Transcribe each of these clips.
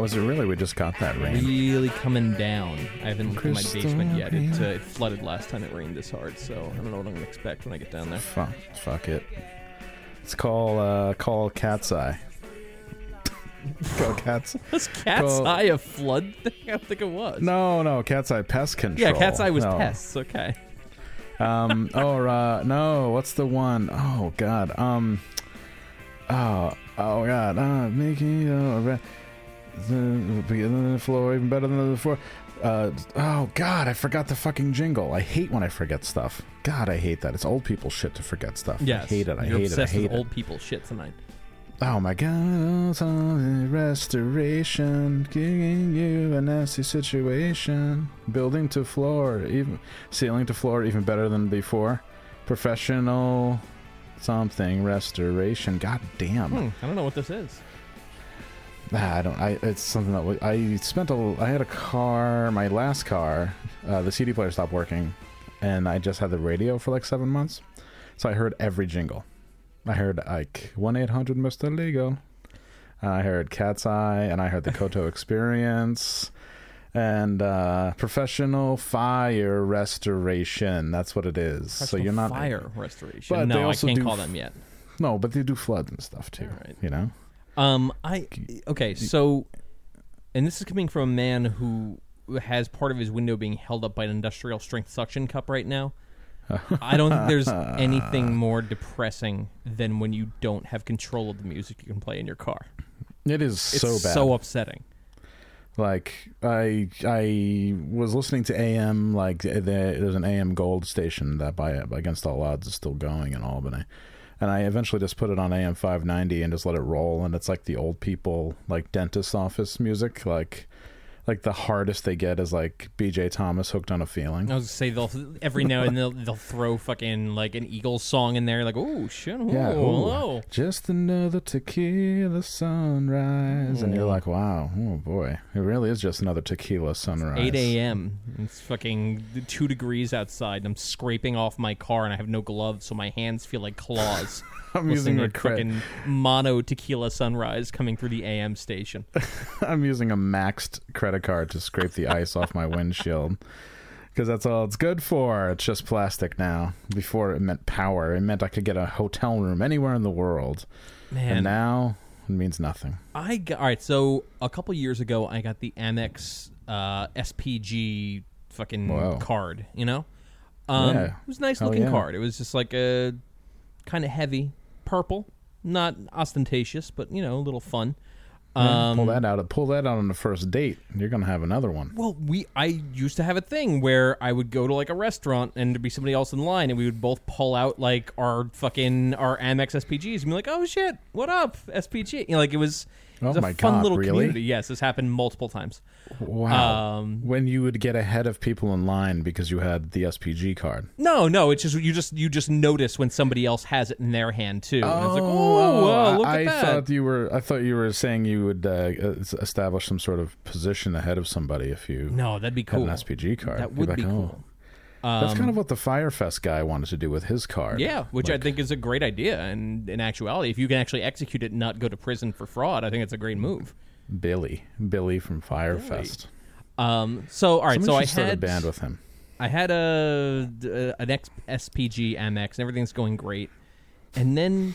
That was it really? We just got that rain. Really coming down. I haven't looked in my basement yet. It, uh, it flooded last time it rained this hard, so I don't know what I'm gonna expect when I get down there. Fuck, fuck it. It's called uh, call Cat's Eye. Call Cat's. Was Cat's Well- Eye a flood thing? I don't think it was. No, no, Cat's Eye pest control. Yeah, Cat's Eye was no. pests. Okay. Um. oh, uh, no. What's the one? Oh God. Um. Oh. Oh God. Uh, making re- of the floor even better than the floor. Uh. Oh God. I forgot the fucking jingle. I hate when I forget stuff. God, I hate that. It's old people shit to forget stuff. Yes. I hate it. I You're hate it. I hate it. old people shit tonight. Oh my god, it's on the restoration, giving you a nasty situation. Building to floor, even ceiling to floor, even better than before. Professional something restoration. God damn. Hmm, I don't know what this is. Ah, I don't. I. It's something that I spent a. I had a car. My last car, uh, the CD player stopped working, and I just had the radio for like seven months. So I heard every jingle. I heard like one eight hundred Mister Legal. I heard Cat's Eye, and I heard the Koto Experience, and uh, Professional Fire Restoration. That's what it is. so you're not fire restoration. But they no, I also can't do call them yet. No, but they do floods and stuff too. Alright. You know. Um, I okay, so, and this is coming from a man who has part of his window being held up by an industrial strength suction cup right now. I don't think there's anything more depressing than when you don't have control of the music you can play in your car. It is It's so bad. so upsetting. like I I was listening to AM like the, there's an AM Gold station that by against all odds is still going in Albany, and I eventually just put it on AM 590 and just let it roll, and it's like the old people like dentist office music, like like the hardest they get is like B.J. Thomas hooked on a feeling. I was gonna say they'll every now and then they'll, they'll throw fucking like an Eagles song in there, like oh shit, oh, Yeah, ooh. hello. Just another tequila sunrise, and you're mm. like, wow, oh boy, it really is just another tequila sunrise. 8 a.m. It's fucking two degrees outside, and I'm scraping off my car, and I have no gloves, so my hands feel like claws. I'm using a fucking mono tequila sunrise coming through the AM station. I'm using a maxed credit card to scrape the ice off my windshield because that's all it's good for. It's just plastic now. Before it meant power. It meant I could get a hotel room anywhere in the world. Man, and now it means nothing. I got all right. So a couple years ago, I got the Amex uh, SPG fucking Wow. card. You know, um, Yeah. it was a nice Hell looking yeah. card. It was just like a kind of heavy purple, not ostentatious, but you know, a little fun. Um, pull that out. Pull that out on the first date. You're gonna have another one. Well, we I used to have a thing where I would go to like a restaurant and there'd be somebody else in line, and we would both pull out like our fucking our Amex SPGs and be like, "Oh shit, what up, SPG?" You know, like it was. It was Oh a my fun God, little really? community. Yes, this happened multiple times. Wow. Um, when you would get ahead of people in line because you had the SPG card. No, no, it's just you just you just notice when somebody else has it in their hand too. and it's like, Oh, whoa, look I at that. thought you were. I thought you were saying you would uh, establish some sort of position ahead of somebody if you no, that'd be had cool. an SPG card. That would like, be oh. cool. That's Um, kind of what the Fyre Fest guy wanted to do with his card. Yeah, which I think is a great idea. And in actuality, if you can actually execute it and not go to prison for fraud, I think it's a great move. Billy, Billy from Fyre Fest. Um, so all right, Somebody so I had a band with him. I had a, a an X, SPG Amex, and everything's going great, and then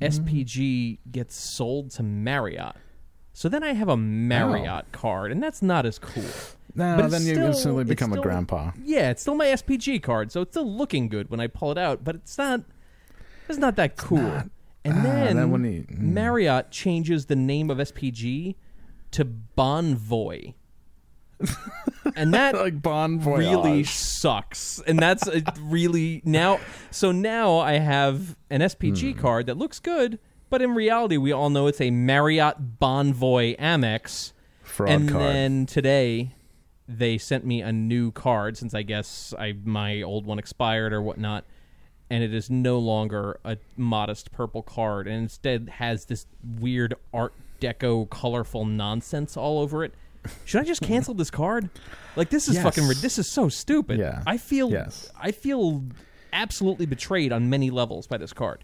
SPG gets sold to Marriott. So then I have a Marriott card, and that's not as cool. No, But then you still- instantly it's become a grandpa. Yeah, it's still my SPG card, so it's still looking good when I pull it out, but it's not. It's not that cool. And Ah, then, then when he- mm. Marriott changes the name of SPG to Bonvoy, and that Like Bon Voyage. really sucks. And that's a really now. So now I have an Hmm. SPG card that looks good, but in reality, we all know it's a Marriott Bonvoy Amex. fraud and card. then today, they sent me a new card since I guess I my old one expired or whatnot. And it is no longer a modest purple card, and instead has this weird Art Deco colorful nonsense all over it. Should I just cancel this card? Like this is Yes. fucking this is so stupid. Yeah. I feel Yes. I feel absolutely betrayed on many levels by this card.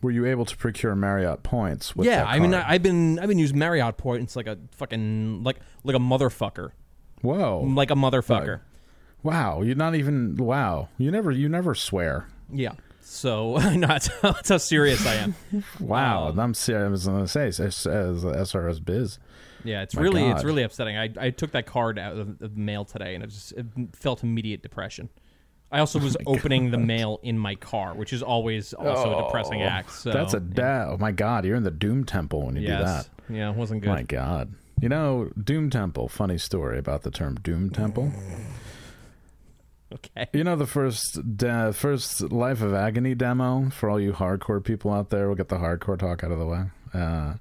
Were you able to procure Marriott points with yeah, I mean? I, I've been I've been using Marriott points like a fucking like like a motherfucker, Whoa. like a motherfucker. wow. You're not even wow. You never you never swear. Yeah. So know that's, how- serious I am. Wow. Um, I'm serious. I was gonna say as, SRS biz. Yeah, it's My really it's really upsetting. I I took that card out of the mail today, and it just it felt immediate depression. I also was opening the mail in my car, which is always also a depressing Oh, act. So That's a yeah. da- oh my god, you're in the Doom Temple when you do that. Yeah, it wasn't good. My god. You know, Doom Temple, funny story about the term Doom Temple. Okay. You know the first de- first Life of Agony demo for all you hardcore people out there. We'll get the hardcore talk out of the way. Uh,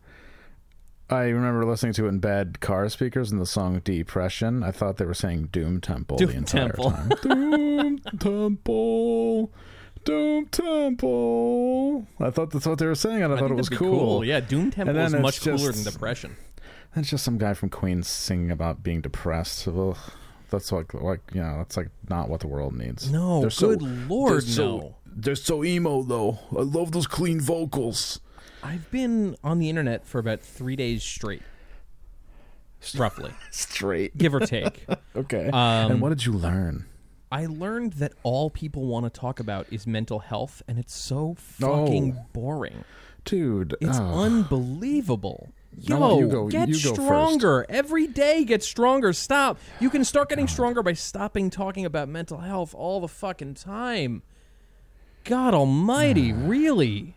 I remember listening to it in bad car speakers in the song Depression. I thought they were saying Doom Temple Doom the entire Temple. time. Doom Temple. Doom Temple. I thought that's what they were saying, and I, I thought it was that'd cool. Yeah, Doom Temple is much cooler just- than Depression. That's just some guy from Queen singing about being depressed. Ugh. That's like, like you know, that's like not what the world needs. No, They're so- good lord, they're so- no. They're so emo though. I love those clean vocals. I've been on the internet for about three days straight, roughly, Straight. give or take. Okay. Um, and what did you learn? I learned that all people want to talk about is mental health, and it's so fucking Oh. boring. Dude, It's oh. unbelievable. Yo, No, you go- get you go first. stronger. Every day get stronger. Stop. You can start getting stronger by stopping talking about mental health all the fucking time. God almighty, really?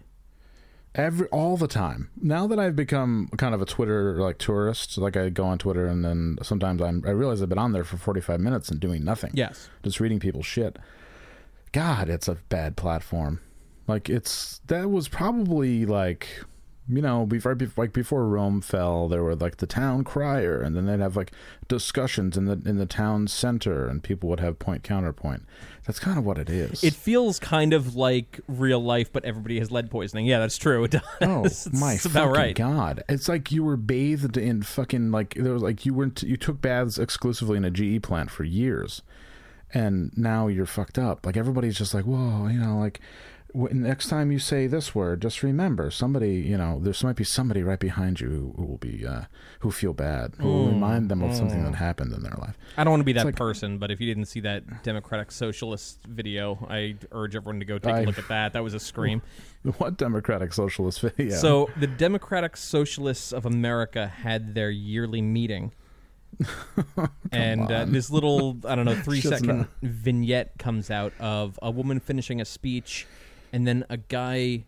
every all the time. Now that I've become kind of a Twitter like tourist, like I go on Twitter and then sometimes I'm I realize I've been on there for 45 minutes and doing nothing. Yes. just reading people's shit. God, it's a bad platform. Like it's that was probably like you know before like before Rome fell, there were like the town crier, and then they'd have like discussions in the in the town center, and people would have point counterpoint. That's kind of what it is. It feels kind of like real life, but everybody has lead poisoning. Yeah, that's true. It does. Oh it's my about fucking right. god! It's like you were bathed in fucking like there was like you weren't you took baths exclusively in a GE plant for years, and now you're fucked up. Like everybody's just like, whoa, you know, like next time you say this word, just remember somebody, you know, there's might be somebody right behind you who, who will be uh, who feel bad, who will remind them of something that happened in their life. I don't want to be that like- person, but if you didn't see that Democratic Socialist video, I urge everyone to go take a I- look at that. That was a scream. What democratic socialist video? So the Democratic Socialists of America had their yearly meeting. and uh, this little, I don't know, three second vignette comes out of a woman finishing a speech and then a guy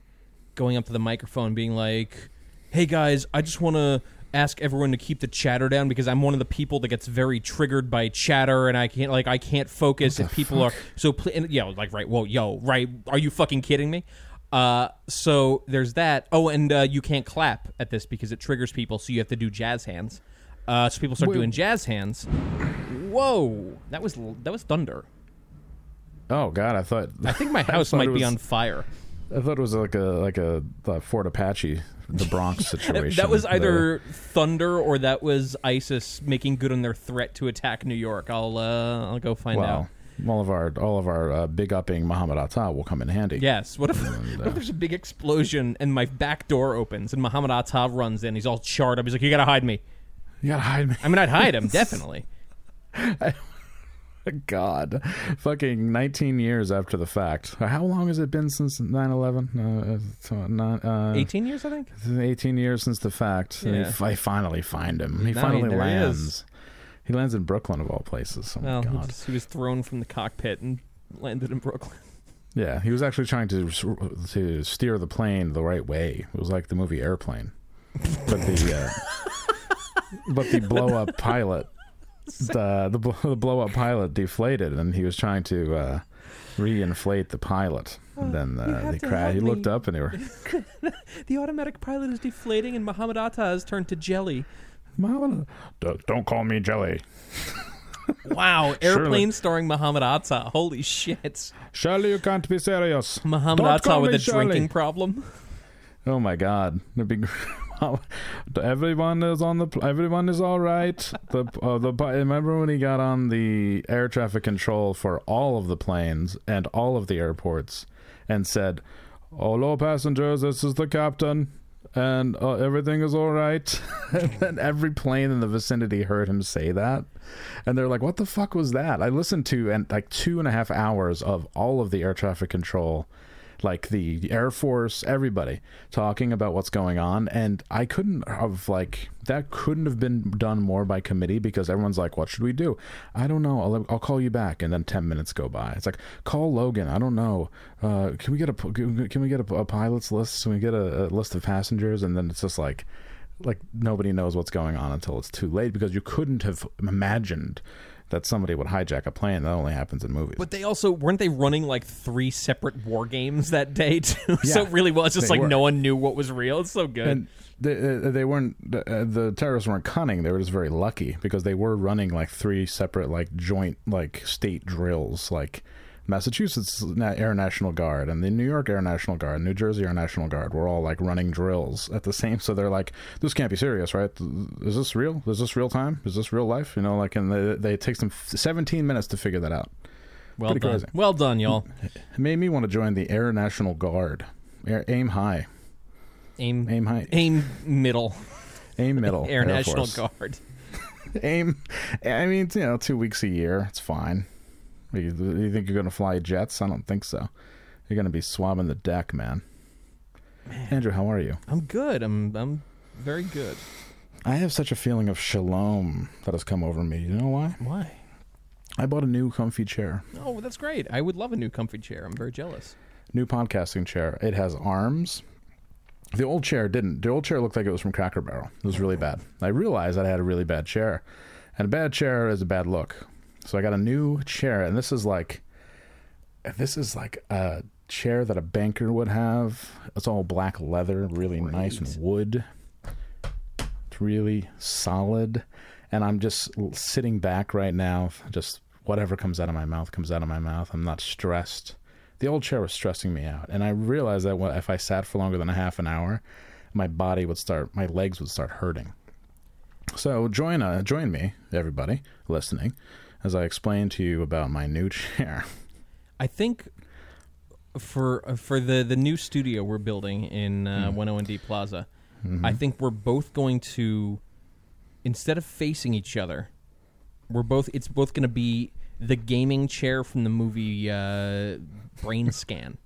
going up to the microphone being like, hey guys, I just want to ask everyone to keep the chatter down because I'm one of the people that gets very triggered by chatter and I can't like I can't focus if people are so pl- and, yeah like right whoa yo right are you fucking kidding me? Uh so there's that. Oh and uh, you can't clap at this because it triggers people so you have to do jazz hands. Uh so people start Wait. doing jazz hands. Whoa that was that was thunder Oh God, I thought I think my house might it be on fire I thought it was like a like a, uh Fort Apache, the Bronx situation. that was The- either thunder or that was ISIS making good on their threat to attack New York. I'll uh, I'll go find out. well, all of our all of our uh, big upping Muhammad Atta will come in handy. Yes. What if, what if there's a big explosion and my back door opens and Muhammad Atta runs in? He's all charred up. He's like, "You gotta hide me." you gotta hide me. I mean, I'd hide him definitely. God, fucking 19 years after the fact. How long has it been since 9/11? Uh, uh, 18 years, I think. 18 years since the fact. Yeah. he f- I finally find him. He No, finally he lands. He lands in Brooklyn of all places. Oh my Well, he, God. just- he was thrown from the cockpit and landed in Brooklyn. Yeah, he was actually trying to to steer the plane the right way. It was like the movie Airplane, but the uh, but the blow up pilot, the the, bl- the blow up pilot deflated, and he was trying to uh, reinflate the pilot. And then you uh, they. He help looked up, and they were The automatic pilot is deflating and Muhammad Atta has turned to jelly. "Mama, don't- call me Jelly. Wow, Surely. airplane starring Muhammad Atta. Holy shit. Shirley, you can't be serious. Muhammad Don't Atta with a Shirley. drinking problem. Oh my God! The big, everyone is on the. Everyone is all right. The uh, the remember when he got on the air traffic control for all of the planes and all of the airports, and said, "Hello, passengers. This is the captain." And uh, everything is all right. and every plane in the vicinity heard him say that, and they're like, "What the fuck was that?" I listened to and like two and a half hours of all of the air traffic control like the Air Force, everybody talking about what's going on. And I couldn't have, like, that couldn't have been done more by committee because everyone's like, what should we do? I don't know. I'll, I'll call you back. And then 10 minutes go by. It's like, call Logan. I don't know. Uh, can we get a, can we get a, a pilot's list? Can we get a, a list of passengers? And then it's just like, like nobody knows what's going on until it's too late because you couldn't have imagined that somebody would hijack a plane. That only happens in movies. But they also weren't they running like three separate war games that day too. so it really was just like were. no one knew what was real. It's so good. And they, uh, they weren't uh, the terrorists weren't cunning. They were just very lucky because they were running like three separate like joint like state drills, like Massachusetts Air National Guard and the New York Air National Guard, New Jersey Air National Guard were all like running drills at the same. So they're like, this can't be serious, right? Is this real? Is this real time? Is this real life? You know, like, and they, they it takes them 17 minutes to figure that out. well pretty done. crazy. Well done, y'all. It made me want to join the Air National Guard. Air, aim high, Aim aim high, aim middle. aim middle. Air, National Force. Guard. aim. I mean, you know, two weeks a year, it's fine. You, you think you're going to fly jets? I don't think so. You're going to be swabbing the deck, man. Andrew, how are you? I'm good. I'm I'm very good. I have such a feeling of shalom that has come over me. You know why? Why? I bought a new comfy chair, Oh, that's great. I would love a new comfy chair. I'm very jealous. new podcasting chair. It has arms. The old chair didn't. The old chair looked like it was from Cracker Barrel. It was really oh. bad. I realized that I had a really bad chair, and a bad chair is a bad look. So I got a new chair, and this is like, this is like a chair that a banker would have. It's all black leather, really nice and wood. It's really solid, and I'm just sitting back right now. Just whatever comes out of my mouth comes out of my mouth. I'm not stressed. The old chair was stressing me out, and I realized that if I sat for longer than a half an hour, my body would start, my legs would start hurting. So join uh, join me, everybody listening, as I explained to you about my new chair. I think for for the the new studio we're building in uh, 101D Plaza, I think we're both going to instead of facing each other, we're both it's both going to be the gaming chair from the movie uh, Brain Scan.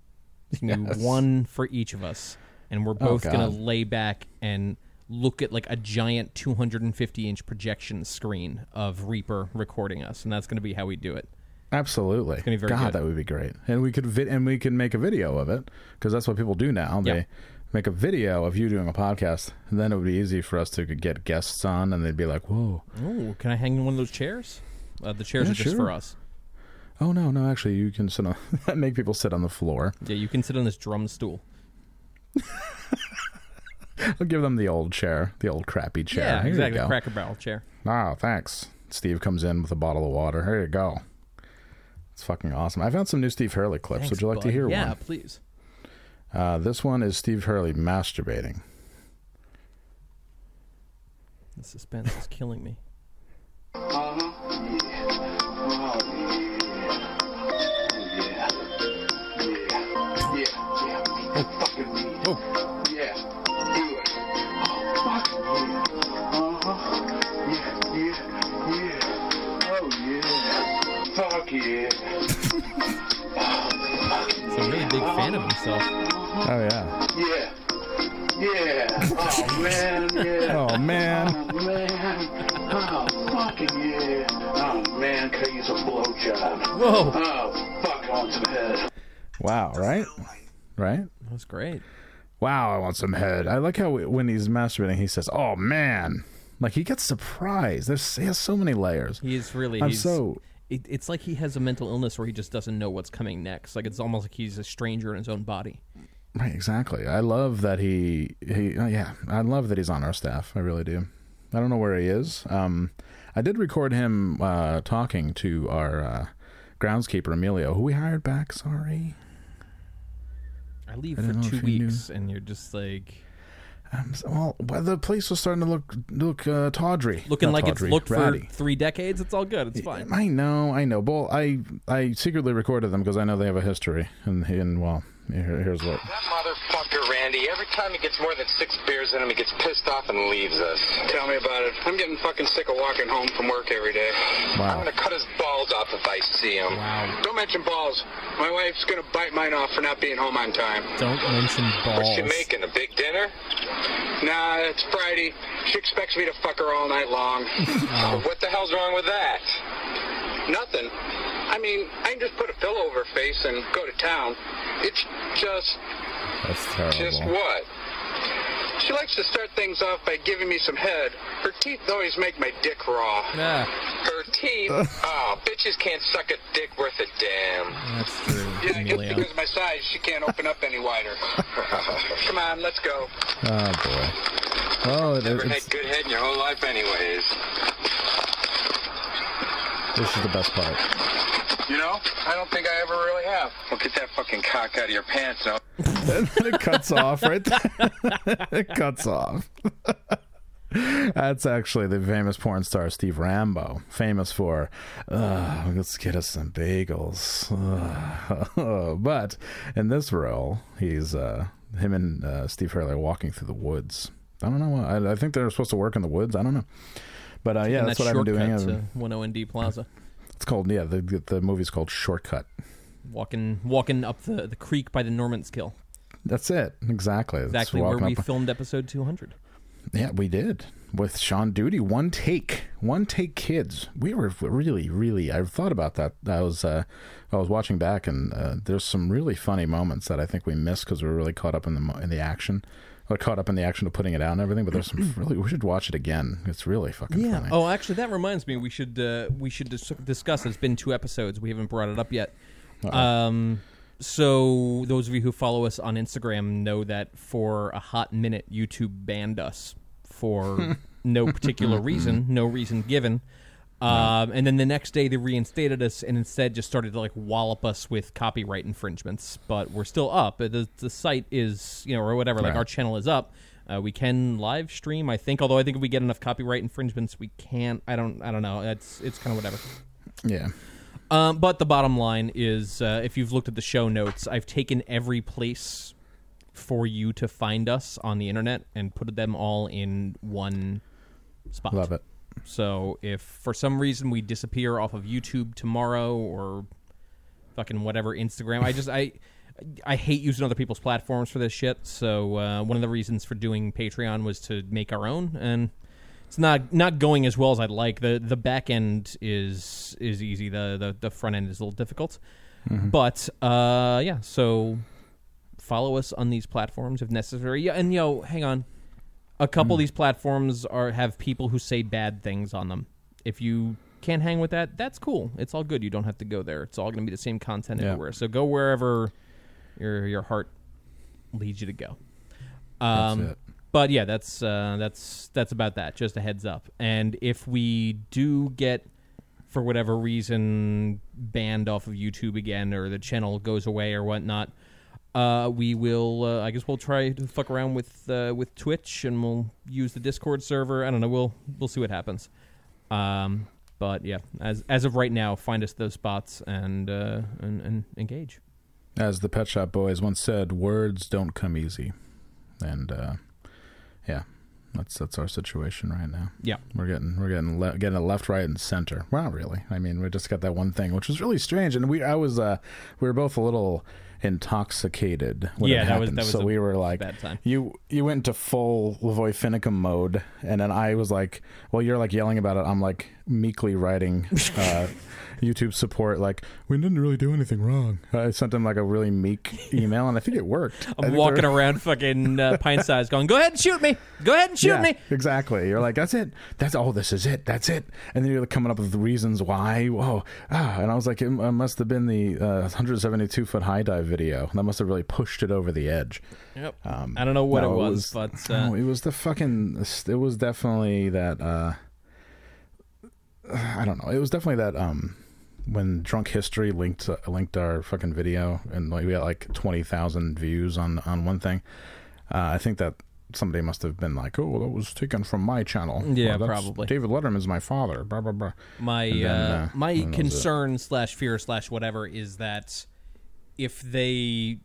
It's gonna be Yes. one for each of us, and we're both going to lay back and look at like a giant 250 inch projection screen of Reaper recording us, and that's going to be how we do it. Absolutely, gonna be very God, good. that would be great, and we could vid- and we could make a video of it because that's what people do now. Yeah. They make a video of you doing a podcast, and then it would be easy for us to get guests on, and they'd be like, "Whoa, Oh, can I hang in one of those chairs? Uh, the chairs Yeah, are just sure. for us. oh no, no, actually, you can sit on make people sit on the floor." Yeah, you can sit on this drum stool. I'll give them the old chair, the old crappy chair. Yeah, Here exactly. You go. Cracker Barrel chair. Ah, thanks. Steve comes in with a bottle of water. Here you go. It's fucking awesome. I found some new Steve Hurley clips. Thanks, Would you like to hear Yeah, one? Yeah, please. Uh, this one is Steve Hurley masturbating. The suspense is killing me. Oh. Yeah. He's a really big fan of himself. Oh yeah. Yeah. Oh, yeah. Oh, man, yeah. Oh man. Oh, man. Oh, fucking yeah. Oh, man, could I use a blowjob? Whoa, Oh, fuck, I want some head. Wow. Right. Right. that was great. Wow. I want some head. I like how when he's masturbating, he says, "Oh man." Like he gets surprised. There's he has so many layers. He's really. I'm he's, so It, it's like he has a mental illness where he just doesn't know what's coming next. Like it's almost like he's a stranger in his own body. right. Exactly. I love that he he. oh, yeah. I love that he's on our staff. I really do. I don't know where he is. Um, I did record him uh, talking to our uh, groundskeeper Emilio, who we hired back. Sorry. I leave I for two you weeks, and you're just like Um, so- well, but the place was starting to look look uh, tawdry, looking Not like tawdry, it's looked ratty. for three decades. It's all good. It's fine. I know, I know. Well, I I secretly recorded them because I know they have a history, and and well, here, here's what. That motherfucker, Randy, every time he gets more than six beers in him, he gets pissed off and leaves us. Tell me about it. I'm getting fucking sick of walking home from work every day. I'm gonna cut his balls off if I see him. Wow. Don't mention balls. My wife's gonna bite mine off for not being home on time. Don't mention balls. What's she making? A big dinner? Nah, it's Friday. She expects me to fuck her all night long. What the hell's wrong with that? Nothing. I mean, I can just put a pillow over her face and go to town. It's just, That's terrible. just what? She likes to start things off by giving me some head. Her teeth always make my dick raw. Ah, Her teeth? oh, bitches can't suck a dick worth a damn. that's true. Yeah, just because of my size, she can't open up any wider. Come on, let's go. Oh boy. Oh, it, Never it's, had good head in your whole life, anyways. This is the best part. You know, I don't think I ever really have. Well, get that fucking cock out of your pants now. and then it cuts off right there. it cuts off. That's actually the famous porn star Steve Rambo, famous for uh, let's get us some bagels. Uh, but in this role, he's uh, him and uh, Steve Hurley are walking through the woods. I don't know. I, I think they're supposed to work in the woods. I don't know. But uh, yeah, and that's what I've been doing. shortcut I've- to 10ND Plaza. It's called yeah. The the movie's called Shortcut. Walking, walking up the, the creek by the Normanskill. That's it. Exactly. That's Exactly where we up- filmed episode 200. Yeah, we did with Sean Duty. One take, one take. Kids, we were really, really. I thought about that. I was, uh, I was watching back, and uh, there's some really funny moments that I think we missed because we were really caught up in the in the action, or caught up in the action of putting it out and everything. But there's some really. We should watch it again. It's really fucking funny. Oh, actually, that reminds me. We should uh, we should dis- discuss. It's been two episodes. We haven't brought it up yet. Um, so those of you who follow us on Instagram know that for a hot minute, YouTube banned us for no particular reason, no reason given. Um, and then the next day they reinstated us and instead just started to like wallop us with copyright infringements. But we're still up. The, the site is, you know, or whatever. Like Right. our channel is up. Uh, we can live stream, I think. Although I think if we get enough copyright infringements, we can't. I don't. I don't know. It's it's kind of whatever. Yeah. Um, but the bottom line is, uh, if you've looked at the show notes, I've taken every place for you to find us on the internet and put them all in one spot. Love it. So if for some reason we disappear off of YouTube tomorrow or fucking whatever Instagram, I just I I hate using other people's platforms for this shit. So uh, one of the reasons for doing Patreon was to make our own, and it's not not going as well as I'd like. the The back end is is easy. The the, the front end is a little difficult. But uh, yeah, so follow us on these platforms if necessary. Yeah, and yo, hang on. A couple of these platforms are have people who say bad things on them. If you can't hang with that, that's cool. It's all good. You don't have to go there. It's all going to be the same content Yeah. everywhere. So go wherever your your heart leads you to go. Um. But yeah, that's uh, that's that's about that. Just a heads up. And if we do get, for whatever reason, banned off of YouTube again, or the channel goes away or whatnot, uh, we will. Uh, I guess we'll try to fuck around with uh, with Twitch, and we'll use the Discord server. I don't know. We'll we'll see what happens. Um, but yeah, as as of right now, find us those spots and uh, and, and engage. As the Pet Shop Boys once said, words don't come easy. And uh, yeah, that's that's our situation right now. Yeah. We're getting we're getting le- getting it left, right, and center. Well, not really. I mean, we just got that one thing, which was really strange, and we I was uh we were both a little intoxicated when Yeah, it that was- happened. that was so a we were like, you you went into full Lavoy Finicum mode, and then I was like, well, you're like yelling about it. I'm like meekly writing uh, YouTube support, like we didn't really do anything wrong. I sent them like a really meek email, and I think it worked. I'm walking they're- around fucking uh, pint size, going, "Go ahead and shoot me! Go ahead and shoot yeah, me!" Exactly. You're like, that's it. That's oh, this is it. That's it. And then you're like coming up with the reasons why. Whoa. Ah. And I was like, it, it must have been the uh, 172 foot high dive video. That must have really pushed it over the edge. Yep. Um, I don't know what no, it was, but uh, no, it was the fucking. It was definitely that. uh I don't know. It was definitely that. um when Drunk History linked uh, linked our fucking video, and like we got like twenty thousand views on on one thing. Uh, I think that somebody must have been like, "Oh, that was taken from my channel." Yeah, Well, probably. David Letterman's my father. Blah blah blah. my then, uh, uh, my and that was it. concern slash fear slash whatever is that if they,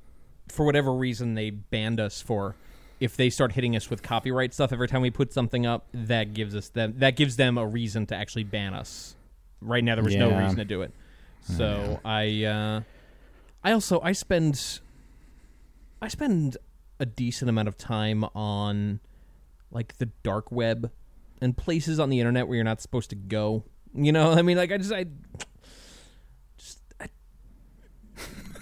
for whatever reason, they banned us for. If they start hitting us with copyright stuff every time we put something up, that gives us them that gives them a reason to actually ban us. Right now, there was no Yeah. reason to do it. So I, uh, I also I spend, I spend a decent amount of time on, like the dark web, and places on the internet where you're not supposed to go. You know, I mean, like I just I, just I,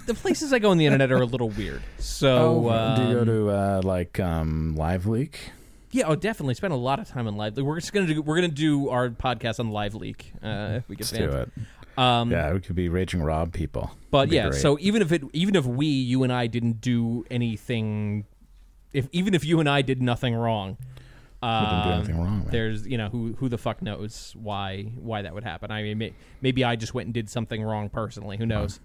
the places I go on the internet are a little weird. So oh, do you go um, to uh, like um, Live Leak? Yeah, oh, definitely. Spend a lot of time on live. We're just gonna do. We're gonna do our podcast on Live Leak uh, if we get Let's do it. Um, Yeah, we could be raging Rob people. But yeah, great. so even if it, even if we, you and I, didn't do anything, if even if you and I did nothing wrong, didn't do um, wrong. There's, you know, who who the fuck knows why why that would happen? I mean, may, maybe I just went and did something wrong personally. Who knows?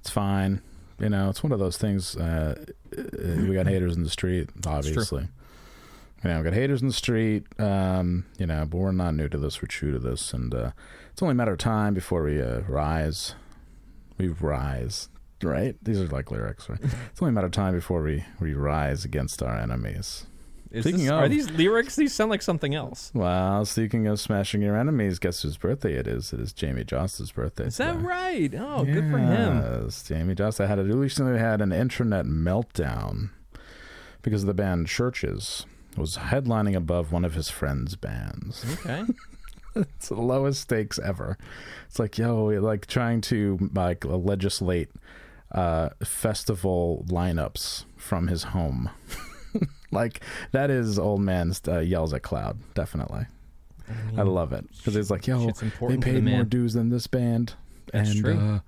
it's fine. You know, it's one of those things. Uh, uh, we got haters in the street, obviously. You know, we've got haters in the street. Um, you know, but we're not new to this. We're true to this, and uh, it's only a matter of time before we uh, rise. We rise, right? These are like lyrics, right? it's only a matter of time before we we rise against our enemies. Is Speaking this- of- are these lyrics? These sound like something else. Well, speaking of smashing your enemies, guess whose birthday it is? It is Jamey Jasta's birthday. Is that today. right? Oh, good for him. Yes, Jamey Jasta had a, recently had an internet meltdown because of the band Churches was headlining above one of his friends' bands. Okay. it's the lowest stakes ever. It's like yo, like trying to like legislate uh, festival lineups from his home. like that is old man uh, yells at cloud. Definitely, I love it because it's like yo, they important to the paid more dues than this band. That's and, true. Uh,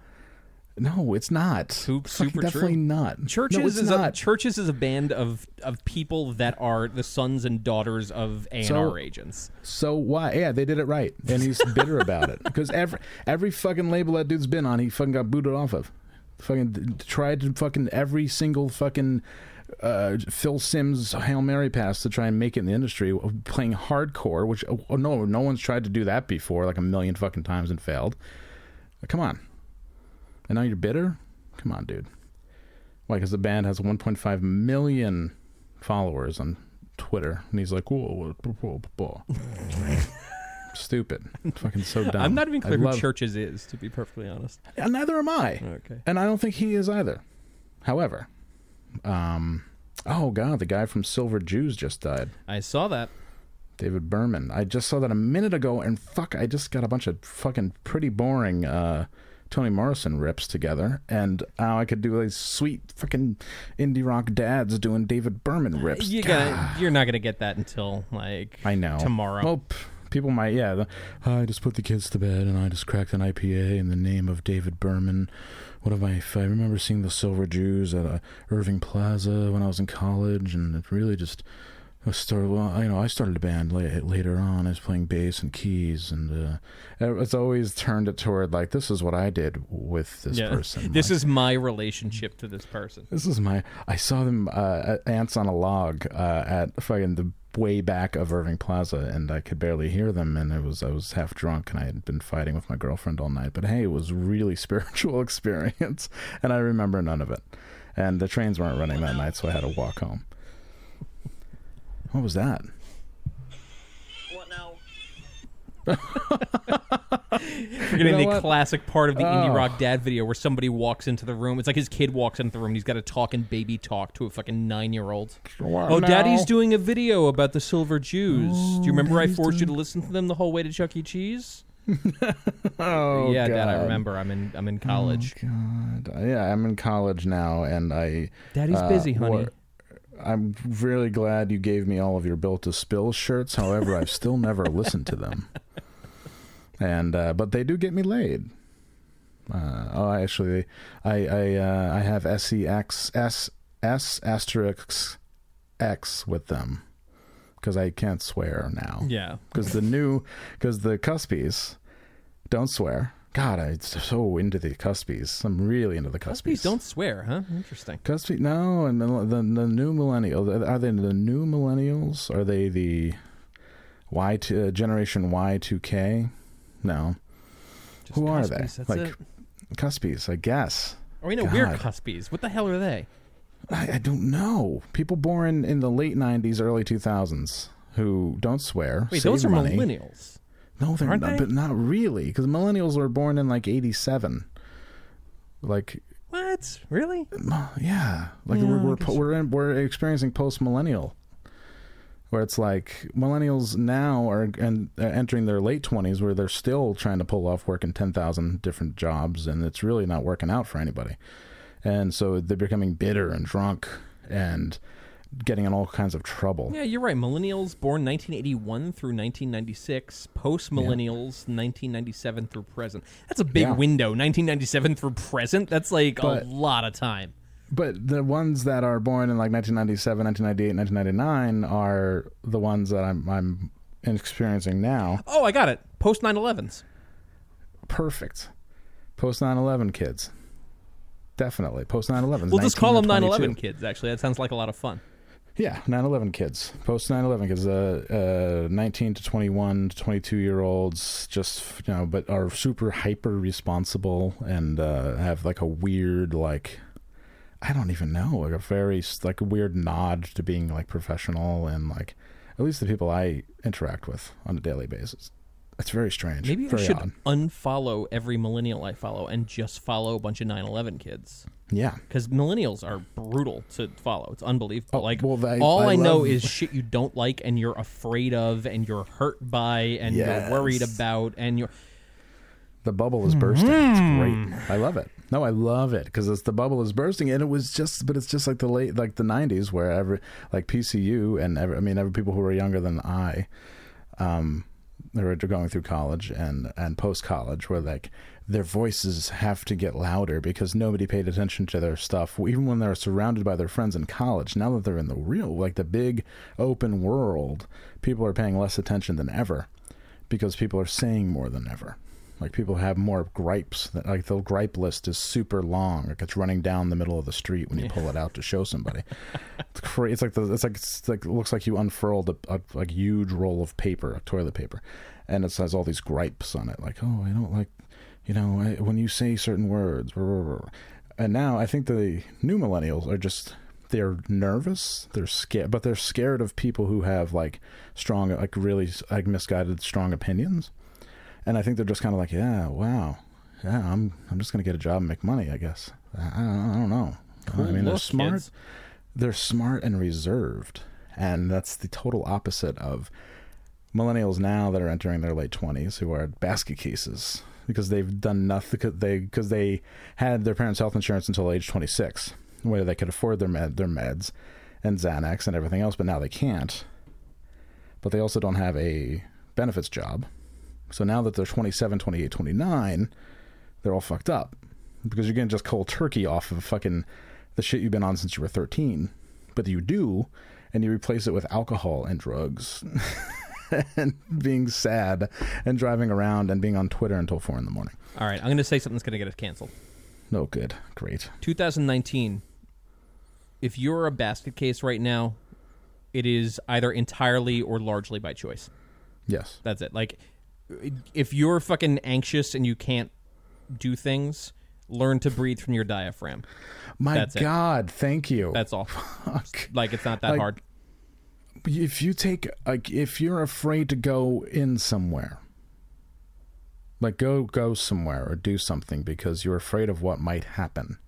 no, it's not. Su- It's fucking super definitely true. not. Churches no, is not. a churches is a band of of people that are the sons and daughters of A and So- R agents. So why? Yeah, they did it right, and he's bitter about it because every every fucking label that dude's been on, he fucking got booted off of. Fucking tried to fucking every single fucking uh, Phil Simms hail mary pass to try and make it in the industry, playing hardcore. Which oh, no, no one's tried to do that before, like a million fucking times and failed. Come on, and now you're bitter. Come on, dude. Why? Because the band has 1.5 million followers on Twitter, and he's like, whoa, whoa, whoa, whoa, whoa. stupid, fucking so dumb. I'm not even I clear who love- Churches is, to be perfectly honest. And neither am I, Okay. and I don't think he is either. However, um, oh god, the guy from Silver Jews just died. I saw that. David Berman. I just saw that a minute ago, and fuck, I just got a bunch of fucking pretty boring uh, Toni Morrison rips together, and now I could do these sweet fucking indie rock dads doing David Berman rips. You got you're not gonna get that until like I know tomorrow. Well, p- people might, yeah. The, I just put the kids to bed, and I just cracked an IPA in the name of David Berman. One of my, I remember seeing the Silver Jews at uh, Irving Plaza when I was in college, and it really just I started. Well, you know, I started a band la- later on. I was playing bass and keys, and uh, it's always turned it toward like this is what I did with this yeah. person. This Like, is my relationship to this person. this is my. I saw them uh, ants on a log uh, at fucking the way back of Irving Plaza, and I could barely hear them. And it was I was half drunk, and I had been fighting with my girlfriend all night. But hey, it was really spiritual experience, and I remember none of it. And the trains weren't running that night, so I had to walk home. What was that? What now? Forgetting know the what? classic part of the indie Oh. rock dad video where somebody walks into the room. It's like his kid walks into the room and he's got to talk in baby talk to a fucking nine year old. Oh, daddy's doing a video about the Silver Jews. Do you remember I forced you to listen to them the whole way to Chuck E. Cheese? Oh, yeah, Dad, I God. remember. I'm in I'm in college. God. Yeah, I'm in college now, and I. Daddy's uh, busy, honey. wore- I'm really glad you gave me all of your built to spill shirts. However, I've still never listened to them. And uh, but they do get me laid. Uh, oh, actually, I I uh, I have sex s s asterisk x with them because I can't swear now. Yeah. because the new because the cuspies don't swear. God, I'm so into the cuspies. I'm really into the cuspies. Cuspies don't swear, huh? Interesting. Cuspy, no, and the, the the new millennial are they the new millennials? Are they the Y to, uh, generation Y two K? No, Just Who are they? That's Like, it. cuspies, I guess. Or you know, we're cuspies. What the hell are they? I, I don't know. People born in the late '90s, early 2000s who don't swear. Wait, those are money. millennials. No, they're Aren't not, they? but not really, because millennials were born in like '87. Like, What? Really? yeah, like Yeah, we're we're po- we're, in, we're experiencing post millennial, where it's like millennials now are and entering their late 20s, where they're still trying to pull off working 10,000 different jobs, and it's really not working out for anybody, and so they're becoming bitter and drunk and getting in all kinds of trouble. Yeah, you're right. Millennials born 1981 through 1996. Post millennials 1997 through present. That's a big Yeah. window. 1997 through present. That's like But- a lot of time. But the ones that are born in like 1997, 1998, 1999 are the ones that I'm I'm experiencing now. Oh, I got it. Post 9/11s. Perfect. Post 9/11 kids. Definitely. Post 9/11. We'll just call them 19 9/11 kids. Actually, that sounds like a lot of fun. Yeah, 9/11 kids. Post 9/11 kids. Uh, uh, 19 to 21 to 22 year olds. Just you know, but are super hyper responsible and uh, have like a weird like. I don't even know, like a very like a weird nod to being like professional and like at least the people I interact with on a daily basis. It's very strange. Maybe I should odd. unfollow every millennial I follow and just follow a bunch of 9/11 kids. Yeah. Because millennials are brutal to follow. It's unbelievable. Oh, like well, all I, I know love- is shit you don't like and you're afraid of and you're hurt by and you're worried about and you're The bubble is bursting. It's Hmm. great. I love it. No, I love it because it's the bubble is bursting, and it was just, but it's just like the late, like the '90s, where every like PCU and every, I mean, every people who were younger than I, um, they were going through college and and post college, where like their voices have to get louder because nobody paid attention to their stuff, even when they're surrounded by their friends in college. Now that they're in the real, like the big open world, people are paying less attention than ever because people are saying more than ever. Like people have more gripes. That, like the gripe list is super long. Like it's running down the middle of the street when you pull it out to show somebody. it's crazy. It's like the, it's like it's like it looks like you unfurled a, a like huge roll of paper, of toilet paper, and it says all these gripes on it. Like oh, I don't like, you know, I, when you say certain words. blah, blah, blah. And now I think the new millennials are just they're nervous they're scared but they're scared of people who have like strong like really like misguided strong opinions and I think they're just kind of like, yeah, wow, yeah, I'm I'm just gonna get a job and make money, I guess. I, I, don't, I don't know. Cool I mean, they're smart. kids. They're smart and reserved, and that's the total opposite of millennials now that are entering their late twenties, who are basket cases. because they've done nothing because they because they had their parents' health insurance until age 26, where they could afford their med their meds and Xanax and everything else, but now they can't. But they also don't have a benefits job. So now that they're 27, 28, 29, they're all fucked up because you're getting just cold turkey off of fucking the shit you've been on since you were 13. But you do, and you replace it with alcohol and drugs. and being sad and driving around and being on Twitter until four in the morning. All right, I'm going to say something that's going to get us canceled. No good. Great. 2019. If you're a basket case right now, it is either entirely or largely by choice. Yes. That's it. Like, if you're fucking anxious and you can't do things, learn to breathe from your diaphragm. My That's it. God, thank you. That's all. Fuck. Like, it's not that Like- hard. if you take like if you're afraid to go in somewhere like go go somewhere or do something because you're afraid of what might happen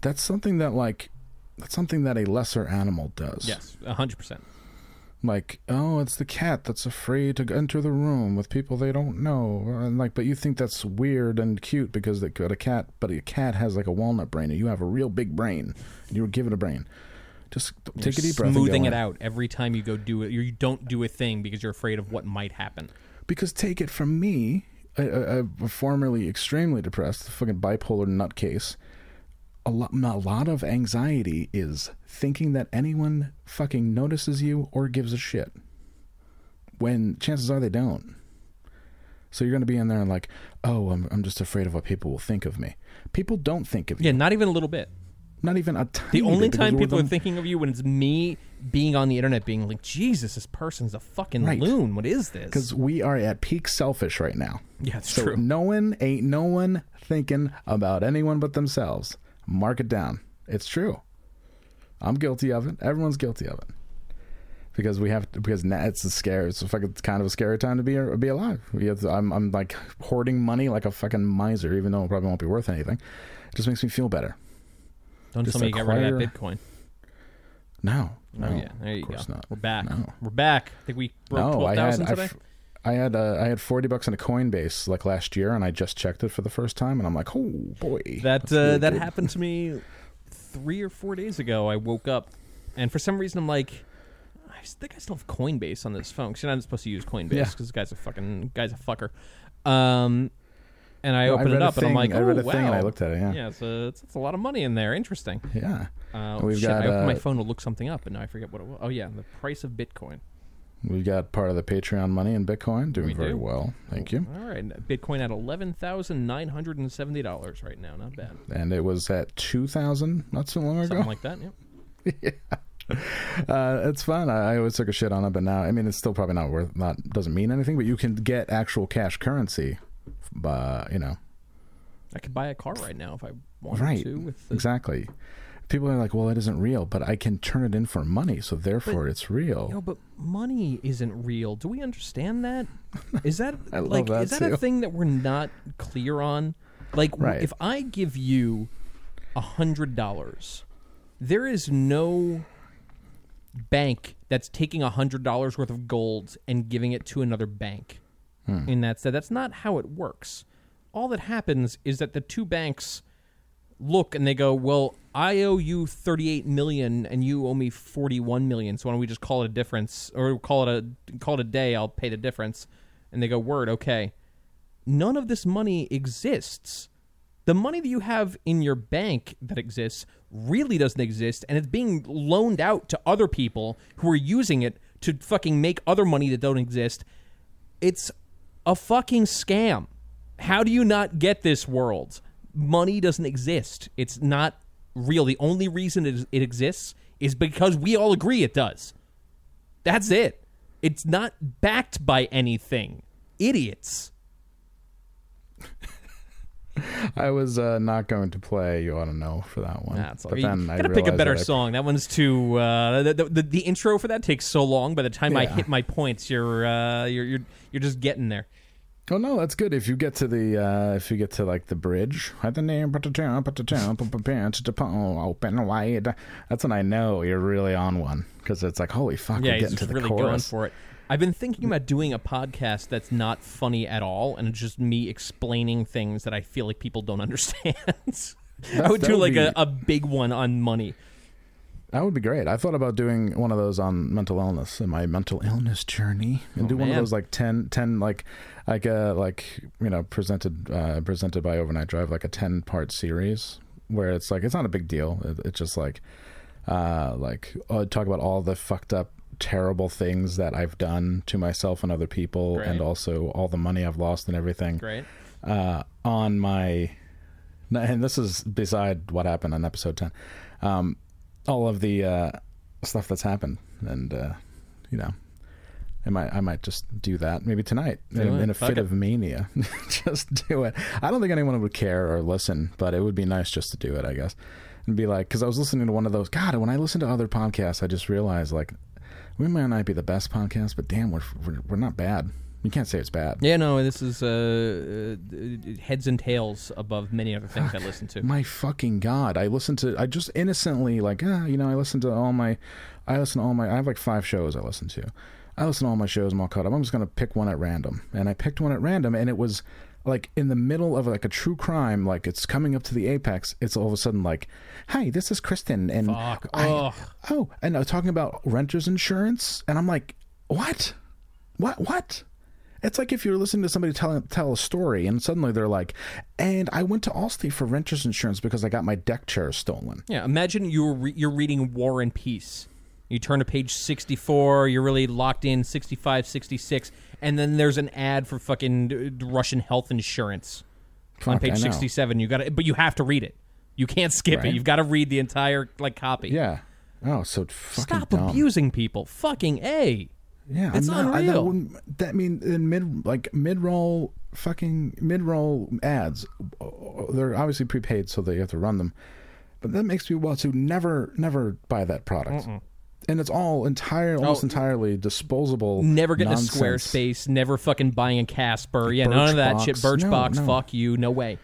that's something that like that's something that a lesser animal does Yes, 100%. Like oh it's the cat that's afraid to enter the room with people they don't know and like but you think that's weird and cute because they got a cat but a cat has like a walnut brain and you have a real big brain and you were given a brain just take a deep breath Smoothing it in. out every time you go do it. You don't do a thing because you're afraid of what might happen. Because take it from me, a, a, a formerly extremely depressed, fucking bipolar nutcase. A lot, a lot of anxiety is thinking that anyone fucking notices you or gives a shit. When chances are they don't. So you're going to be in there and like, oh, I'm, I'm just afraid of what people will think of me. People don't think of you. Yeah, not even a little bit. Not even a tiny The only time people are thinking of you when it's me being on the internet being like, Jesus, this person's a fucking Right. loon. What is this? because we are at peak selfish right now. Yeah, it's so true. no one ain't no one thinking about anyone but themselves. Mark it down. It's true. I'm guilty of it. Everyone's guilty of it. Because we have to, because now it's a scare. It's a fucking it's kind of a scary time to be be alive. We have to- I'm I'm like hoarding money like a fucking miser, even though it probably won't be worth anything. It just makes me feel better. Don't just tell me you got rid of that Bitcoin. No, oh, no, oh, yeah. There you of course go. not. We're back. No. We're back. I think we broke No, 12,000 I, today. f- I had uh, I had forty bucks in a Coinbase like last year, and I just checked it for the first time, and I'm like, oh boy, that uh, really that good. happened to me three or four days ago. I woke up, and for some reason, I'm like, I think I still have Coinbase on this phone. Because you're not supposed to use Coinbase Yeah. because this guy's a fucking guy's a fucker. Um, and I No, opened read it up, and I'm thing- like, I read oh, a thing and I wow. looked at it, yeah. yeah, it's a, it's, it's a lot of money in there. Interesting. Yeah, Uh, We've shit, got, I opened my uh, phone to look something up, and now I forget what it was. Oh yeah, the price of Bitcoin. We've got part of the Patreon money in Bitcoin, doing We very do. well. Thank you. All right, Bitcoin at eleven thousand nine hundred and seventy dollars right now. Not bad. And it was at two thousand not so long ago. Something like that. Yep. uh, it's fun. I, I always took a shit on it, but now I mean, it's still probably not worth. Not doesn't mean anything, but you can get actual cash currency. But you know, I could buy a car right now if I wanted right? to. With the, Exactly. People are like, "Well, it isn't real," but I can turn it in for money, so therefore it's real. No, but money isn't real. Do we understand that? Is that like that is that too. a thing that we're not clear on? Like, Right. if I give you a hundred dollars, there is no bank that's taking a hundred dollars worth of gold and giving it to another bank. Hmm. In that said, that's not how it works. All that happens is that the two banks look and they go, "Well, I owe you 38 million and you owe me 41 million. So why don't we just call it a difference or call it a call it a day, I'll pay the difference." And they go, "Word, okay." None of this money exists. The money that you have in your bank that exists really doesn't exist and it's being loaned out to other people who are using it to fucking make other money that don't exist. It's a fucking scam. How do you not get this world? Money doesn't exist. It's not real. The only reason it, it exists is because we all agree it does. That's it. It's not backed by anything. Idiots. I was uh, not going to play "You Ought to Know" for that one, Nah, all- but then I gotta pick a better that song. That one's too. Uh, the, the, the, intro for that takes so long. By the time I hit my points, you're uh, you're you're you're just getting there. Oh no, that's good. If you get to the uh if you get to like the bridge, the name, put the jump, put the jump, put the pants, the pole, open wide. That's when I know you're really on one because it's like holy fuck, yeah, we're getting to the really going for it. I've been thinking about doing a podcast that's not funny at all, and it's just me explaining things that I feel like people don't understand. I would do like be- a, a big one on money. That would be great. I thought about doing one of those on mental illness in my mental illness journey, and Oh, do one of those like 10, 10 like like uh like you know presented uh presented by Overnight Drive like a ten part series where it's like it's not a big deal. It, it's just like uh like uh, talk about all the fucked up terrible things that I've done to myself and other people, Great. and also all the money I've lost and everything Great. uh, on my and this is beside what happened on episode 10 um, all of the uh, stuff that's happened and uh, you know I might I might just do that maybe tonight Do in, in a fit it. of mania. Just do it. I don't think anyone would care or listen but it would be nice just to do it I guess and be like because I was listening to one of those God when I listen to other podcasts I just realized like we might not be the best podcast but damn we're we're, we're not bad you can't say it's bad Yeah, no, this is uh, uh, heads and tails above many other things I listen to. My fucking god! I listen to. I just innocently like, ah, you know, I listen to all my. I listen to all my. I have like five shows I listen to. I listen to all my shows. I'm all caught up. I'm just gonna pick one at random, and I picked one at random, and it was like in the middle of like a true crime, like it's coming up to the apex. It's all of a sudden like, hi, this is Kristen, and Fuck. I, Ugh. oh, and I was talking about renters insurance, and I'm like, what, what, what? It's like if you're listening to somebody tell tell a story, and suddenly they're like, "And I went to Allstate for renters insurance because I got my deck chair stolen." Yeah, imagine you're re- you're reading War and Peace. You turn to page 64, you're really locked in 65, 66, and then there's an ad for fucking uh, Russian health insurance on page 67. You got to but you have to read it. You can't skip Right. it. You've got to read the entire like copy. Yeah. Oh, so fucking Stop dumb. abusing people. Fucking A. Yeah, It's I'm not, I, that, wouldn't- that mean in mid like mid roll fucking mid roll ads. uh, They're obviously prepaid, so they have to run them. But that makes me want to never never buy that product. And it's all entire, almost Oh, entirely disposable. Never getting nonsense. a Squarespace, never fucking buying a Casper. Yeah, none of that shit. Birchbox. No, no. fuck you. No way.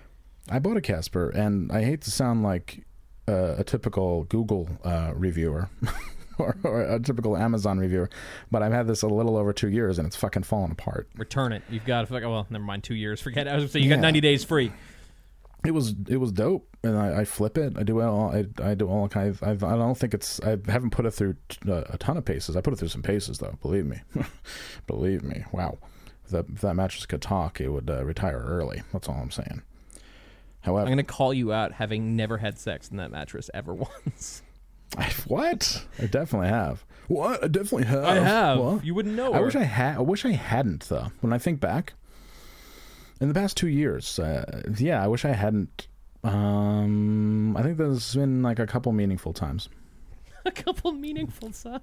I bought a Casper, and I hate to sound like uh, a typical Google uh, reviewer or, or a typical Amazon reviewer, but I've had this a little over two years, and it's fucking falling apart. Return it. You've got to fuck. Well, never mind. Two years. Forget. it. I was gonna say you Yeah. got 90 days free. It was it was dope, and I, I flip it. I do all I, I do all kind of. I, I don't think it's. I haven't put it through uh, a ton of paces. I put it through some paces though. Believe me, believe me. Wow, if that, if that mattress could talk, it would uh, retire early. That's all I'm saying. However, I'm gonna call you out having never had sex in that mattress ever once. I, what? I definitely have. What? I definitely have. I have. What? You wouldn't know. I her. wish I had. I wish I hadn't though. When I think back, in the past two years, uh, yeah, I wish I hadn't. Um, I think there's been like a couple meaningful times. a couple meaningful signs.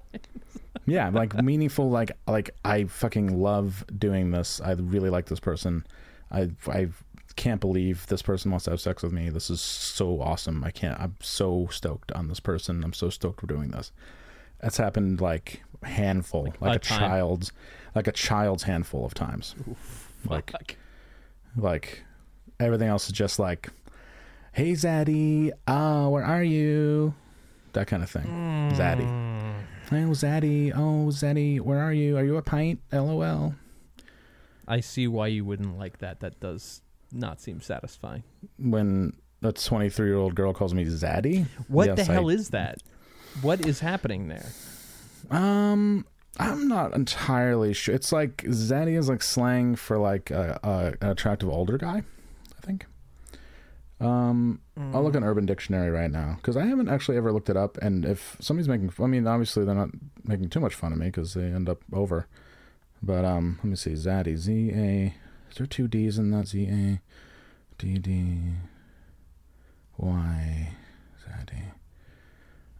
Yeah, like meaningful. Like like I fucking love doing this. I really like this person. I I can't believe this person wants to have sex with me. This is so awesome. I can't. I'm so stoked on this person. I'm so stoked we're doing this. That's happened like handful, like, a a, time. child's, like a child's handful of times. Like Fuck. like everything else is just like, hey Zaddy, oh where are you? That kind of thing. Hmm. Zaddy. Oh Zaddy, oh Zaddy, where are you? Are you a pint? LOL. I see why you wouldn't like that. That does not seem satisfying. When a 23 year old girl calls me Zaddy. What yes, the hell I, is that? What is happening there? Um, I'm not entirely sure. It's like Zaddy is like slang for like a, a, an attractive older guy. I think. Um, I'll look on Urban Dictionary right now because I haven't actually ever looked it up. And if somebody's making, I mean, obviously they're not making too much fun of me because they end up over. But um, let me see, Zaddy, Z A. Is there two D's in that Z A? D D Y Zaddy.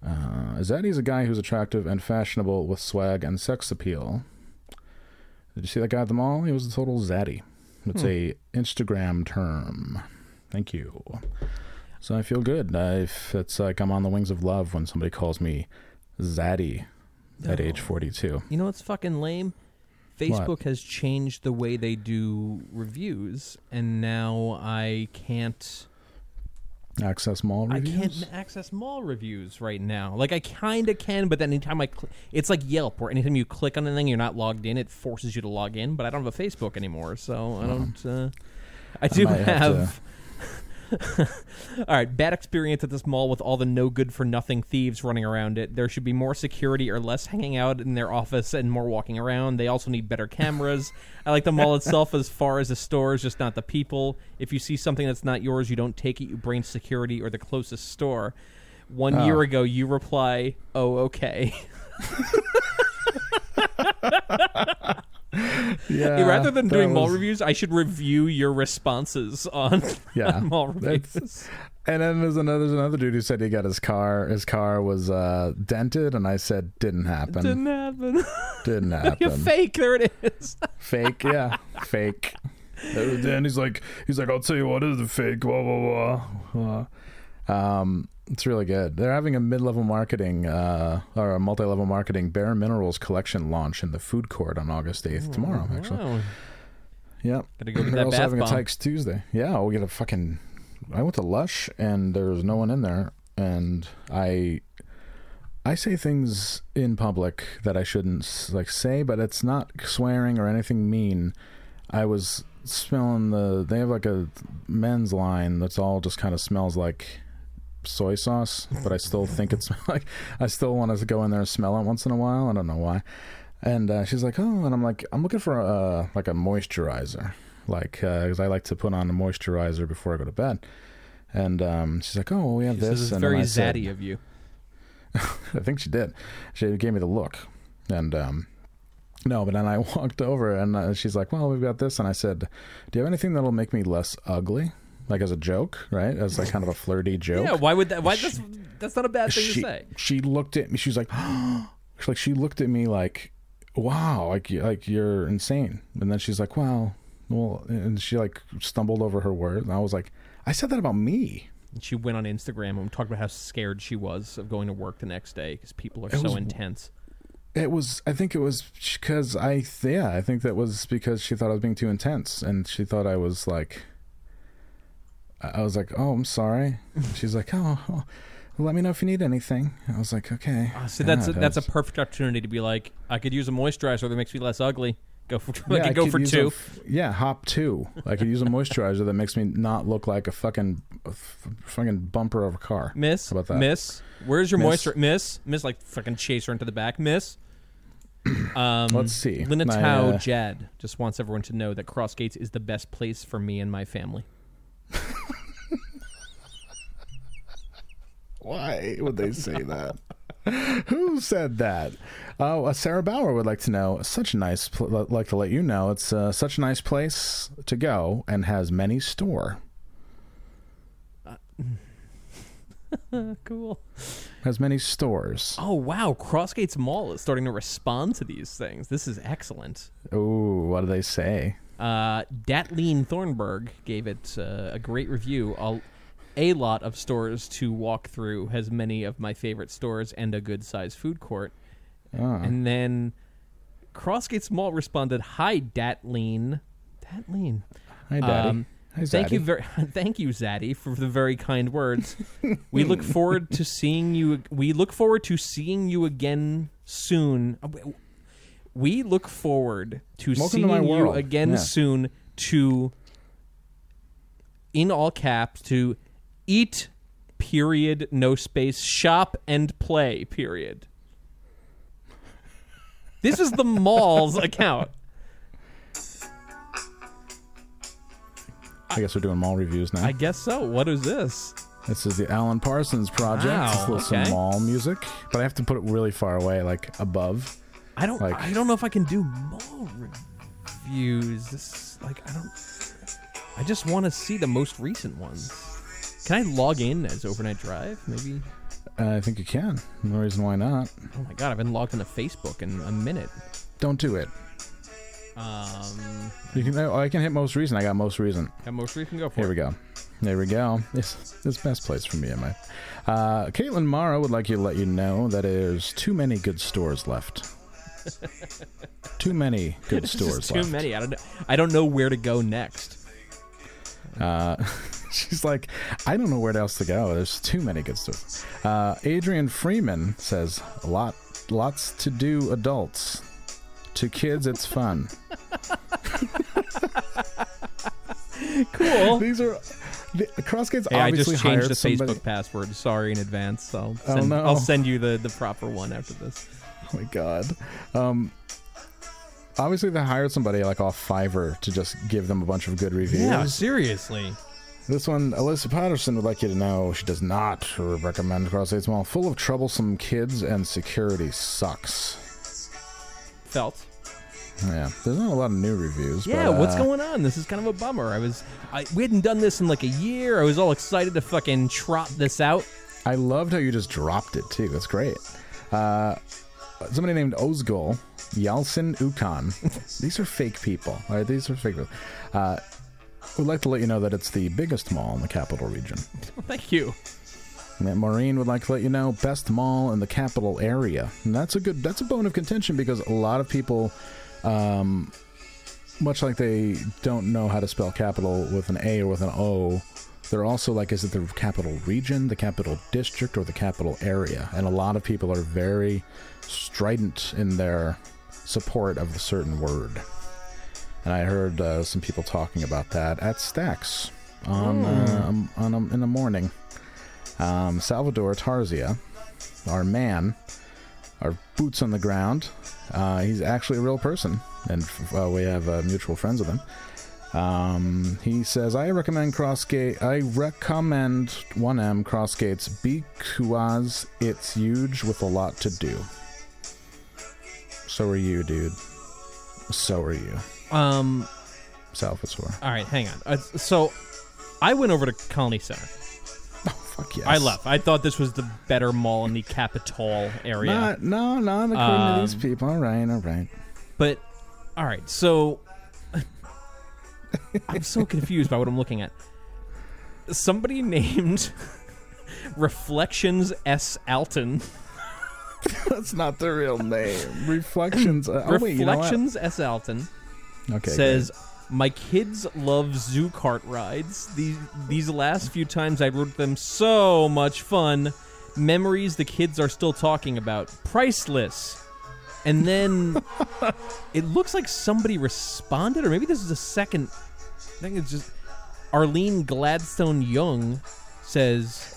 Uh, Zaddy's a guy who's attractive and fashionable with swag and sex appeal. Did you see that guy at the mall? He was a total Zaddy. It's a Instagram term. Thank you. So I feel good. If it's like I'm on the wings of love when somebody calls me Zaddy at age 42. You know what's fucking lame? Facebook has changed the way they do reviews, and now I can't. Access mall I reviews. can't access mall reviews right now. Like I kind of can, but then anytime I, cl- it's like Yelp, where anytime you click on anything, you're not logged in. It forces you to log in. But I don't have a Facebook anymore, so I don't. Uh, I do might have have. all right, bad experience at this mall with all the no good for nothing thieves running around it. There should be more security or less hanging out in their office and more walking around. They also need better cameras. I like the mall itself as far as the stores, just not the people. If you see something that's not yours, you don't take it. You bring security or the closest store. One ah. year ago, you reply, "Oh, okay." Yeah, Rather than that doing mall reviews, I should review your responses on, Yeah, on mall that's- reviews. And then there's another there's another dude who said he got his car his car was uh, dented, and I said didn't happen. Didn't happen. Didn't happen. You're fake. There it is. Fake, yeah, fake. Then he's like, he's like, I'll tell you what is the fake. Blah blah blah. Uh, um, it's really good. They're having a mid-level marketing uh, or a multi-level marketing Bare Minerals collection launch in the food court on August eighth tomorrow. Actually, Wow. yep. Gotta go They're also having bomb. a Tykes Tuesday. Yeah, we get a fucking. I went to Lush and there was no one in there, and I, I say things in public that I shouldn't like say, but it's not swearing or anything mean. I was smelling the. They have like a men's line that's all just kind of smells like soy sauce, but I still think it's like I still want to go in there and smell it once in a while. I don't know why. And uh, she's like, "Oh," and I'm like, "I'm looking for a like a moisturizer, like because I like to put on a moisturizer before I go to bed." And um, she's like, "Oh, well, we have She this." it's and very I said- zaddy of you. I think she did. She gave me the look, and um, no, but then I walked over and uh, she's like, "Well, we've got this," and I said, "Do you have anything that'll make me less ugly?" Like as a joke, right? As like kind of a flirty joke. Yeah. Why would that? Why that's that's not a bad thing she, to say. She looked at me. She was like, she's like she looked at me like, "Wow, like like you're insane." And then she's like, "Well, well," and she like stumbled over her words. And I was like, "I said that about me." And she went on Instagram and talked about how scared she was of going to work the next day because people are It so was- intense. It was. I think it was because I. Yeah, I think that was because she thought I was being too intense, and she thought I was like. I I was like, "Oh, I'm sorry." She's like, "Oh, oh, let me know if you need anything." I was like, "Okay." So that's a, that's a perfect opportunity to be like, I could use a moisturizer that makes me less ugly. Go for I Yeah, could go for use a two. f- yeah, hop two. I could use a moisturizer that makes me not look like a fucking, a f- fucking bumper of a car. Miss, How about that? Miss, where's your Miss? moisture? Miss, Miss, like fucking chase her into the back. Miss. Um, Let's see. Lina My, Tao uh, Jad just wants everyone to know that Crossgates is the best place for me and my family. Why would they say that? Who said that? Oh, uh, Sarah Bauer would like to know. Such a nice, pl- like to let you know, it's uh, such a nice place to go and has many store. Cool. Has many stores. Oh wow, Crossgates Mall is starting to respond to these things. This is excellent. Oh, what do they say? Uh, Datleen Thornburg gave it uh, a great review. A, a lot of stores to walk through has many of my favorite stores and a good sized food court. Ah. And then Crossgates Mall responded, "Hi, Datleen. Datleen. Hi, Daddy. Um, Hi, Thank you very, thank you, Zaddy, for the very kind words. we look forward to seeing you. We look forward to seeing you again soon. We look forward to Welcome to seeing my you again Yeah. soon. To in all caps to eat. Period. No space. Shop and play. Period. This is the mall's account. I guess we're doing mall reviews now. I guess so. What is this? This is the Alan Parsons project. Wow, it's a little okay. some mall music, but I have to put it really far away, like above. I don't. Like- I don't know if I can do mall reviews. This like I don't. I just want to see the most recent ones. Can I log in as Overnight Drive? Maybe. Uh, I think you can. No reason why not. Oh my god, I've been logged into Facebook in a minute. Don't do it. Um, You can. Oh, I can hit most recent. I got most recent. got most recent. Go for Here it. we go. There we go. This this best place for me and my. Uh, Caitlin Mara would like you to let you know that there's too many good stores left. too many good This stores too left. many. I don't. know- I don't know where to go next. Uh, She's like, I don't know where else to go. There's too many good stuff. Uh, Adrian Freeman says, a lot, lots to do, adults. To kids, it's fun. Cool. These are the, Crossgates Hey, I just changed hired the somebody. Facebook password. Sorry in advance. So Oh, send, no. I'll send you the, the proper one after this. Oh my god. Um, obviously they hired somebody like off Fiverr to just give them a bunch of good reviews. Yeah, seriously. This one, Alyssa Patterson would like you to know she does not recommend Crossgates Mall. Full of troublesome kids and security sucks. Felt. Yeah, there's not a lot of new reviews. Yeah, but, what's uh, going on? This is kind of a bummer. I was, I, we hadn't done this in like a year. I was all excited to fucking trot this out. I loved how you just dropped it too. That's great. Uh, somebody named Ozgul, Yalcin Ukan. these are fake people. All right, these are fake people. Uh, would like to let you know that it's the biggest mall in the capital region. Thank you. And that Maureen would like to let you know best mall in the capital area. And that's a good that's a bone of contention because a lot of people um much like they don't know how to spell capital with an A or with an O, they're also like is it the capital region, the capital district or the capital area? And a lot of people are very strident in their support of the certain word. And I heard uh, some people talking about that at Stacks on uh, um, on um, in the morning um, Salvador Tarzia, our man, our boots on the ground. Uh, he's actually a real person, and uh, we have uh, mutual friends with him. Um, he says, "I recommend Crossgate. I recommend 1M Crossgates because it's huge with a lot to do. So are you, dude. So are you, Um, Salvatore. all right, hang on. Uh, so, I went over to Colonie Center. Fuck yes. I left. I thought this was the better mall in the Capitol area. Not, no, not according to these Um, people. All right, all right. But all right, so I'm so confused by what I'm looking at. Somebody named Reflections S. Alton. That's not the real name. Reflections. Uh, oh, wait, you know? Reflections S. Alton Okay. says, "My kids love zoo cart rides. These these last few times I rode them, so much fun. Memories the kids are still talking about. Priceless." And then it looks like somebody responded, or maybe this is a second. I think it's just Arlene Gladstone Young says,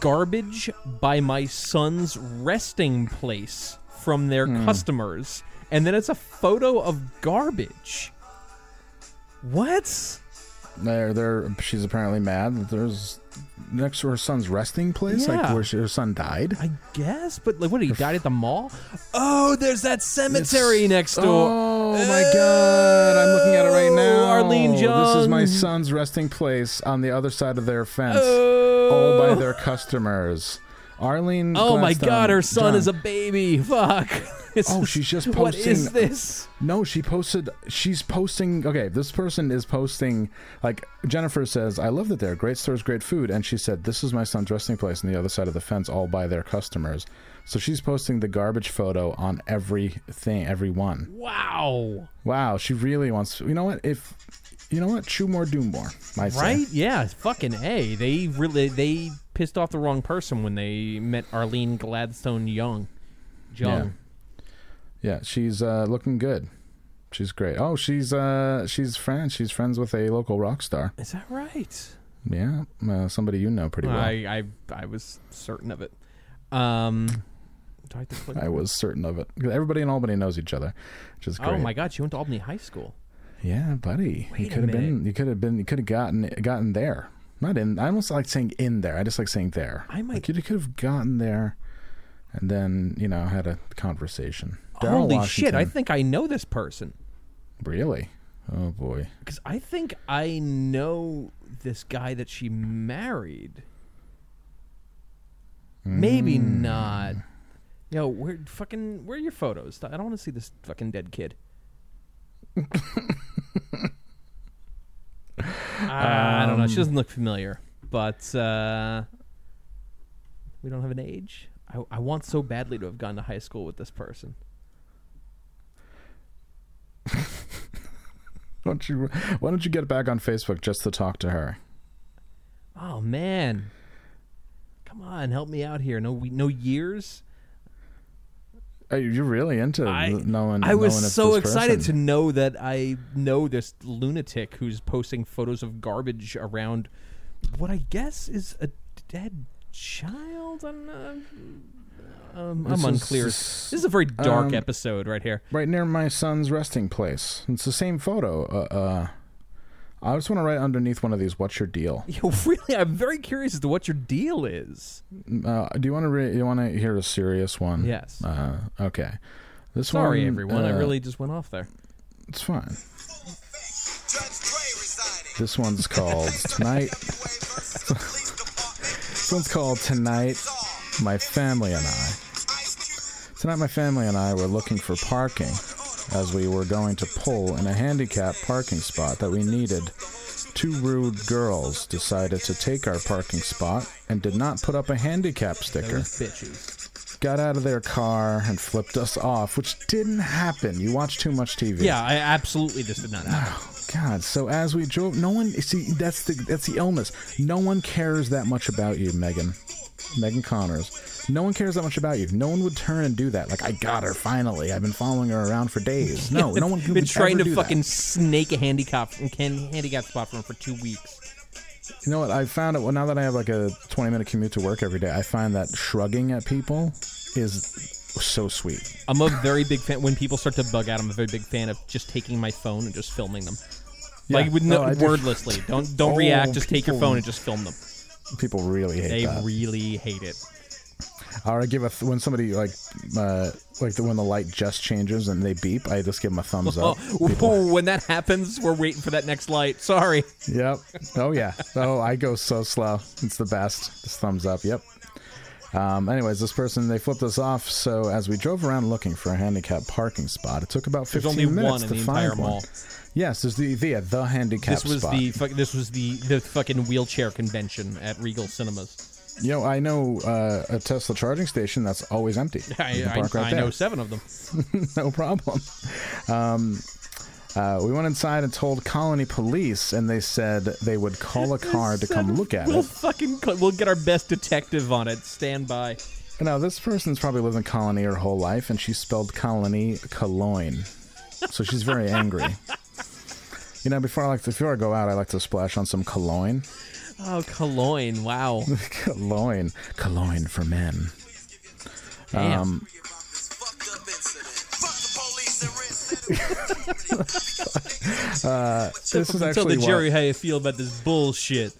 "Garbage by my son's resting place from their hmm. customers," and then it's a photo of garbage. What? There, there. She's apparently mad that there's next to her son's resting place, like where she, her son died. I guess, but like, what? He died at the mall? Oh, there's that cemetery It's- next door. Oh my god! I'm looking at it right oh, now. Arlene This is my Young. son's resting place on the other side of their fence, Oh. all by their customers. Arlene. Oh my Gladstone God, her son John. is a baby. Fuck. It's- Oh, she's just posting. What is this? No, she posted. She's posting. Okay, this person is posting. Like Jennifer says, "I love that there. Are great stores, great food." And she said, "This is my son's resting place on the other side of the fence, all by their customers." So she's posting the garbage photo on every thing, every one. Wow. Wow, she really wants. You know what? If you know what, chew more, do more. I say. Right? Yeah. Fucking a. They really they pissed off the wrong person when they met Arlene Gladstone Young. Young. Yeah, she's uh, looking good. She's great. Oh, she's uh, she's friends. She's friends with a local rock star. Is that right? Yeah, uh, somebody you know pretty well. I, I I was certain of it. Um, do I have to click? I was certain of it. Everybody in Albany knows each other, which is great. Oh my God! She went to Albany High School. Yeah, buddy. you Wait a could have been. You could have been. You could have gotten gotten there. Not in. I almost like saying in there. I just like saying there. I might- Like you could have gotten there, and then you know had a conversation. Daryl Holy Washington, shit! I think I know this person really. Oh boy. because I think I know this guy that she married. Maybe Hmm. not. Yo, where fucking where are your photos? I don't want to see this fucking dead kid. I don't know. Um, She doesn't look familiar, but uh, we don't have an age. I, I want so badly to have gone to high school with this person. Why don't you Why don't you get back on Facebook just to talk to her? Oh man, come on, help me out here. No, we, no years. Are you you're really into I, knowing? I was knowing so excited to know that I know this lunatic who's posting photos of garbage around what I guess is a dead child. I'm, uh, um, I'm This is- unclear. this- This is a very dark um, episode right here. right near my son's resting place. It's the same photo. Uh, uh, I just want to write underneath one of these. What's your deal? Yo, really, I'm very curious as to what your deal is. Uh, do you want to? Re- you want to hear a serious one? Yes. Uh, okay. This Sorry, one, everyone. I uh, really just went off there. It's fine. This one's called Tonight. this one's called Tonight, My Family and I. Tonight, my family and I were looking for parking as we were going to pull in a handicap parking spot that we needed. Two rude girls decided to take our parking spot and did not put up a handicap sticker Those bitches. got out of their car and flipped us off, which didn't happen. You watch too much TV. Yeah, I absolutely this did not happen. Oh, God. So as we drove, no one see that's the that's the illness. No one cares that much about you, Megan. Megan Connors. No one cares that much about you. No one would turn and do that. Like I got her finally. I've been following her around for days. No, no one been trying to do fucking That. snake a handicap handicap spot for him for two weeks. You know what? I found it. Well, now that I have like a 20 minute commute to work every day, I find that shrugging at people is so sweet. I'm a very big fan. When people start to bug out, I'm a very big fan of just taking my phone and just filming them. Like Yeah. with no, No, wordlessly. Don't don't Oh, react. Just take your phone and just film them. People really hate They that. really hate it. Or I give a th- when somebody like uh, like the, when the light just changes and they beep, I just give them a thumbs up. People- when that happens, we're waiting for that next light. Sorry. Yep. Oh yeah. Oh, I go so slow. It's the best. Just thumbs up. Yep. Um, anyways, this person they flipped us off. So as we drove around looking for a handicap parking spot, it took about There's fifteen only minutes one in to the find entire one. mall. Yes, there's the the, the handicap This was spot. the fuck, this was the the fucking wheelchair convention at Regal Cinemas. You know, I know uh, a Tesla charging station that's always empty. I, I, right I know seven of them. no problem. Um, uh, we went inside and told Colonie Police, and they said they would call a car to come look at We'll it. fucking we'll get our best detective on it. Stand by. Now, this person's probably lived in Colonie her whole life, and she spelled Colonie Cologne. So she's very angry. You know, before I like to, before I go out, I like to splash on some cologne. Oh, Cologne! Wow. cologne, cologne for men. Damn. Um, uh, this is actually Tell actually the what- jury how you feel about this bullshit.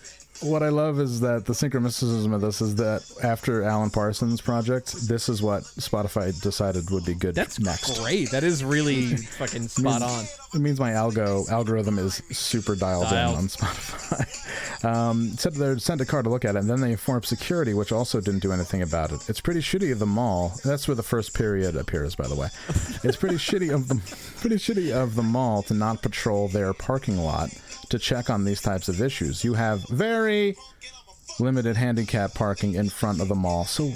What I love is that the synchromysticism of this is that after Alan Parsons' project, this is what Spotify decided would be good That's next. great. That is really fucking spot on. It means my algo algorithm is super dialed, Dialed. in on Spotify. um, said they sent a car to look at it, and then they informed security, which also didn't do anything about it. It's pretty shitty of the mall. That's where the first period appears, by the way. It's pretty shitty of the pretty shitty of the mall to not patrol their parking lot to check on these types of issues. You have very limited handicap parking in front of the mall, so.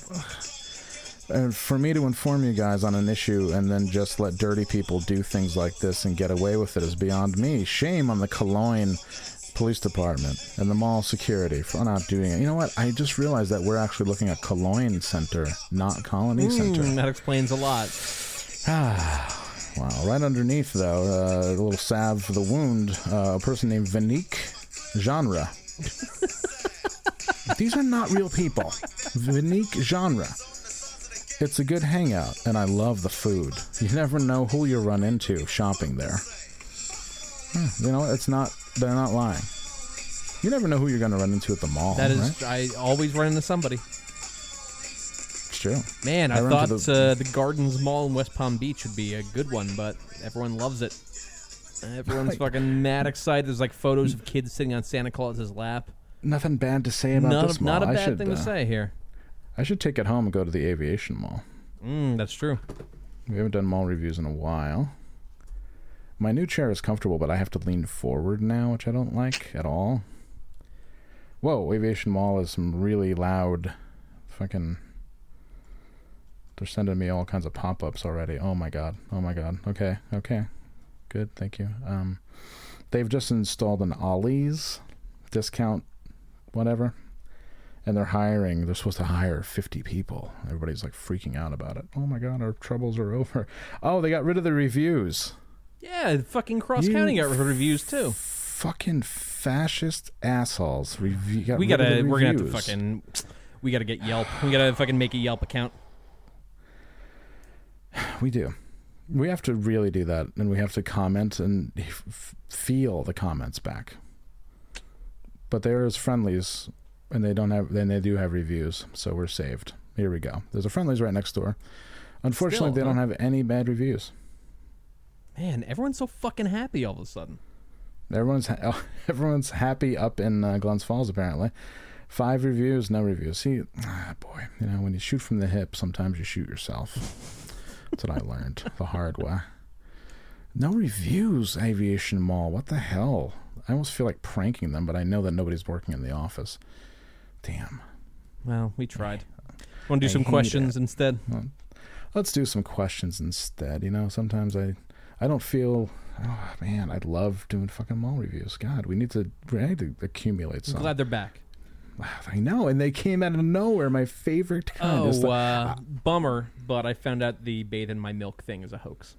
And for me to inform you guys on an issue and then just let dirty people do things like this and get away with it is beyond me. Shame on the Cologne Police Department and the mall security for not doing it. You know what? I just realized that we're actually looking at Cologne Center, not Colonie Center. Mm, that explains a lot. Wow. Right underneath, though, uh, a little salve for the wound, uh, a person named Vanique Genre. These are not real people. Vanique Genre. It's a good hangout, and I love the food. You never know who you'll run into shopping there. Hmm, You know, it's not, they're not lying. You never know who you're going to run into at the mall. That is, right? I always run into somebody. It's true. Man, I, I thought the- uh, the Gardens Mall in West Palm Beach would be a good one, but everyone loves it. Everyone's Like- fucking mad excited. There's like photos of kids sitting on Santa Claus's lap. Nothing bad to say about Not, this mall. not a bad should, thing uh, to say here. I should take it home and go to the aviation mall. Mm, that's true. We haven't done mall reviews in a while. My new chair is comfortable, but I have to lean forward now, which I don't like at all. Whoa, Aviation Mall is some really loud fucking. They're sending me all kinds of pop ups already. Oh my god. Oh my god. Okay, okay. Good, thank you. Um, they've just installed an Ollie's discount whatever. And they're hiring. They're supposed to hire 50 people. Everybody's like freaking out about it. Oh my god, our troubles are over. Oh, they got rid of the reviews. Yeah, fucking Cross County got reviews too. Fucking fascist assholes. Review, got We gotta, we're gonna have to fucking, we gotta get Yelp. We gotta fucking make a Yelp account. We do. We have to really do that, and we have to comment and f- feel the comments back. But they're as friendlies, and they don't have. Then they do have reviews, so we're saved. Here we go. There's a Friendly's right next door. Unfortunately, Still, they don't huh? have any bad reviews. Man, everyone's so fucking happy all of a sudden. Everyone's ha- everyone's happy up in uh, Glens Falls apparently. Five reviews, no reviews. See, ah, boy, you know when you shoot from the hip, sometimes you shoot yourself. That's what I learned the hard way. No reviews, Aviation Mall. What the hell? I almost feel like pranking them, but I know that nobody's working in the office. Damn. Well, we tried. Want to I do some questions it. instead? Let's do some questions instead. You know, sometimes I, I don't feel. Oh man, I'd love doing fucking mall reviews. God, we need to. We need to accumulate I'm glad they're back. I know, and they came out of nowhere. My favorite kind. Oh, is the- uh, bummer. But I found out the bathe in my milk thing is a hoax.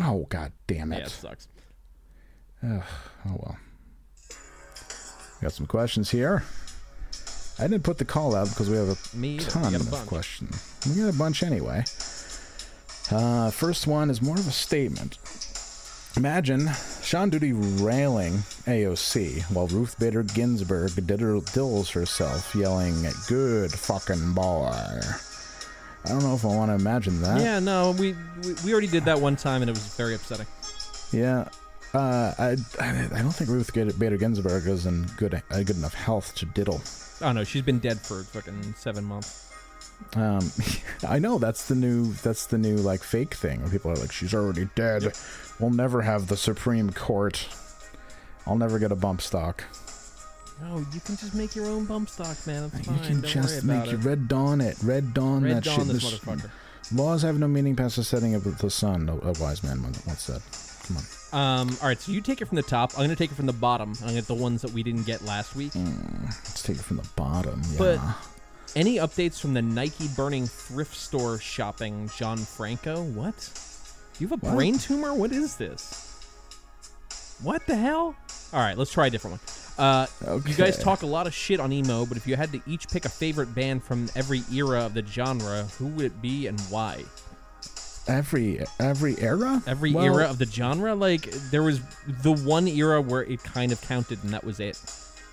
oh, god damn Yeah, it! it sucks. Ugh, oh well. Got some questions here. I didn't put the call out because we have a Me, ton a of bunch. questions. We got a bunch anyway. Uh, first one is more of a statement. Imagine Sean Duty railing AOC while Ruth Bader Ginsburg diddles herself, yelling, "Good fucking boy." I don't know if I want to imagine that. Yeah, no, we, we we already did that one time, and it was very upsetting. Yeah. Uh, I, I I don't think Ruth Bader Ginsburg is in good uh, good enough health to diddle. Oh no, she's been dead for fucking seven months. Um, I know that's the new that's the new like fake thing where people are like, she's already dead. We'll never have the Supreme Court. I'll never get a bump stock. No, you can just make your own bump stock, man. It's you fine. can Don't just worry make your it. red dawn it, red dawn Red that dawn shit. this This- motherfucker. Laws have no meaning past the setting of the sun. A, a wise man once once said. Come on. Um, all right, so you take it from the top. I'm gonna take it from the bottom. I'm gonna get the ones that we didn't get last week. Let's take it from the bottom. Yeah. But any updates from the Nike burning thrift store shopping, John Franco? What? You have a What? brain tumor? What is this? What the hell? All right, let's try a different one. Uh, You guys talk a lot of shit on emo, but if you had to each pick a favorite band from every era of the genre, who would it be and why? every every era. Every Well, era of the genre? Like, there was the one era where it kind of counted, and that was it.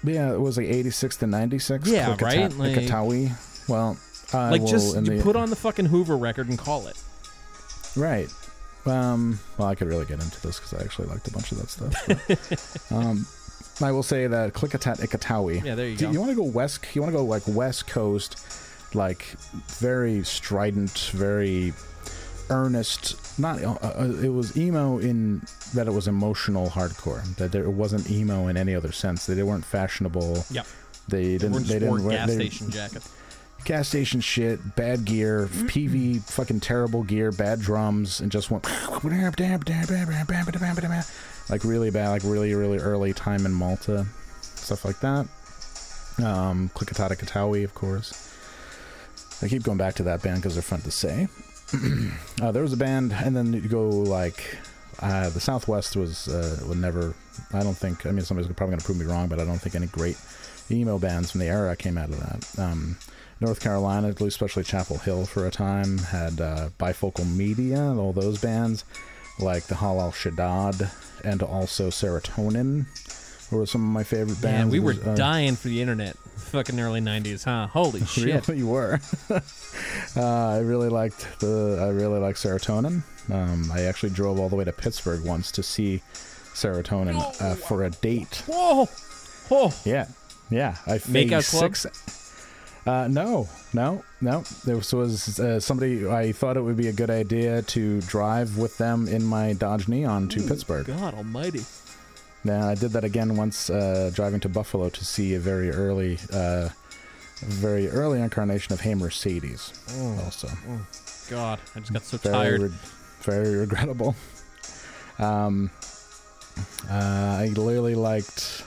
Yeah, it was like 86 to 96. Yeah, Klikata- right? Like- Klikatawi. Well, I like, just you the- put on the fucking Hoover record and call it. Right. Um, well, I could really get into this because I actually liked a bunch of that stuff. but, um, I will say that Clikatat Ikatowi. Yeah, there you Do go. You want to go west? You want to go like West Coast, like very strident, very earnest. Not uh, uh, it was emo in that it was emotional hardcore. That there, it wasn't emo in any other sense. That they weren't fashionable. Yep. They They didn't. weren't They didn't. wear- gas they- station jackets. Gas station shit, bad gear, PV, fucking terrible gear, bad drums, and just went like really bad, like really, really early time in Malta, stuff like that. Um, Clikatat Ikatowi, of course. I keep going back to that band because they're fun to say. uh, there was a band, and then you go like uh, the Southwest was uh, would never. I don't think. I mean, somebody's probably going to prove me wrong, but I don't think any great emo bands from the era came out of that. Um, North Carolina, especially Chapel Hill for a time, had uh, bifocal media, all those bands like the Halal Shaddad and also Serotonin were some of my favorite bands. Man, we were uh, dying for the internet. Fucking early '90s, huh? Holy shit! Really were. uh, I really liked the. I really liked Serotonin. Um, I actually drove all the way to Pittsburgh once to see Serotonin uh, for a date. Whoa! Whoa! Yeah, yeah. I Make six. Uh, no, no, no. There was, was uh, somebody. I thought it would be a good idea to drive with them in my Dodge Neon to Pittsburgh. God Almighty! Yeah, I did that again once uh, driving to Buffalo to see a very early, uh, very early incarnation of Hey Mercedes. Also, God, I just got so very, tired. re- very regrettable. Um, uh, I literally liked.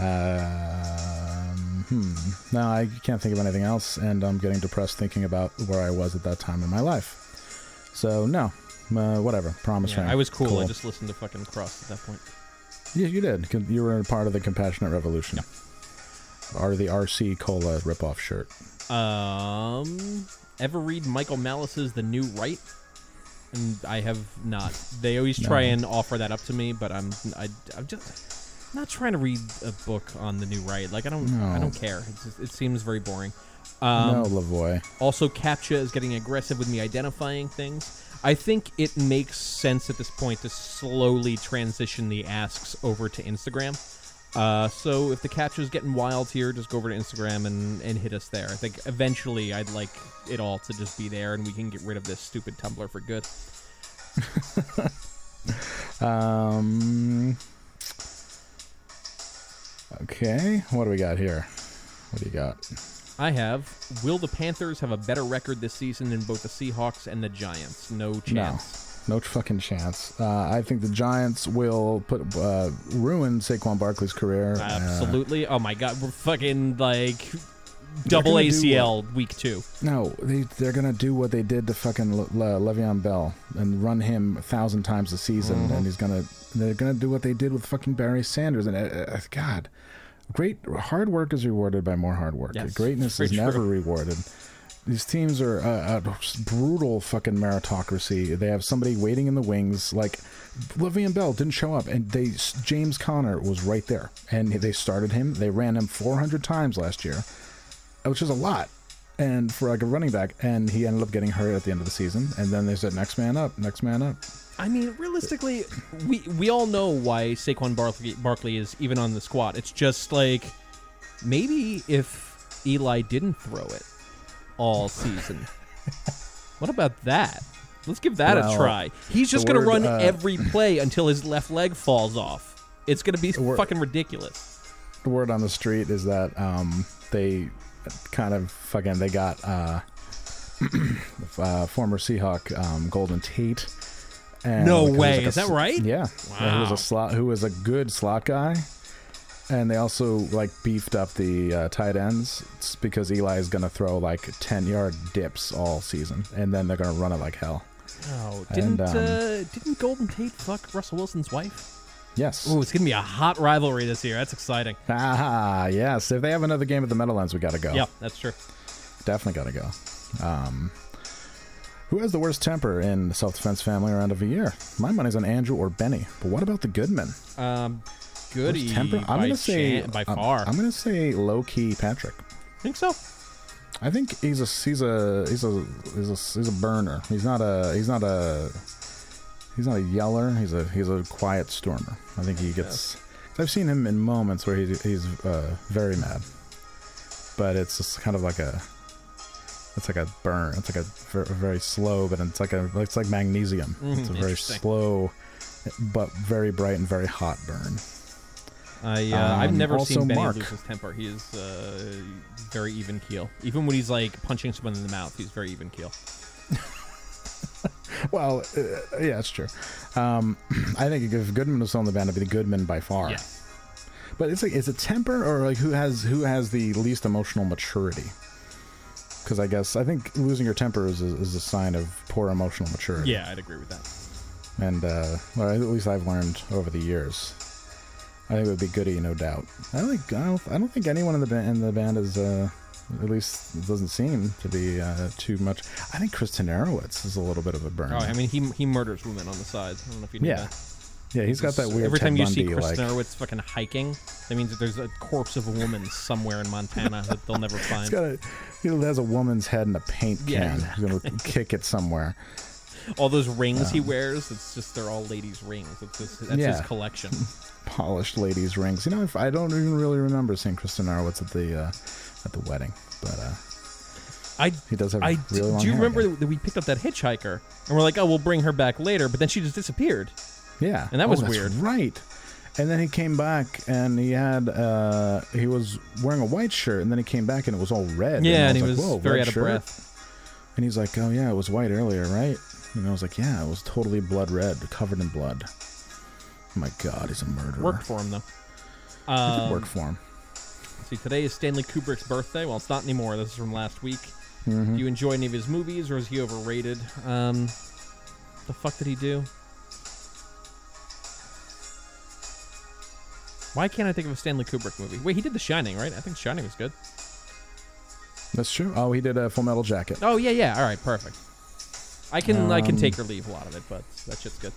Um, hmm. No, I can't think of anything else, and I'm getting depressed thinking about where I was at that time in my life. So no, uh, whatever. Promise Yeah, ring. I was cool. I just listened to fucking Cross at that point. Yeah, you did. You were a part of the compassionate revolution. Or the RC Cola ripoff shirt. Um, ever read Michael Malice's The New Right? And I have not. They always try No. and offer that up to me, but I'm I, I'm just not trying to read a book on The New Right. Like I don't I don't care. Just, it seems very boring. Um, no, Lavoy. Also, CAPTCHA is getting aggressive with me identifying things. I think it makes sense at this point to slowly transition the asks over to Instagram. Uh, so if the CAPTCHA is getting wild here, just go over to Instagram and, and hit us there. I think eventually I'd like it all to just be there and we can get rid of this stupid Tumblr for good. Um. Okay, what do we got here? What do you got? I have Will the Panthers have a better record this season than both the Seahawks and the Giants? No chance. No, no fucking chance. Uh, I think the Giants will put uh, ruin Saquon Barkley's career. Uh, Absolutely. oh my god, we're fucking like double ACL week two. no, they they're gonna do what they did to fucking Le- Le- Le'Veon Bell and run him a thousand times a season, Mm-hmm. and he's gonna they're gonna do what they did with fucking Barry Sanders. And uh, uh, God, great hard work is rewarded by more hard work. Yes, Greatness is never rewarded. These teams are uh, a brutal fucking meritocracy. They have somebody waiting in the wings, like Le'Veon Bell didn't show up, and they James Conner was right there, and they started him. They ran him 400 times last year, which is a lot, and for like a running back, and he ended up getting hurt at the end of the season. And then they said, "Next man up, next man up." I mean, realistically, we we all know why Saquon Barkley, Barkley is even on the squad. It's just like maybe if Eli didn't throw it all season. what about that? Let's give that Well, a try. He's just going to run uh, every play until his left leg falls off. It's going to be word- fucking ridiculous. The word on the street is that um, they kind of fucking they got uh, uh, former Seahawk um, Golden Tate. And No way. like Is that right? Yeah. Yeah, Who was a slot? Who was a good slot guy? And they also like beefed up the uh, tight ends it's because Eli is going to throw like ten yard dips all season, and then they're going to run it like hell. Oh, didn't um, uh, didn't Golden Tate fuck Russell Wilson's wife? Yes. Oh, it's gonna be a hot rivalry this year. That's exciting. Ah, yes. If they have another game at the Meadowlands, we got to go. Yeah, that's true. Definitely got to go. Um, who has the worst temper in the self defense family around of a year? My money's on Andrew or Benny. But what about the Goodman? Um, Goody Worst temper? I'm gonna say chan- by I'm- far. I'm, gonna say low key Patrick. think so. I think he's a he's a he's a he's a he's a burner. He's not a he's not a he's not a yeller. He's a he's a quiet stormer. I think he gets. I've seen him in moments where he, he's uh, very mad, but it's just kind of like a. It's like a burn. It's like a ver- very slow, but it's like a it's like magnesium. Mhm, it's a very slow, but very bright and very hot burn. I uh, I've Um, never seen Benny Mark. lose his temper. He is uh, very even keel. Even when he's like punching someone in the mouth, he's very even keel. Well, uh, yeah, it's true. Um, I think if Goodman was still in the band, it'd be the Goodman by far. Yeah. But it's like, is it temper or like who has who has the least emotional maturity? Because I guess I think losing your temper is a, is a sign of poor emotional maturity. Yeah, I'd agree with that. And uh, well, at least I've learned over the years. I think it would be Goody, no doubt. I don't think I don't, I don't think anyone in the band in the band is uh, at least it doesn't seem to be uh, too much. I think Chris Tenarowitz is a little bit of a burn. Oh, I mean, he he murders women on the side. I don't know if you knew Yeah. that. yeah, he's got that weird. Every Ted time you Bundy, see Chris like, fucking hiking, that means that there's a corpse of a woman somewhere in Montana that they'll never He's find. got a he has a woman's head in a paint can. Yeah, can. He's gonna kick it somewhere. All those rings he wears, it's just they're all ladies' rings. It's his, that's Yeah. his collection. Polished ladies' rings. You know, if I don't even really remember seeing Kristen Arwitz at the uh, at the wedding, but uh, I he does have I really d- do you remember again. that we picked up that hitchhiker and we're like, oh, we'll bring her back later, but then she just disappeared. Yeah, And that Oh, was weird. right? And then he came back and he had uh, he was wearing a white shirt, and then he came back and it was all red. Yeah, and he like, was "Whoa, very out of shirt?" breath. And he's like, "Oh yeah, it was white earlier, right?" And I was like, "Yeah, it was totally blood red, covered in blood." Oh my God, he's a murderer. Worked for him though. Um, work for him. See, today is Stanley Kubrick's birthday. Well, it's not anymore. This is from last week. Mm-hmm. Do you enjoy any of his movies, or is he overrated? Um, the fuck did he do? Why can't I think of a Stanley Kubrick movie? Wait, he did The Shining, right? I think Shining was good. That's true. Oh, he did a Full Metal Jacket. Oh yeah, yeah. All right, perfect. I can I can Um, take or leave a lot of it, but that shit's good.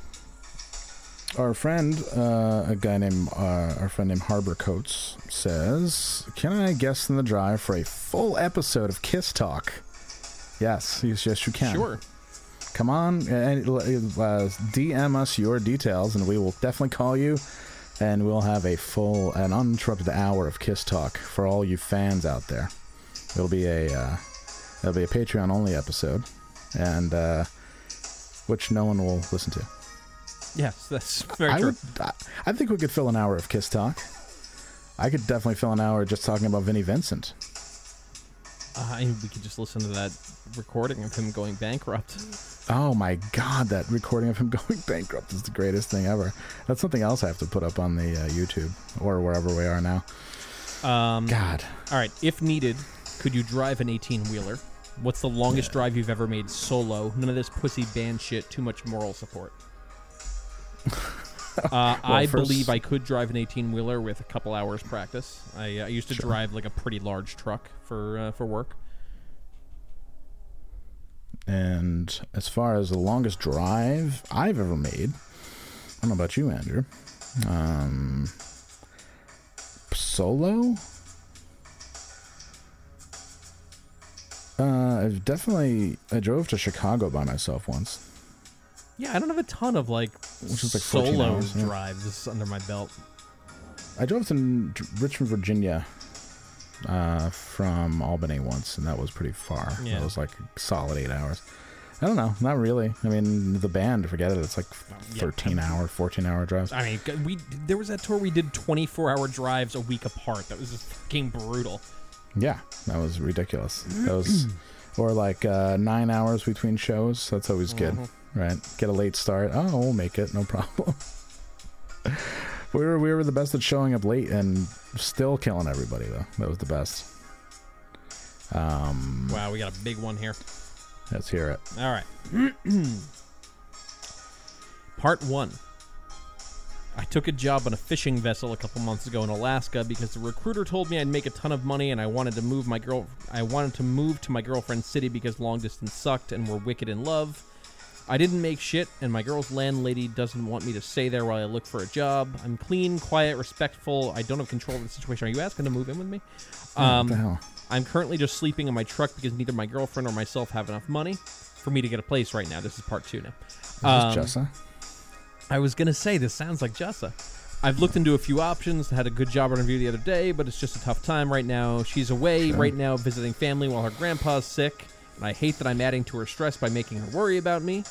Our friend, uh, a guy named uh, our friend named Harbor Coats says, "Can I guest in the drive for a full episode of Kiss Talk?" Yes, yes, yes, you can. Sure. Come on, and uh, DM us your details, and we will definitely call you, and we'll have a full, an uninterrupted hour of Kiss Talk for all you fans out there. It'll be a, uh, it'll be a Patreon only episode, and uh, which no one will listen to. Yes, that's very I true. would, I, I think we could fill an hour of Kiss Talk. I could definitely fill an hour just talking about Vinnie Vincent. Uh, and we could just listen to that recording of him going bankrupt. Oh my god, that recording of him going bankrupt is the greatest thing ever. That's something else I have to put up on the uh, YouTube or wherever we are now. Um, God, All right, if needed, could you drive an 18 wheeler? What's the longest drive you've ever made solo? None of this pussy band shit. Too much moral support. Uh, I first- believe I could drive an 18 wheeler with a couple hours practice. I, uh, I used to drive like a pretty large truck for uh, for work. and as far as the longest drive I've ever made, I don't know about you, Andrew. Um, solo. Uh, I've definitely I drove to Chicago by myself once. Yeah, I don't have a ton of like Which is like 14 solo hours, yeah. drives under my belt. I drove to N- Richmond, Virginia, uh, from Albany once, and that was pretty far. Yeah. That was like a solid eight hours. I don't know, not really. I mean, the band, forget it. It's like yeah. thirteen hour, fourteen hour drives. I mean, g- we there was that tour we did 24 hour drives a week apart. That was just fucking brutal. Yeah, that was ridiculous. That was, or like uh, nine hours between shows. That's always good, right? Get a late start. Oh, we'll make it, no problem. we were we were the best at showing up late and still killing everybody though. That was the best. Um, Wow, we got a big one here. let's hear it. All right. Part one. I took a job on a fishing vessel a couple months ago in Alaska because the recruiter told me I'd make a ton of money and I wanted to move my girl I wanted to move to my girlfriend's city because long distance sucked and we're wicked in love. I didn't make shit and my girl's landlady doesn't want me to stay there while I look for a job. I'm clean, quiet, respectful. I don't have control of the situation. Are you asking to move in with me? Um, what the hell? I'm currently just sleeping in my truck because neither my girlfriend or myself have enough money for me to get a place right now. This is part two now. Is Um, this Jessa? I was gonna say this sounds like Jessa. I've looked into a few options, had a good job interview the other day, but it's just a tough time right now. She's away right now visiting family while her grandpa's sick, and I hate that I'm adding to her stress by making her worry about me.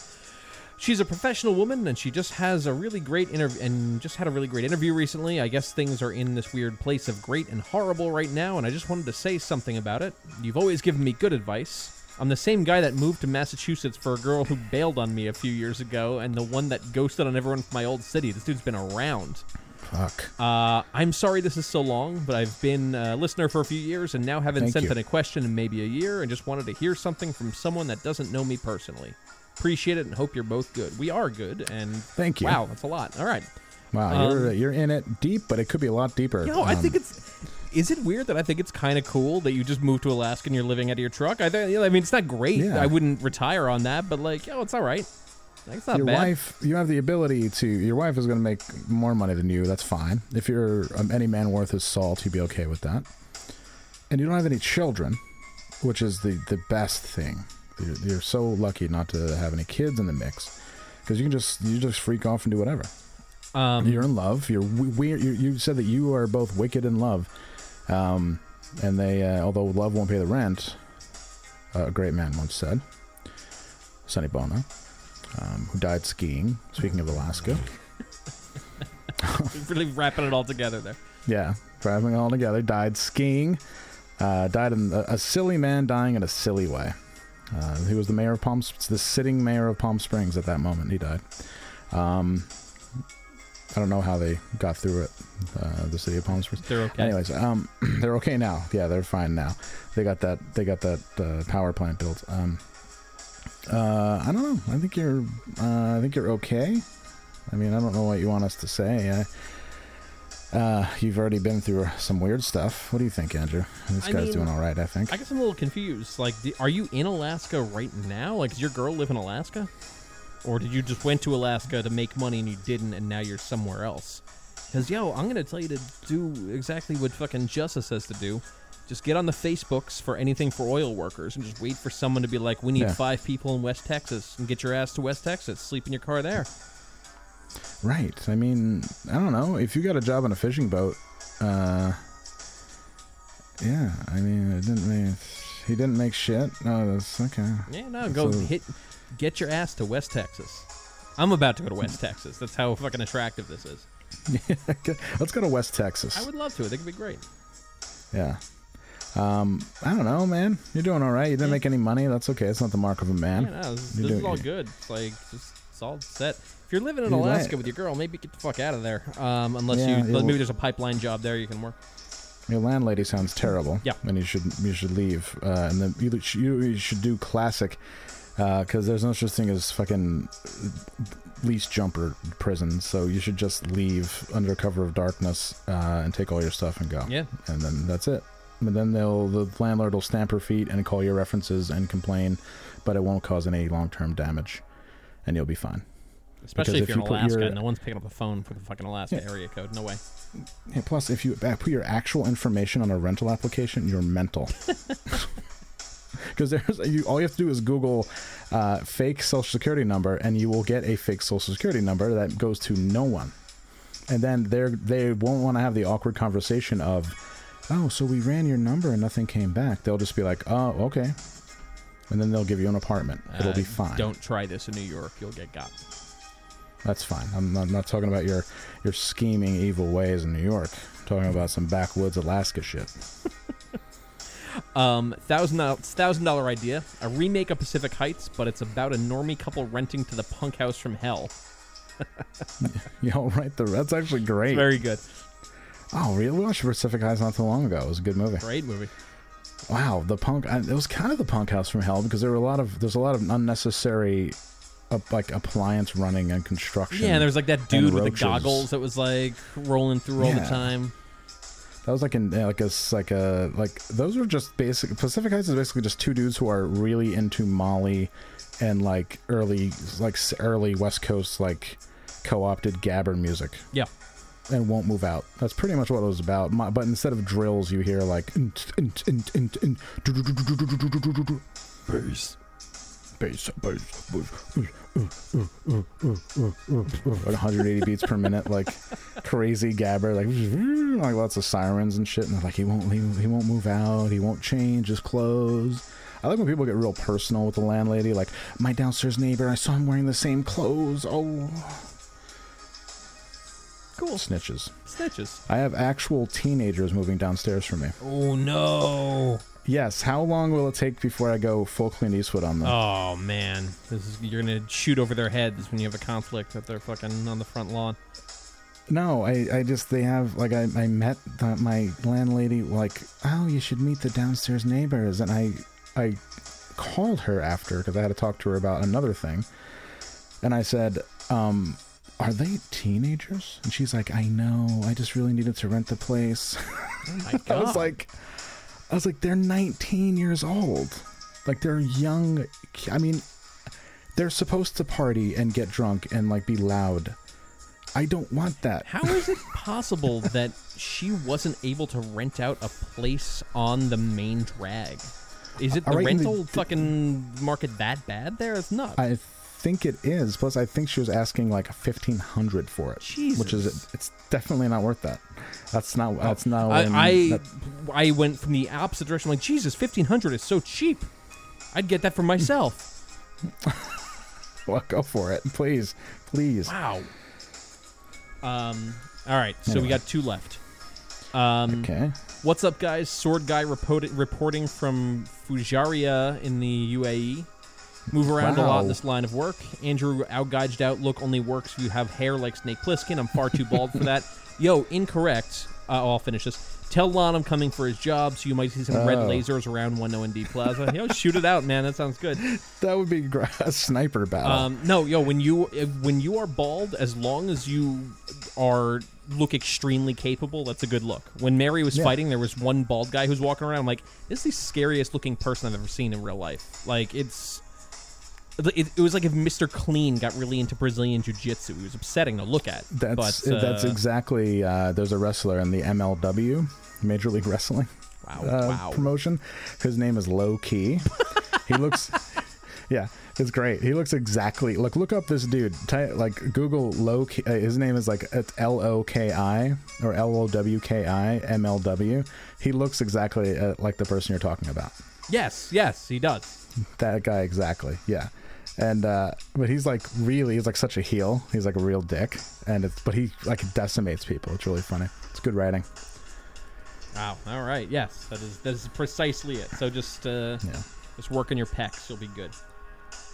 She's a professional woman, and she just has a really great interview, and just had a really great interview recently. I guess things are in this weird place of great and horrible right now, and I just wanted to say something about it. You've always given me good advice. I'm the same guy that moved to Massachusetts for a girl who bailed on me a few years ago, and the one that ghosted on everyone from my old city. This dude's been around. Fuck. Uh, I'm sorry this is so long, but I've been a listener for a few years and now haven't Thank sent you. in a question in maybe a year and just wanted to hear something from someone that doesn't know me personally. Appreciate it and hope you're both good. We are good, and Thank you. Wow, that's a lot. All right. Wow, um, you're you're in it deep, but it could be a lot deeper. You know, I Um, think it's. Is it weird that I think it's kind of cool that you just moved to Alaska and you're living out of your truck? I, th- I mean, it's not great. Yeah. I wouldn't retire on that, but like, oh, it's all right. Like, it's not your bad. wife. You have the ability to. Your wife is going to make more money than you. That's fine. If you're um, any man worth his salt, you'd be okay with that. And you don't have any children, which is the the best thing. You're, you're so lucky not to have any kids in the mix, because you can just you just freak off and do whatever. Um, You're in love. You're weird. You, you said that you are both wicked in love, um, and they. Uh, although love won't pay the rent, a great man once said. Sonny Bono, um, who died skiing. Speaking of Alaska, really wrapping it all together there. yeah, driving all together, died skiing. Uh, died in a, a silly man dying in a silly way. Uh, he was the mayor of Palm, the sitting mayor of Palm Springs at that moment. He died. Um, I don't know how they got through it. Uh, the city of Palm Springs. They're okay. Anyways, um, they're okay now. Yeah, they're fine now. They got that. They got that uh, power plant built. Um, uh, I don't know. I think you're. Uh, I think you're okay. I mean, I don't know what you want us to say. I, uh, you've already been through some weird stuff. What do you think, Andrew? This I guy's mean, doing all right. I think. I guess I'm a little confused. Like, are you in Alaska right now? Like, does your girl live in Alaska? Or did you just went to Alaska to make money and you didn't, and now you're somewhere else? Because yo, I'm gonna tell you to do exactly what fucking Justice says to do. Just get on the Facebooks for anything for oil workers, and just wait for someone to be like, "We need Yeah. five people in West Texas," and get your ass to West Texas. Sleep in your car there. Right. I mean, I don't know. If you got a job on a fishing boat, uh, yeah. I mean, it didn't make. He didn't make shit. No, that's okay. Yeah, no, go So- hit, get your ass to West Texas. I'm about to go to West Texas. That's how fucking attractive this is. Let's go to West Texas. I would love to. I think it'd be great. Yeah. Um, I don't know, man. You're doing all right. You didn't Yeah. make any money. That's okay. It's not the mark of a man. Yeah, no, this, this is all good. It's like just it's all set. If you're living in You're Alaska right. with your girl, maybe get the fuck out of there. Um, unless Yeah, you maybe will- there's a pipeline job there you can work. Your landlady sounds terrible. Yeah. and you should you should leave. Uh, and then you, you, you should do classic because there's no such thing as fucking lease jumper prison. So you should just leave under cover of darkness uh, and take all your stuff and go. Yeah. and then that's it. And then they'll the landlord will stamp her feet and call your references and complain, but it won't cause any long term damage, and you'll be fine. Especially Because if you're in you put Alaska. your- No one's picking up the phone for the fucking Alaska Yeah. area code. No way. Yeah, plus, if you uh, put your actual information on a rental application, you're mental. Because there's you, all you have to do is Google uh, fake social security number, and you will get a fake social security number that goes to no one. And then they they won't want to have the awkward conversation of, oh, so we ran your number and nothing came back. They'll just be like, oh, okay, and then they'll give you an apartment. It'll Uh, be fine. Don't try this in New York. You'll get got. That's fine. I'm not, I'm not talking about your your scheming evil ways in New York. I'm talking about some backwoods Alaska shit. Um, thousand thousand dollar idea. A remake of Pacific Heights, but it's about a normie couple renting to the punk house from hell. Yeah, right. The that's actually great. Very good. oh, really? We watched Pacific Heights not too long ago. It was a good movie. Great movie. Wow, the punk. It was kind of the punk house from hell because there were a lot of there's a lot of unnecessary, uh, like appliance running and construction. Yeah, and there was like that dude with the goggles that was like rolling through all the time. That was like in yeah, like a like a like those were just basic. Pacific Heights is basically just two dudes who are really into Molly, and like early like early West Coast like co-opted gabber music. Yeah. and won't move out. That's pretty much what it was about. My, but instead of drills, you hear like bass, bass, bass, like 180 beats per minute, like crazy gabber, like like lots of sirens and shit. And they're like, he won't leave, he won't move out, he won't change his clothes. I like when people get real personal with the landlady. Like my downstairs neighbor, I saw him wearing the same clothes. Oh, Cool. snitches. Snitches. I have actual teenagers moving downstairs for me. Oh no. Yes. How long will it take before I go full Clint Eastwood on them? Oh man, this is you're gonna shoot over their heads when you have a conflict that they're fucking on the front lawn. No, I, I just they have like I, I met the, my landlady like oh you should meet the downstairs neighbors and I I called her after because I had to talk to her about another thing and I said um are they teenagers and she's like I know I just really needed to rent the place Oh my I was like I was like they're 19 years old like they're young I mean they're supposed to party and get drunk and like be loud I don't want that How is it possible that she wasn't able to rent out a place on the main drag? Is it the right, and the- rental fucking market that bad there? It's not. I think it is. Plus, I think she was asking like fifteen hundred for it, which is it's definitely not worth that. That's not. That's not. I I, that- I went from the opposite direction. Like Jesus, fifteen hundred is so cheap. I'd get that for myself. well, go for it, please, please. Wow. Um. All right. So we got two left. Um, Okay. What's up, guys? Sword guy reported, reporting from Fujaria in the UAE. Move around a lot in this line of work. Andrew outgouged out look only works if you have hair like Snake Plissken. I'm far too bald for that. Yo, incorrect. Uh, I'll finish this. Tell Lon I'm coming for his job, so you might see some red Oh. lasers around One O and D Plaza. Yo, shoot it out, man. That sounds good. That would be a sniper battle. Um, no, yo, when you uh, when you are bald, as long as you are look extremely capable, that's a good look. When Mary was Yeah. fighting, there was one bald guy who's walking around. I'm like, this is the scariest looking person I've ever seen in real life. Like it's. It, it was like if Mr. Clean got really into Brazilian jiu-jitsu. He was upsetting to look at. that's but, that's uh, exactly. Uh, there's a wrestler in the MLW, Major League Wrestling Wow, uh, wow. promotion. His name is Low Ki. he looks. Yeah, it's great. He looks exactly. Look, look up this dude. Ty, like Google Low. Key, uh, his name is like it's L O K I or L O W K I M L W. He looks exactly uh, like the person you're talking about. Yes, yes, he does. That guy exactly. Yeah. And uh but he's like really he's like such a heel. He's like a real dick. And it's but he like decimates people. It's really funny. It's good writing. Wow. All right. Yes, that is that is precisely it. So just uh, Yeah. just work on your pecs. You'll be good.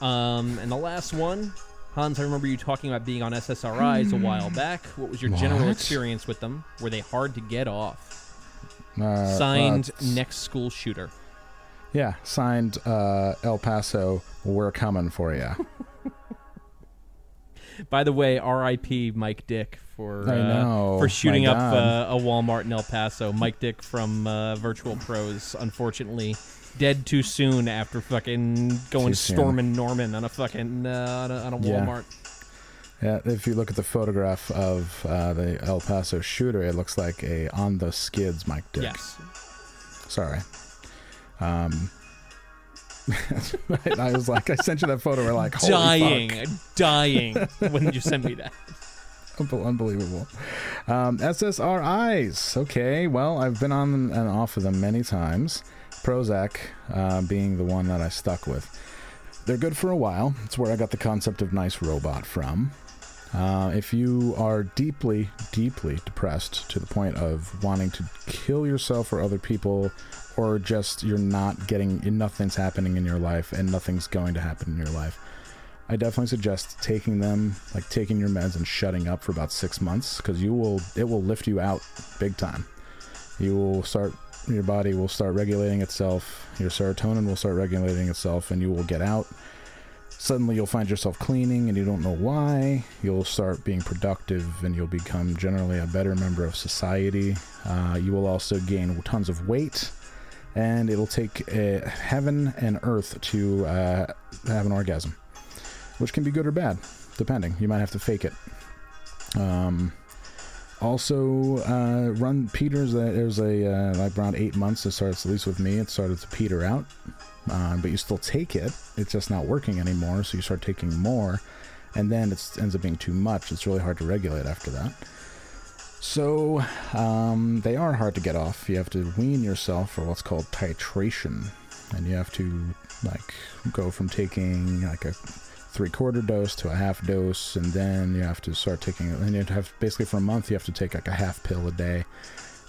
Um, and the last one, Hans. I remember you talking about being on SSRIs a while back. What was your general experience with them? Were they hard to get off? Uh, Signed, well, next school shooter. Yeah, signed uh El Paso, we're coming for you. By the way, R.I.P. Mike Dick for I uh, know. for shooting My up God. uh, a Walmart in El Paso. Mike Dick from uh, Virtual Pros, unfortunately, dead too soon after fucking going Too soon. storming Norman on a fucking uh, on a, on a Yeah. Walmart. Yeah, if you look at the photograph of uh, the El Paso shooter, it looks like a on the skids Mike Dick. Yes. Sorry. Um I was like, I sent you that photo. We're like, dying, fuck. dying when you sent me that. Unbelievable. Um, SSRIs. Okay, well, I've been on and off of them many times. Prozac uh, being the one that I stuck with. They're good for a while. It's where I got the concept of nice robot from. Uh, if you are deeply, deeply depressed to the point of wanting to kill yourself or other people, or just you're not getting, nothing's happening in your life and nothing's going to happen in your life, I definitely suggest taking them, like taking your meds and shutting up for about six months, because you will, it will lift you out big time. You will start, your body will start regulating itself. Your serotonin will start regulating itself, and you will get out. Suddenly, you'll find yourself cleaning, and you don't know why. You'll start being productive, and you'll become generally a better member of society. Uh, you will also gain tons of weight, and it'll take uh, heaven and earth to uh, have an orgasm which can be good or bad, depending. You might have to fake it. Um, also, uh, run Peters. There's a uh, like around eight months. It starts at least with me. It started to peter out, uh, but you still take it. It's just not working anymore. So you start taking more, and then it ends up being too much. It's really hard to regulate after that. So um, they are hard to get off. You have to wean yourself for what's called titration, and you have to like go from taking like a three quarter dose to a half dose, and then you have to start taking. And you have basically for a month you have to take like a half pill a day.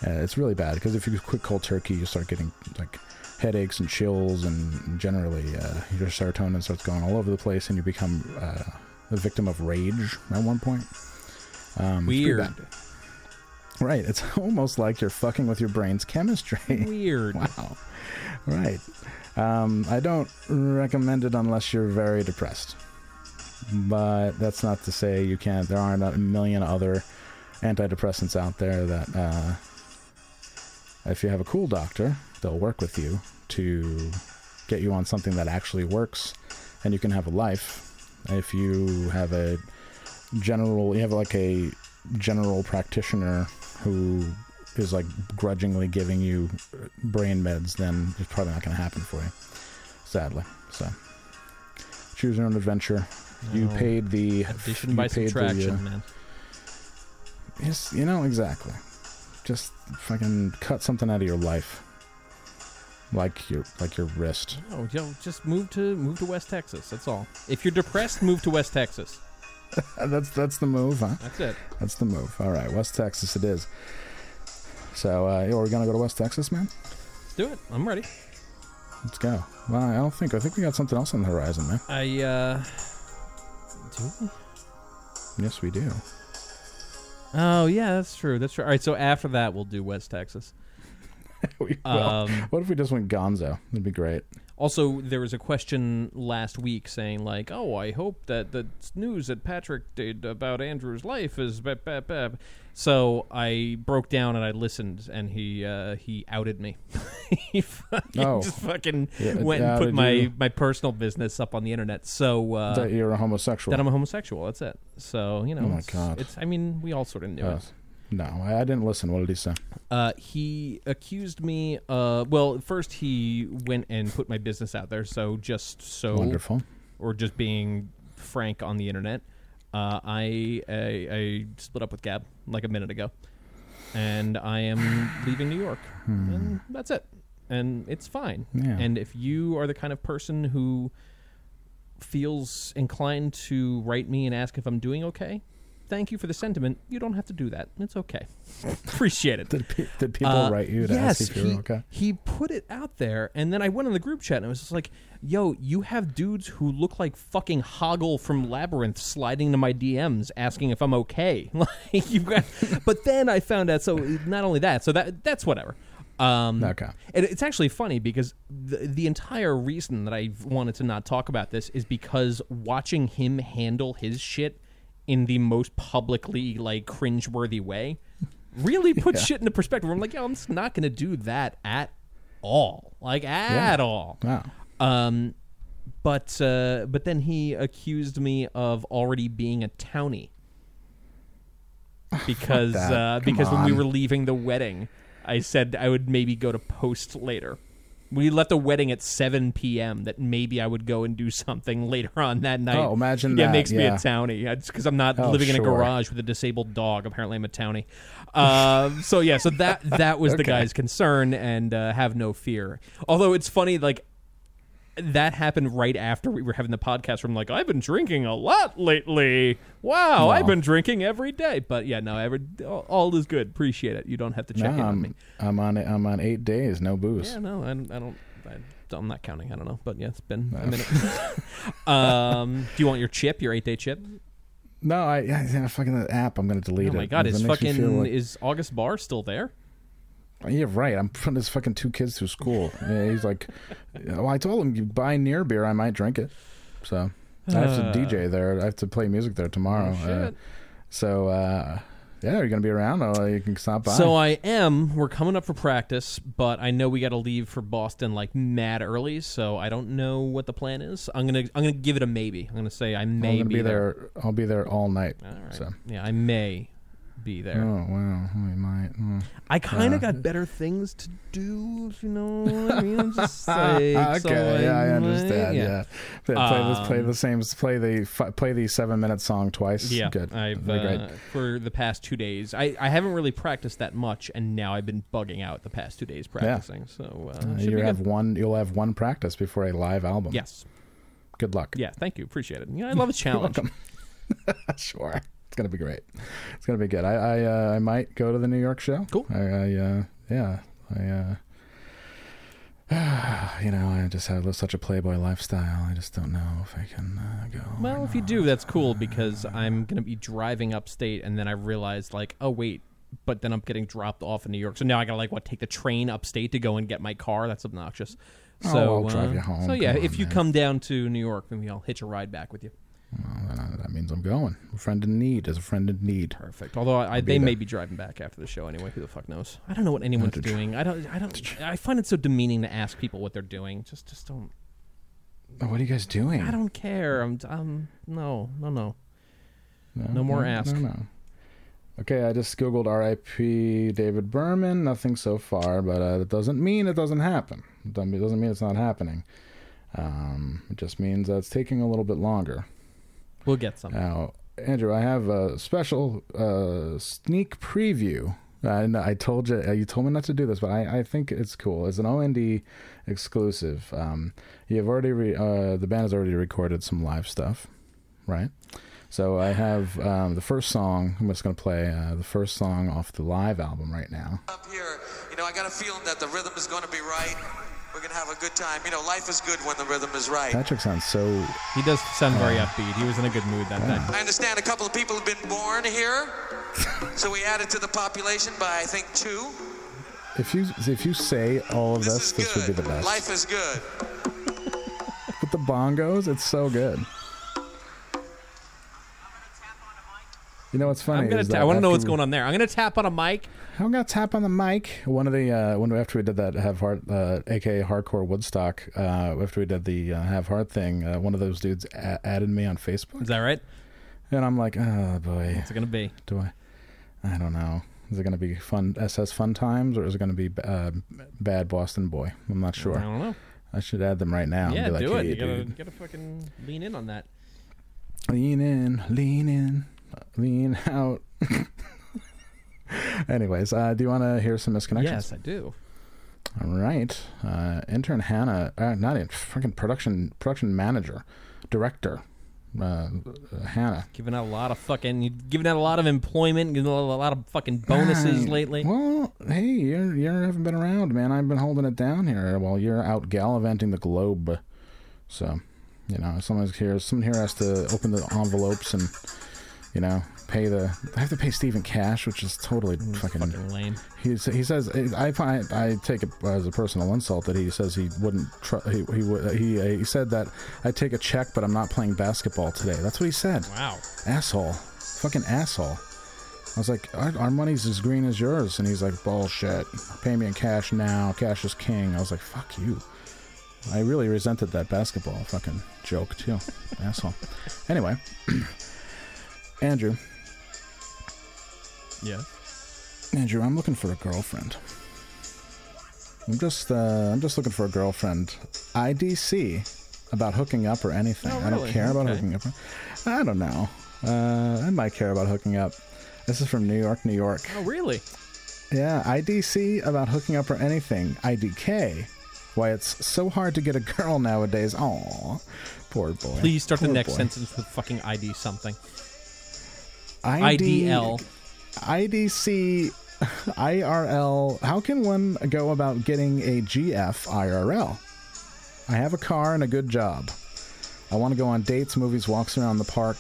Uh, it's really bad because if you quit cold turkey, you start getting like headaches and chills, and generally uh, your serotonin starts going all over the place, and you become uh, a victim of rage at one point. Um, Weird. Right. It's almost like you're fucking with your brain's chemistry. Weird. wow. Right. Um, I don't recommend it unless you're very depressed. But that's not to say you can't. There aren't a million other antidepressants out there that, uh, if you have a cool doctor, they'll work with you to get you on something that actually works and you can have a life. If you have a general, you have like a general practitioner who is like grudgingly giving you brain meds, then it's probably not going to happen for you. Sadly, so choose your own adventure. You paid the Addition you by paid the, uh, man. Yes, you know exactly. Just fucking cut something out of your life, like your like your wrist. Oh, yo, just move to move to West Texas. That's all. If you're depressed, move to West Texas. that's that's the move, huh? That's it. That's the move. All right, West Texas it is. So, uh, yo, we're gonna go to West Texas, man. Let's do it. I'm ready. Let's go. Well, I don't think. I think we got something else on the horizon, man. I uh, do we? Yes, we do. Oh yeah, that's true. That's true. All right, so after that, we'll do West Texas. we will. Um, what if we just went Gonzo? That'd be great. Also, there was a question last week saying like, "Oh, I hope that the news that Patrick did about Andrew's life is bap, bap, bap." So I broke down and I listened, and he uh, he outed me. he fucking Oh. just fucking Yeah, went and put my you. my personal business up on the internet. So uh, that you're a homosexual. that I'm a homosexual. That's it. So you know, Oh my it's, God. it's. I mean, we all sort of knew Uh, it. No, I, I didn't listen. What did he say? Uh, he accused me. Uh, well, first he went and put my business out there. So just so Wonderful. or just being frank on the internet, uh, I, I I split up with Gab like a minute ago, and I am leaving New York, and that's it, and it's fine. Yeah. And if you are the kind of person who feels inclined to write me and ask if I'm doing okay, thank you for the sentiment. You don't have to do that. It's okay. Appreciate it. Did, pe- did people Uh, write you to yes, ask if you he, okay? He put it out there, and then I went in the group chat and I was just like, "Yo, you have dudes who look like fucking Hoggle from Labyrinth sliding into my DMs asking if I'm okay." like you got, but then I found out. So not only that, so that that's whatever. Um, Okay. and it's actually funny because the, the entire reason that I wanted to not talk about this is because watching him handle his shit in the most publicly like cringeworthy way really puts shit into perspective. I'm like, yo, I'm just not going to do that at all, like at all. Wow. Um, but uh, but then he accused me of already being a townie because uh, because when we were leaving the wedding, I said I would maybe go to post later. We left the wedding at 7 p.m. That maybe I would go and do something later on that night. Oh, imagine yeah, that, it makes me a yeah. townie. It's because I'm not Oh, living in a garage with a disabled dog. Apparently, I'm a townie. Um, so yeah, so that that was the guy's concern, and uh, have no fear. Although it's funny, like that happened right after we were having the podcast. From like, I've been drinking a lot lately. Wow, I've been drinking every day. But yeah, no, every, all, all is good. Appreciate it. You don't have to check in no, on me. I'm, on I'm on eight days, no booze. Yeah, no, I, don't- I don't. I, I'm not counting. I don't know, but yeah, it's been a minute. um, do you want your chip, your eight day chip? No, I, yeah, yeah, fucking the app. I'm gonna delete it. Oh my god, It is makes me feel fucking like- is August Bar still there? Yeah, right. I'm putting his fucking two kids through school. Yeah, he's like, well, I told him you buy near beer, I might drink it. So I have Uh. to DJ there. I have to play music there tomorrow. Oh, shit. Uh, so uh, yeah, you're gonna be around. Or you can stop by. So I am. We're coming up for practice, but I know we got to leave for Boston like mad early. So I don't know what the plan is. I'm gonna I'm gonna give it a maybe. I'm gonna say I may be, be there. I'll be there all night. All right. So. Yeah, I may be there. Oh wow, we might. hmm. I kind of Uh, got better things to do, if you know what I mean. I'm just saying. okay, so yeah, I might- understand. Yeah, Play, play this, play Um, the same, play the play the seven minute song twice. Yeah, good. I've uh, for the past two days. I, I haven't really practiced that much, and now I've been bugging out the past two days practicing. So uh, Uh, you have good. one. You'll have one practice before a live album. yes, Good luck. yeah. Thank you, appreciate it. Yeah, I love a challenge. sure. It's gonna be great. It's gonna be good. I I, uh, I might go to the New York show. Cool. I, I uh, yeah. I uh, you know I just have such a playboy lifestyle. I just don't know if I can uh, go. Well, if you do, that's cool because I'm gonna be driving upstate, and then I realized like, oh wait, but then I'm getting dropped off in New York, so now I gotta like what take the train upstate to go and get my car. That's obnoxious. Oh, So I'll drive uh, you home. So yeah, Come if on, you man. come down to New York, maybe I'll hitch a ride back with you. Well, uh, that means I'm going. A friend in need is a friend in need. Perfect. Although I, I, they there. may be driving back after the show anyway. Who the fuck knows? I don't know what anyone's to tr- doing. I don't. I don't. I find it so demeaning to ask people what they're doing. Just, just don't. What are you guys doing? I don't care. I'm. Um. No. No. No. No, no more no, ask. No, no. Okay, I just googled R.I.P. David Berman. Nothing so far, but uh, it doesn't mean it doesn't happen. It doesn't it doesn't mean it's not happening. Um, it just means that it's taking a little bit longer. We'll get some. Now, Andrew, I have a special uh, sneak preview. And I told you, uh, you told me not to do this, but I, I think it's cool. It's an OND exclusive. Um, you've already, re, uh, the band has already recorded some live stuff, right? So I have um, the first song. I'm just going to play uh, the first song off the live album right now. up here, you know, I got a feeling that the rhythm is going to be right. We're gonna have a good time. You know, life is good when the rhythm is right. Patrick sounds so. He does sound very upbeat. He was in a good mood that night. I understand a couple of people have been born here, so we added to the population by I think two. If you if you say all of This this, this would be the best. Life is good. With the bongos, it's so good. You know what's funny? I'm gonna. ta- I want to know what's we- going on there. I'm gonna tap on a mic. I'm gonna tap on the mic. One of the uh, when after we did that have heart, uh, aka hardcore Woodstock. Uh, after we did the uh, have heart thing, uh, one of those dudes a- added me on Facebook, Is that right? and I'm like, oh boy, What's it gonna be? do I? I don't know. Is it gonna be fun SS fun times or is it gonna be uh, bad Boston boy? I'm not sure. I don't know. I should add them right now. yeah, and be like, do it. hey, You gotta, gotta fucking lean in on that. lean in, lean in, lean out. Anyways, uh, do you want to hear some misconnections? Yes, I do. All right. Uh, intern Hannah, uh, not in freaking production production manager, director, uh, Hannah. Giving out a lot of fucking. You've out a lot of employment. Giving out a lot of fucking bonuses lately. Well, hey, you you haven't been around, man. I've been holding it down here while you're out gallivanting the globe. So, you know, someone's here. Someone here has to open the envelopes and, you know, pay the. I have to pay Stephen cash, which is totally fucking. Fucking lame. He's, he says I find I take it as a personal insult that he says he wouldn't tr- he he would he, uh, he said that I take a check but I'm not playing basketball today. That's what he said. Wow. Asshole, fucking asshole. I was like, our, our money's as green as yours, and he's like, bullshit. Pay me in cash now. Cash is king. I was like, fuck you. I really resented that basketball fucking joke too, asshole. Anyway, Andrew, Yeah. Andrew, I'm looking for a girlfriend. I'm just, uh, I'm just looking for a girlfriend. IDC about hooking up or anything. Oh, I don't really? care about Okay. hooking up. I don't know. Uh, I might care about hooking up. This is from New York, New York. Oh, really? Yeah, IDC about hooking up or anything. IDK. Why it's so hard to get a girl nowadays. Aw, poor boy. Please start the next boy. sentence with fucking ID something. ID IDL. IDC IRL. How can one go about getting a GF IRL? I have a car and a good job. I want to go on dates, movies, walks around the park,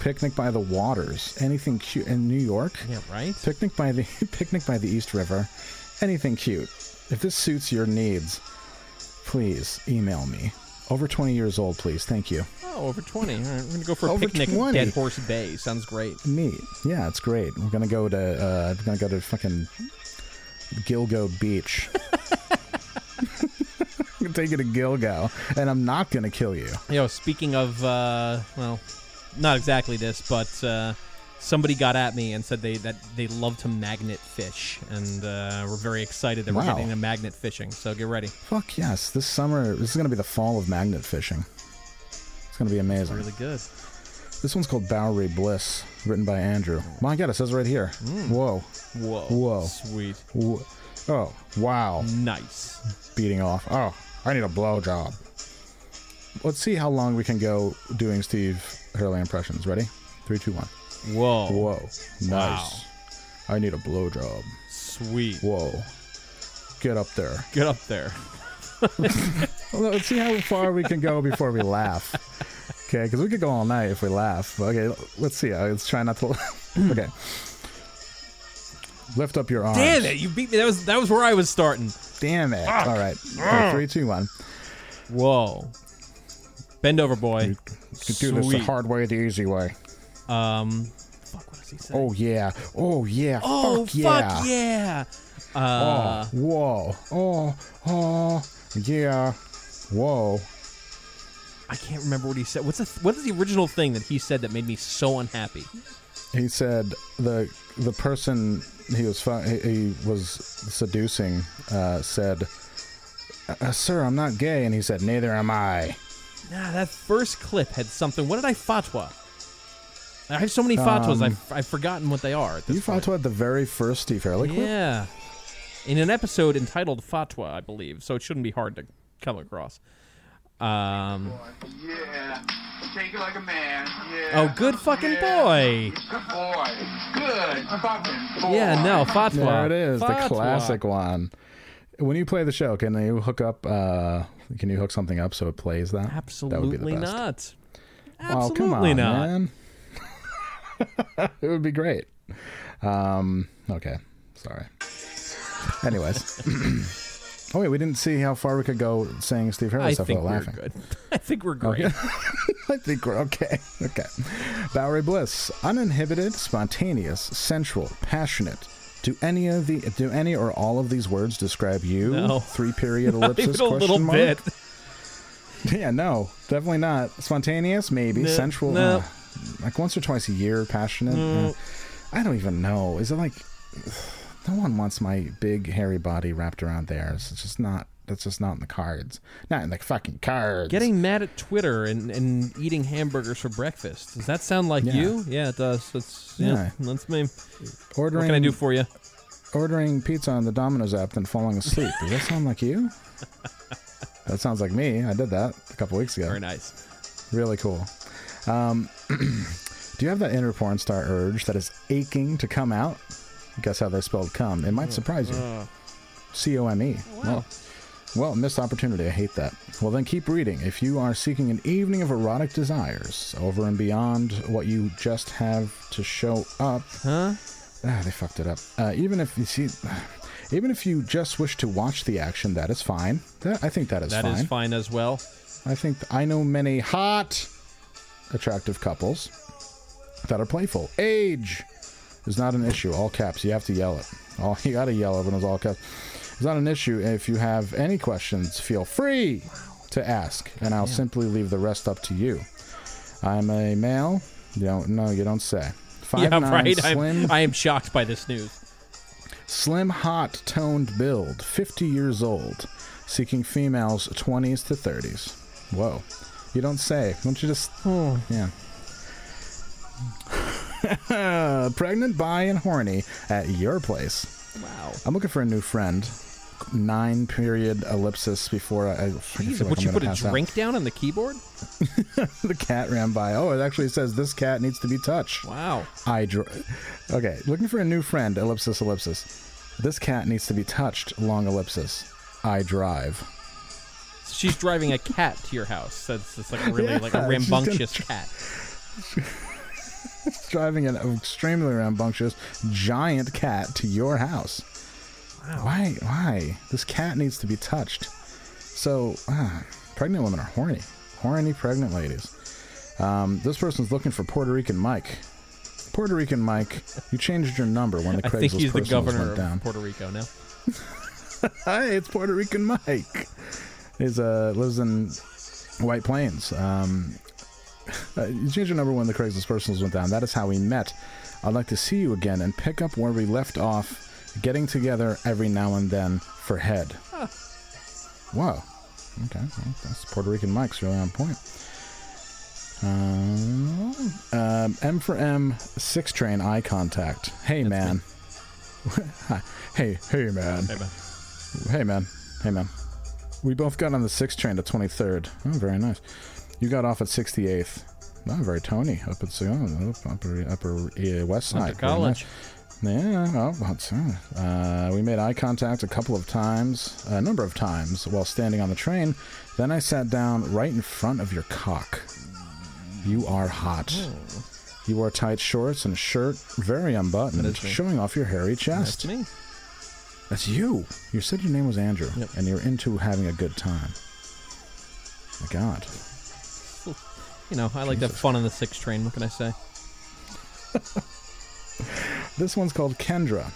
picnic by the waters, anything cute in New York. Yeah, right? Picnic by the picnic by the East River, anything cute. If this suits your needs, please email me. Over 20 years old, please. Thank you. Oh, over 20. All right, we're going to go for a Over picnic 20. at Dead Horse Bay. Sounds great. Neat. Yeah, it's great. We're gonna go to uh we're gonna go to fucking Gilgo Beach. I'm gonna take you to Gilgo, and I'm not gonna kill you. You know, speaking of, uh, well, not exactly this, but uh, somebody got at me and said they that they love to magnet fish, and uh, we're very excited that we're Wow. getting into magnet fishing. So get ready. Fuck yes! This summer, this is gonna be the fall of magnet fishing. It's gonna be amazing. Really good. This one's called Bowery Bliss, written by Andrew. My God, it says right here. Whoa. Whoa. Whoa. Sweet. Wh- Oh, wow. Nice. Beating off. Oh, I need a blowjob. Let's see how long we can go doing Steve Hurley impressions. Ready? Three, two, one. Whoa. Whoa. Nice. Wow. I need a blowjob. Sweet. Whoa. Get up there. Get up there. Let's see how far we can go before we laugh. Okay, because we could go all night if we laugh. Okay, let's see. Let's try not to. okay. Lift up your arms. Damn it! You beat me. That was that was where I was starting. Damn it. All right. Okay, three, two, one. Whoa. Bend over, boy. You could do this the hard way, the easy way. Um. Fuck. What does he say? Oh, yeah. Oh, yeah. Oh, fuck yeah. fuck yeah. Uh, Oh, whoa. Oh, oh, yeah. Whoa. I can't remember what he said. What's the what is the original thing that he said that made me so unhappy? He said the the person he was fu- he, he was seducing uh, said, uh, "Sir, I'm not gay," and he said, "Neither am I." Nah, that first clip had something. What did I fatwa? I have so many fatwas. Um, I've, I've forgotten what they are. At this You point. fatwa at the very first Steve Hurley clip? Yeah, in an episode entitled "Fatwa," I believe. So it shouldn't be hard to come across. Um, Yeah. Take it like a man. Yeah. oh, good fucking boy. Good boy. Good fucking boy. Yeah, no, fatwa. There it is, Fatwa. the classic one. When you play the show, can you hook up? Uh, can you hook something up so it plays that? That would be the Absolutely best. not. Oh, come Absolutely on, not. man. it would be great. Um, okay, sorry. Anyways, oh wait, we didn't see how far we could go saying Steve Harris I stuff think without we're laughing. good. I think we're great. Okay. I think we're okay. Okay. Bowery Bliss, uninhibited, spontaneous, sensual, passionate. Do any of the do any or all of these words describe you? No. Three period ellipsis question little mark? bit. Yeah, no, definitely not. Spontaneous, maybe. No, Sensual, no. uh, like once or twice a year. Passionate. Uh, I don't even know. Is it like no one wants my big hairy body wrapped around theirs? It's just not. That's just not in the cards. Not in the fucking cards. Getting mad at Twitter and, and eating hamburgers for breakfast. Does that sound like Yeah. you? Yeah, it does. That's yeah, Yeah. that's me. ordering. What can I do for you? ordering pizza on the Domino's app then falling asleep. Does that sound like you? that sounds like me. I did that a couple weeks ago. Very nice. Really cool. Um, do you have that inner porn star urge that is aching to come out? Guess how they spelled come. It might surprise you. Uh, C O M E. Well, well, missed opportunity. I hate that. Well, then keep reading. If you are seeking an evening of erotic desires over and beyond what you just have to show up, huh? Ah, they fucked it up. Uh, even if you see, even if you just wish to watch the action, that is fine. That, I think that is That fine. is fine as well. I think I know many hot, attractive couples that are playful. Age is not an issue. All caps. You have to yell it. All you got to yell it when it's all caps. It's not an issue. If you have any questions, feel free to ask, and I'll simply leave the rest up to you. I'm a male. You don't know. You don't say. Five yeah, nine, right. slim, I'm, I am shocked by this news. Slim, hot, toned build, 50 years old, seeking females 20s to 30s. Whoa. You don't say. Don't you just. Oh. Yeah. Pregnant, bi, and horny at your place. Wow. I'm looking for a new friend. Nine period ellipsis before I. I feel like would I'm you put a pass out. drink down on the keyboard? the cat ran by. Oh, it actually says this cat needs to be touched. Wow. I dr- Okay, looking for a new friend. Ellipsis, ellipsis. This cat needs to be touched. Long ellipsis. I drive. She's driving a cat to your house. That's, that's like a really Yeah, like a she's gonna rambunctious cat. driving an extremely rambunctious giant cat to your house. Why? Why? This cat needs to be touched. So, ah, pregnant women are horny. Horny pregnant ladies. Um, this person's looking for Puerto Rican Mike. Puerto Rican Mike, you changed your number when the I think he's the governor went of down. Puerto Rico now. Hi, it's Puerto Rican Mike. He's uh lives in White Plains. Um, uh, you changed your number when the Craigslist personals went down. That is how we met. I'd like to see you again and pick up where we left off. Getting together every now and then for head. Wow. Okay, well, that's Puerto Rican Mike's really on point. Um, um, M for M, six train eye contact. Hey man. Hi. hey, hey man. Hey, man. Hey man. Hey man. We both got on the sixth train to twenty third. Oh, very nice. You got off at sixty eighth. Oh, very Tony up at oh, upper upper uh, west Went side. to college. Yeah, oh, that's, uh, uh, we made eye contact a couple of times, a number of times, while standing on the train. Then I sat down right in front of your cock. You are hot. Oh. You wore tight shorts and a shirt, very unbuttoned, That is me. showing off your hairy chest. That's me. That's you. You said your name was Andrew, Yep. and you're into having a good time. My God. You know, I like to have fun on the six train. What can I say? This one's called Kendra.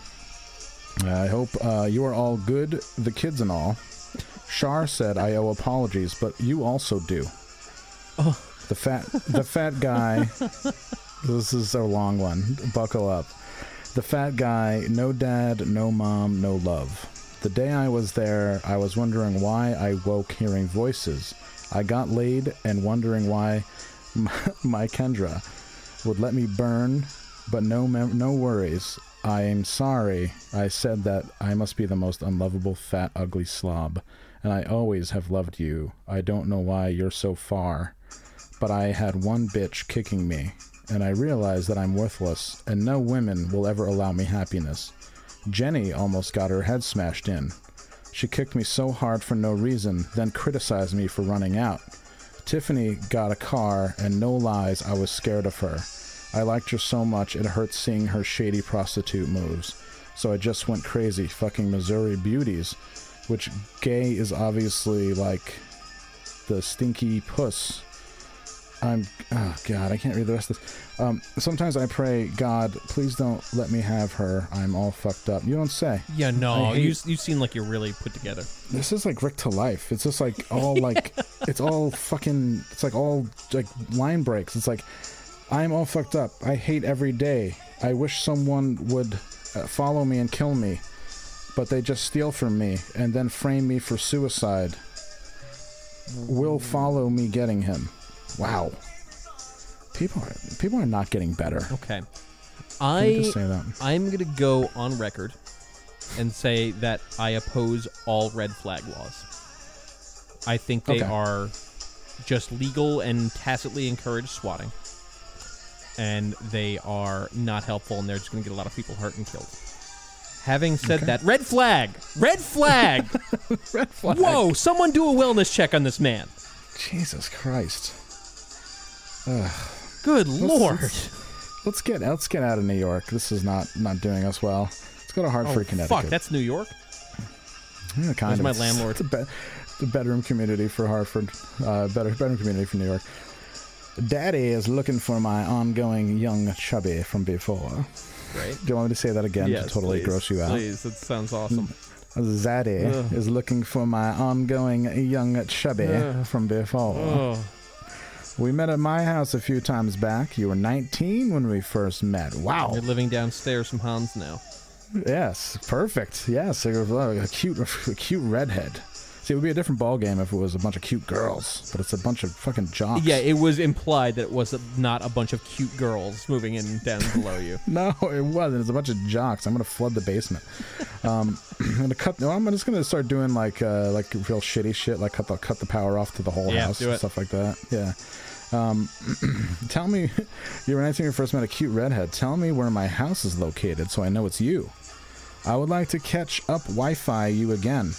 I hope uh, you are all good, the kids and all. Shar said, "I owe apologies, but you also do." Oh. The fat, the fat guy. this is a long one. Buckle up. The fat guy. No dad, no mom, no love. The day I was there, I was wondering why I woke hearing voices. I got laid and wondering why my, Kendra would let me burn, but no mem- no worries. I am sorry. I said that I must be the most unlovable fat ugly slob, and I always have loved you. I don't know why you're so far, but I had one bitch kicking me, and I realize that I'm worthless, and no women will ever allow me happiness. Jenny almost got her head smashed in. She kicked me so hard for no reason, then criticized me for running out. Tiffany got a car, and no lies, I was scared of her. I liked her so much it hurt seeing her shady prostitute moves. So I just went crazy, fucking Missouri beauties, which gay is obviously like the stinky puss. I'm oh god, I can't read the rest of this. Um, sometimes I pray, God, please don't let me have her. I'm all fucked up. You don't say. Yeah, no, you you seem like you're really put together. This is like Rick to life. It's just like all like it's all fucking. It's like all like line breaks. It's like I'm all fucked up. I hate every day. I wish someone would uh, follow me and kill me, but they just steal from me and then frame me for suicide. Will follow me getting him. Wow. People are people are not getting better. Okay. I just say that. I'm gonna go on record and say that I oppose all red flag laws. I think they Okay. are just legal and tacitly encourage swatting. And they are not helpful and they're just gonna get a lot of people hurt and killed. Having said Okay. that, red flag! Red flag! Red flag. Whoa, someone do a wellness check on this man. Jesus Christ. Ugh. Good Let's- lord. Let's, let's get let's get out of New York. This is not not doing us well. Let's go to Hartford, Oh, Connecticut. fuck, that's New York? yeah, kind of. my landlord? It's a, be- the bedroom community for Hartford. Uh, better bedroom community for New York. Daddy is looking for my ongoing young chubby from before. Right. Do you want me to say that again to totally please, gross you out? Please, that sounds awesome. Zaddy Ugh. is looking for my ongoing young chubby Ugh. from before. Oh. We met at my house a few times back. You were 19 when we first met. Wow. You're living downstairs from Hans now. Yes, perfect. Yes, a, a cute, a cute redhead. See, it would be a different ball game if it was a bunch of cute girls, but it's a bunch of fucking jocks. Yeah, it was implied that it was not a bunch of cute girls moving in down below you. No, it wasn't. It's a bunch of jocks. I'm gonna flood the basement. Um, I'm gonna cut. No, I'm just gonna start doing like uh, like real shitty shit, like cut the cut the power off to the whole Yeah, house and stuff like that. Yeah. Um, tell me, you were 19 when you first met a cute redhead. Tell me where my house is located so I know it's you. I would like to catch up Wi-Fi you again.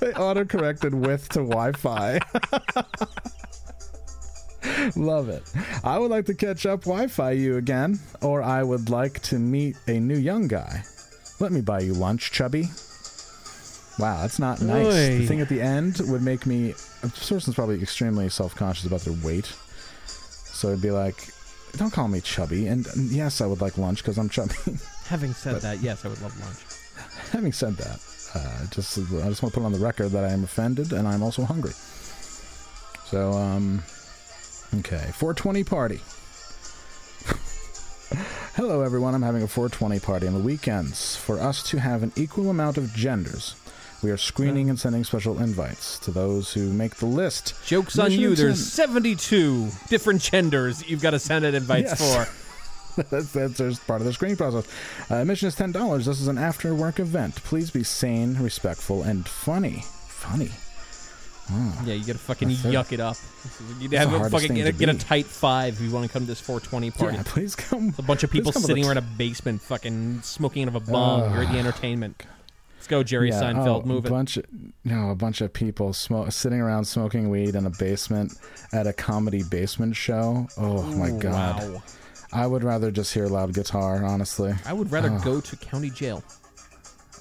they auto-corrected with to Wi-Fi. Love it. I would like to catch up Wi-Fi you again, or I would like to meet a new young guy. Let me buy you lunch, chubby. Wow, that's not nice. Oy. The thing at the end would make me. A person's probably extremely self-conscious about their weight, so it'd be like, "Don't call me chubby." And yes, I would like lunch because I'm chubby. Having said that, yes, I would love lunch. Having said that, uh, just I just want to put on the record that I am offended and I'm also hungry. So, um, okay, 420 party. Hello, everyone. I'm having a 420 party on the weekends for us to have an equal amount of genders. We are screening and sending special invites to those who make the list. Joke's on Mission you. There's 72 different genders that you've got to send out invites Yes. for. that's, that's just part of the screening process. Uh, admission is ten dollars. This is an after work event. Please be sane, respectful, and funny. Funny. Ah. Yeah, you got to fucking That's it. yuck it up. You have a fucking get a, get a tight five if you want to come to this 420 party. Yeah, please come. A bunch of people sitting around t- a basement, fucking smoking out of a bong. Ugh. You're the entertainment. Go, Jerry Yeah, Seinfeld. oh, Move a it. bunch of, no, a bunch of people smoke, sitting around smoking weed in a basement at a comedy basement show. Oh my Ooh, god! Wow. I would rather just hear loud guitar. Honestly, I would rather Oh. go to county jail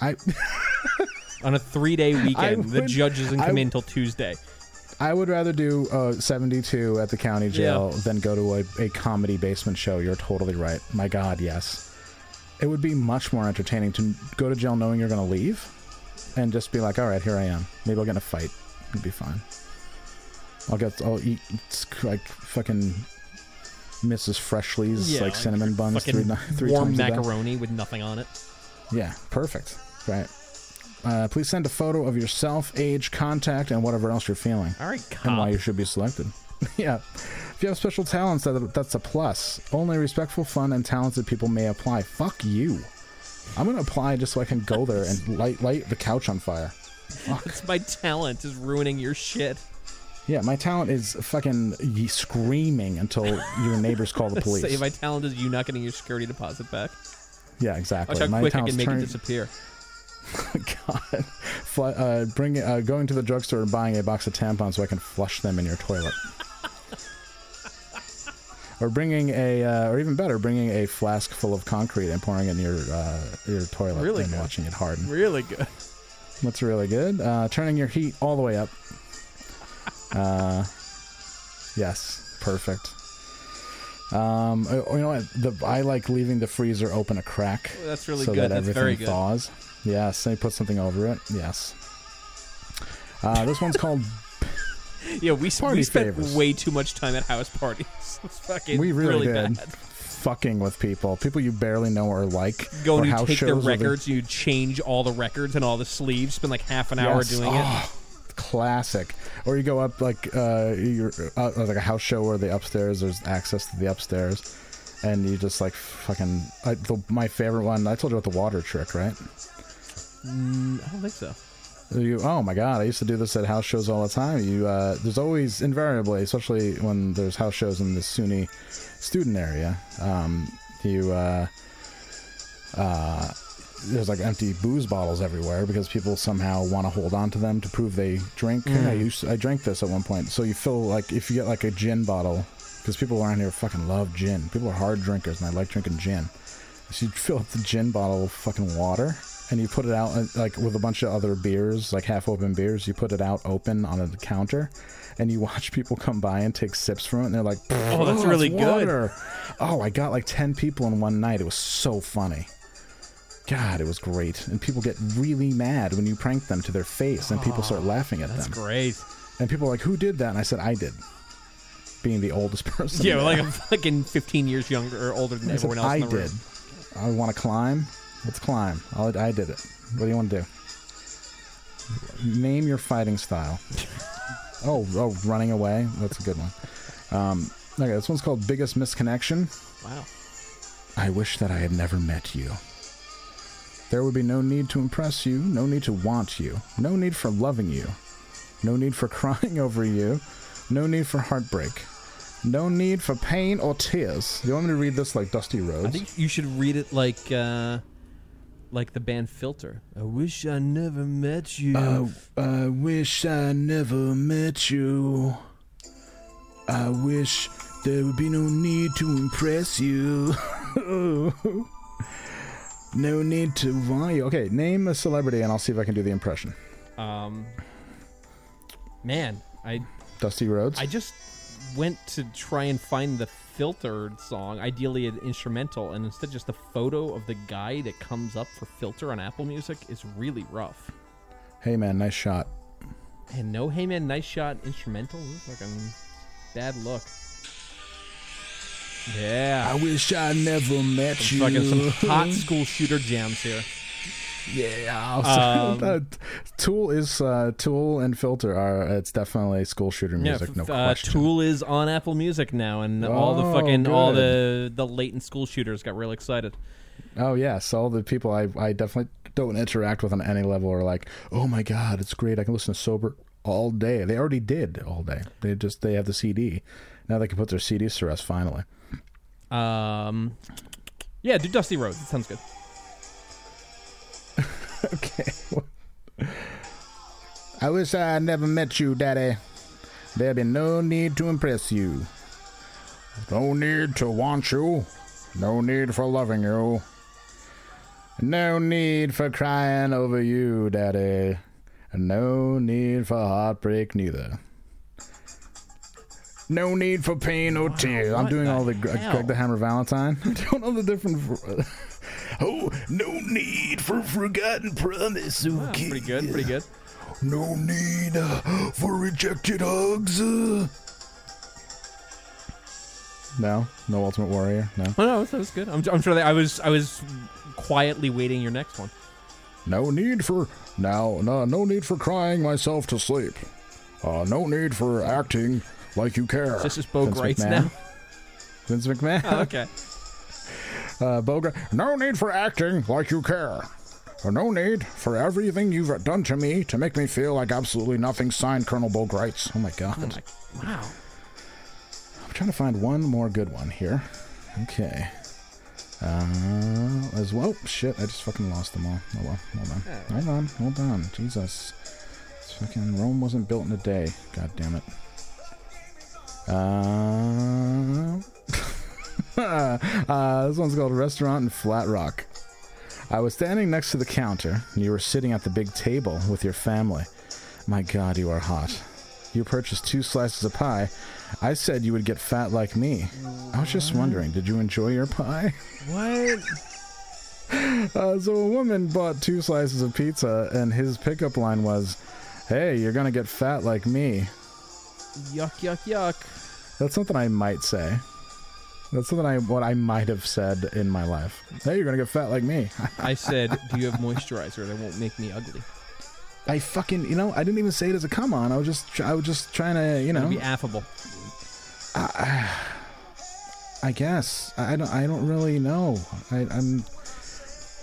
I on a three day weekend. the would- judge doesn't come w- in until Tuesday. I would rather do uh, 72 at the county jail Yeah. than go to a, a comedy basement show. You're totally right. My God, yes. It would be much more entertaining to go to jail knowing you're going to leave and just be like, all right, here I am. Maybe I'll get in a fight. It'll be fine. I'll get, I'll eat like fucking Mrs. Freshley's Yeah, like cinnamon buns fucking three, ni- three warm times a day. macaroni with nothing on it. Yeah, perfect. Right. Uh, please send a photo of yourself, age, contact, and whatever else you're feeling All right, and why you should be selected. yeah. If you have special talents, that, that's a plus. Only respectful, fun, and talented people may apply. Fuck you. I'm going to apply just so I can go there and light, light the couch on fire. My talent is ruining your shit. Yeah, my talent is fucking ye- screaming until your neighbors call the police. Say my talent is you not getting your security deposit back. yeah, exactly. Watch how my quick I can make turn- it disappear. God, uh, bring uh, going to the drugstore and buying a box of tampons so I can flush them in your toilet. Or bringing a, uh, or even better, bringing a flask full of concrete and pouring it in your uh, your toilet Really and good. watching it harden. Really good. That's really good. Uh, turning your heat all the way up. Uh, yes, perfect. Um, uh, you know what? The, I like leaving the freezer open a crack. That's really so good. That That's everything very good. thaws. Yes, and you put something over it. Yes. Uh, this one's called. Yeah, we, Party we spent favors. way too much time at house parties. It's fucking we really, did. bad. Fucking with people, people you barely know or like. Go and you house take their shows where they- records, you change all the records and all the sleeves, spend like half an hour doing Oh, Classic. Or you go up like uh, you're uh, like a house show where the upstairs there's access to the upstairs, and you just like fucking. I, the, my favorite one. I told you about the water trick, right? Mm, I don't think so. You, oh my god! I used to do this at house shows all the time. You, uh, there's always invariably, especially when there's house shows in the SUNY student area. Um, you, uh, uh, there's like empty booze bottles everywhere because people somehow want to hold on to them to prove they drink. Mm. I used, I drank this at one point. So you fill like if you get like a gin bottle, because people around here fucking love gin. People are hard drinkers, and I like drinking gin. So you fill up the gin bottle with fucking water, and you put it out uh, like with a bunch of other beers, like half open beers. You put it out open on a counter, and you watch people come by and take sips from it, and they're like, Oh, that's really good." Oh, I got like ten people in one night. It was so funny. God, it was great, and people get really mad when you prank them to their face, and people start laughing at Oh, That's them. great. And people are like, "Who did that?" And I said, "I did." Being the oldest person. Yeah, like I'm fucking 15 years younger or older than I said, everyone else I the room. did. I want to climb. Let's climb. I'll, I did it. What do you want to do? Name your fighting style. oh, oh, running away. That's a good one. Um, okay, this one's called Biggest Misconnection. Wow. I wish that I had never met you. There would be no need to impress you, no need to want you, no need for loving you, no need for crying over you, no need for heartbreak, no need for pain or tears. You want me to read this like Dusty Rhodes? I think you should read it like uh, like the band Filter. I wish I never met you. I, I wish I never met you. I wish there would be no need to impress you. no need to want you. Okay, name a celebrity and I'll see if I can do the impression. um, man, I Dusty Rhodes. I just went to try and find the filtered song, ideally an instrumental, and instead just the photo of the guy that comes up for filter on Apple Music is really rough. hey man, nice shot. And no, hey man, nice shot instrumental. This is fucking bad look. Yeah, I wish I never met some you. fucking some hot school shooter jams here. Yeah. Um, that- Tool is uh, Tool and Filter are. It's definitely school shooter music, yeah, no f- uh, question. Tool is on Apple Music now, and all the Oh, fucking all the the latent school shooters got real excited. Oh yes, all the people I I definitely don't interact with on any level are like, oh my god, it's great. I can listen to sober all day. They already did all day. They just they have the CD. Now they can put their CDs to rest finally. Um, yeah, do Dusty Rhodes. That sounds good. okay. I wish I never met you, Daddy. There'd be no need to impress you. No need to want you. No need for loving you. No need for crying over you, Daddy. And no need for heartbreak neither. No need for pain or tears. I'm doing all the hell? Greg the Hammer Valentine. I don't know the different. Oh, no need for forgotten promise. Wow, okay. pretty good, pretty good. No need uh, for rejected hugs. uh. No, no Ultimate Warrior. No, Oh no, that was good. I'm, I'm sure that I was I was quietly waiting your next one. no need for now. No, no need for crying myself to sleep. Uh, no need for acting like you care. This is Bo Vince Greitz now. Vince McMahon. Oh, okay. Uh, No need for acting like you care. Uh, No need for everything you've done to me to make me feel like absolutely nothing. Signed, Colonel Bo Greitz. Oh my God. Oh my, wow. I'm trying to find one more good one here. Okay. Uh, as well. Shit, I just fucking lost them all. Oh well, hold on. Hold on, hold on. Jesus. It's fucking Rome wasn't built in a day. God damn it. Uh, uh, this one's called Restaurant in Flat Rock. I was standing next to the counter, and you were sitting at the big table with your family. My god, you are hot. You purchased two slices of pie. I said you would get fat like me. I was just wondering, did you enjoy your pie? What? Uh, so a woman bought two slices of pizza, and his pickup line was, "Hey, you're gonna get fat like me." Yuck, yuck, yuck. That's something I might say. That's something I what I might have said in my life. Hey, you're gonna get fat like me. I said, "Do you have moisturizer that won't make me ugly?" I fucking, you know, I didn't even say it as a come on. I was just, I was just trying to, you know, Be affable. I guess I I don't, I don't really know. I, I'm,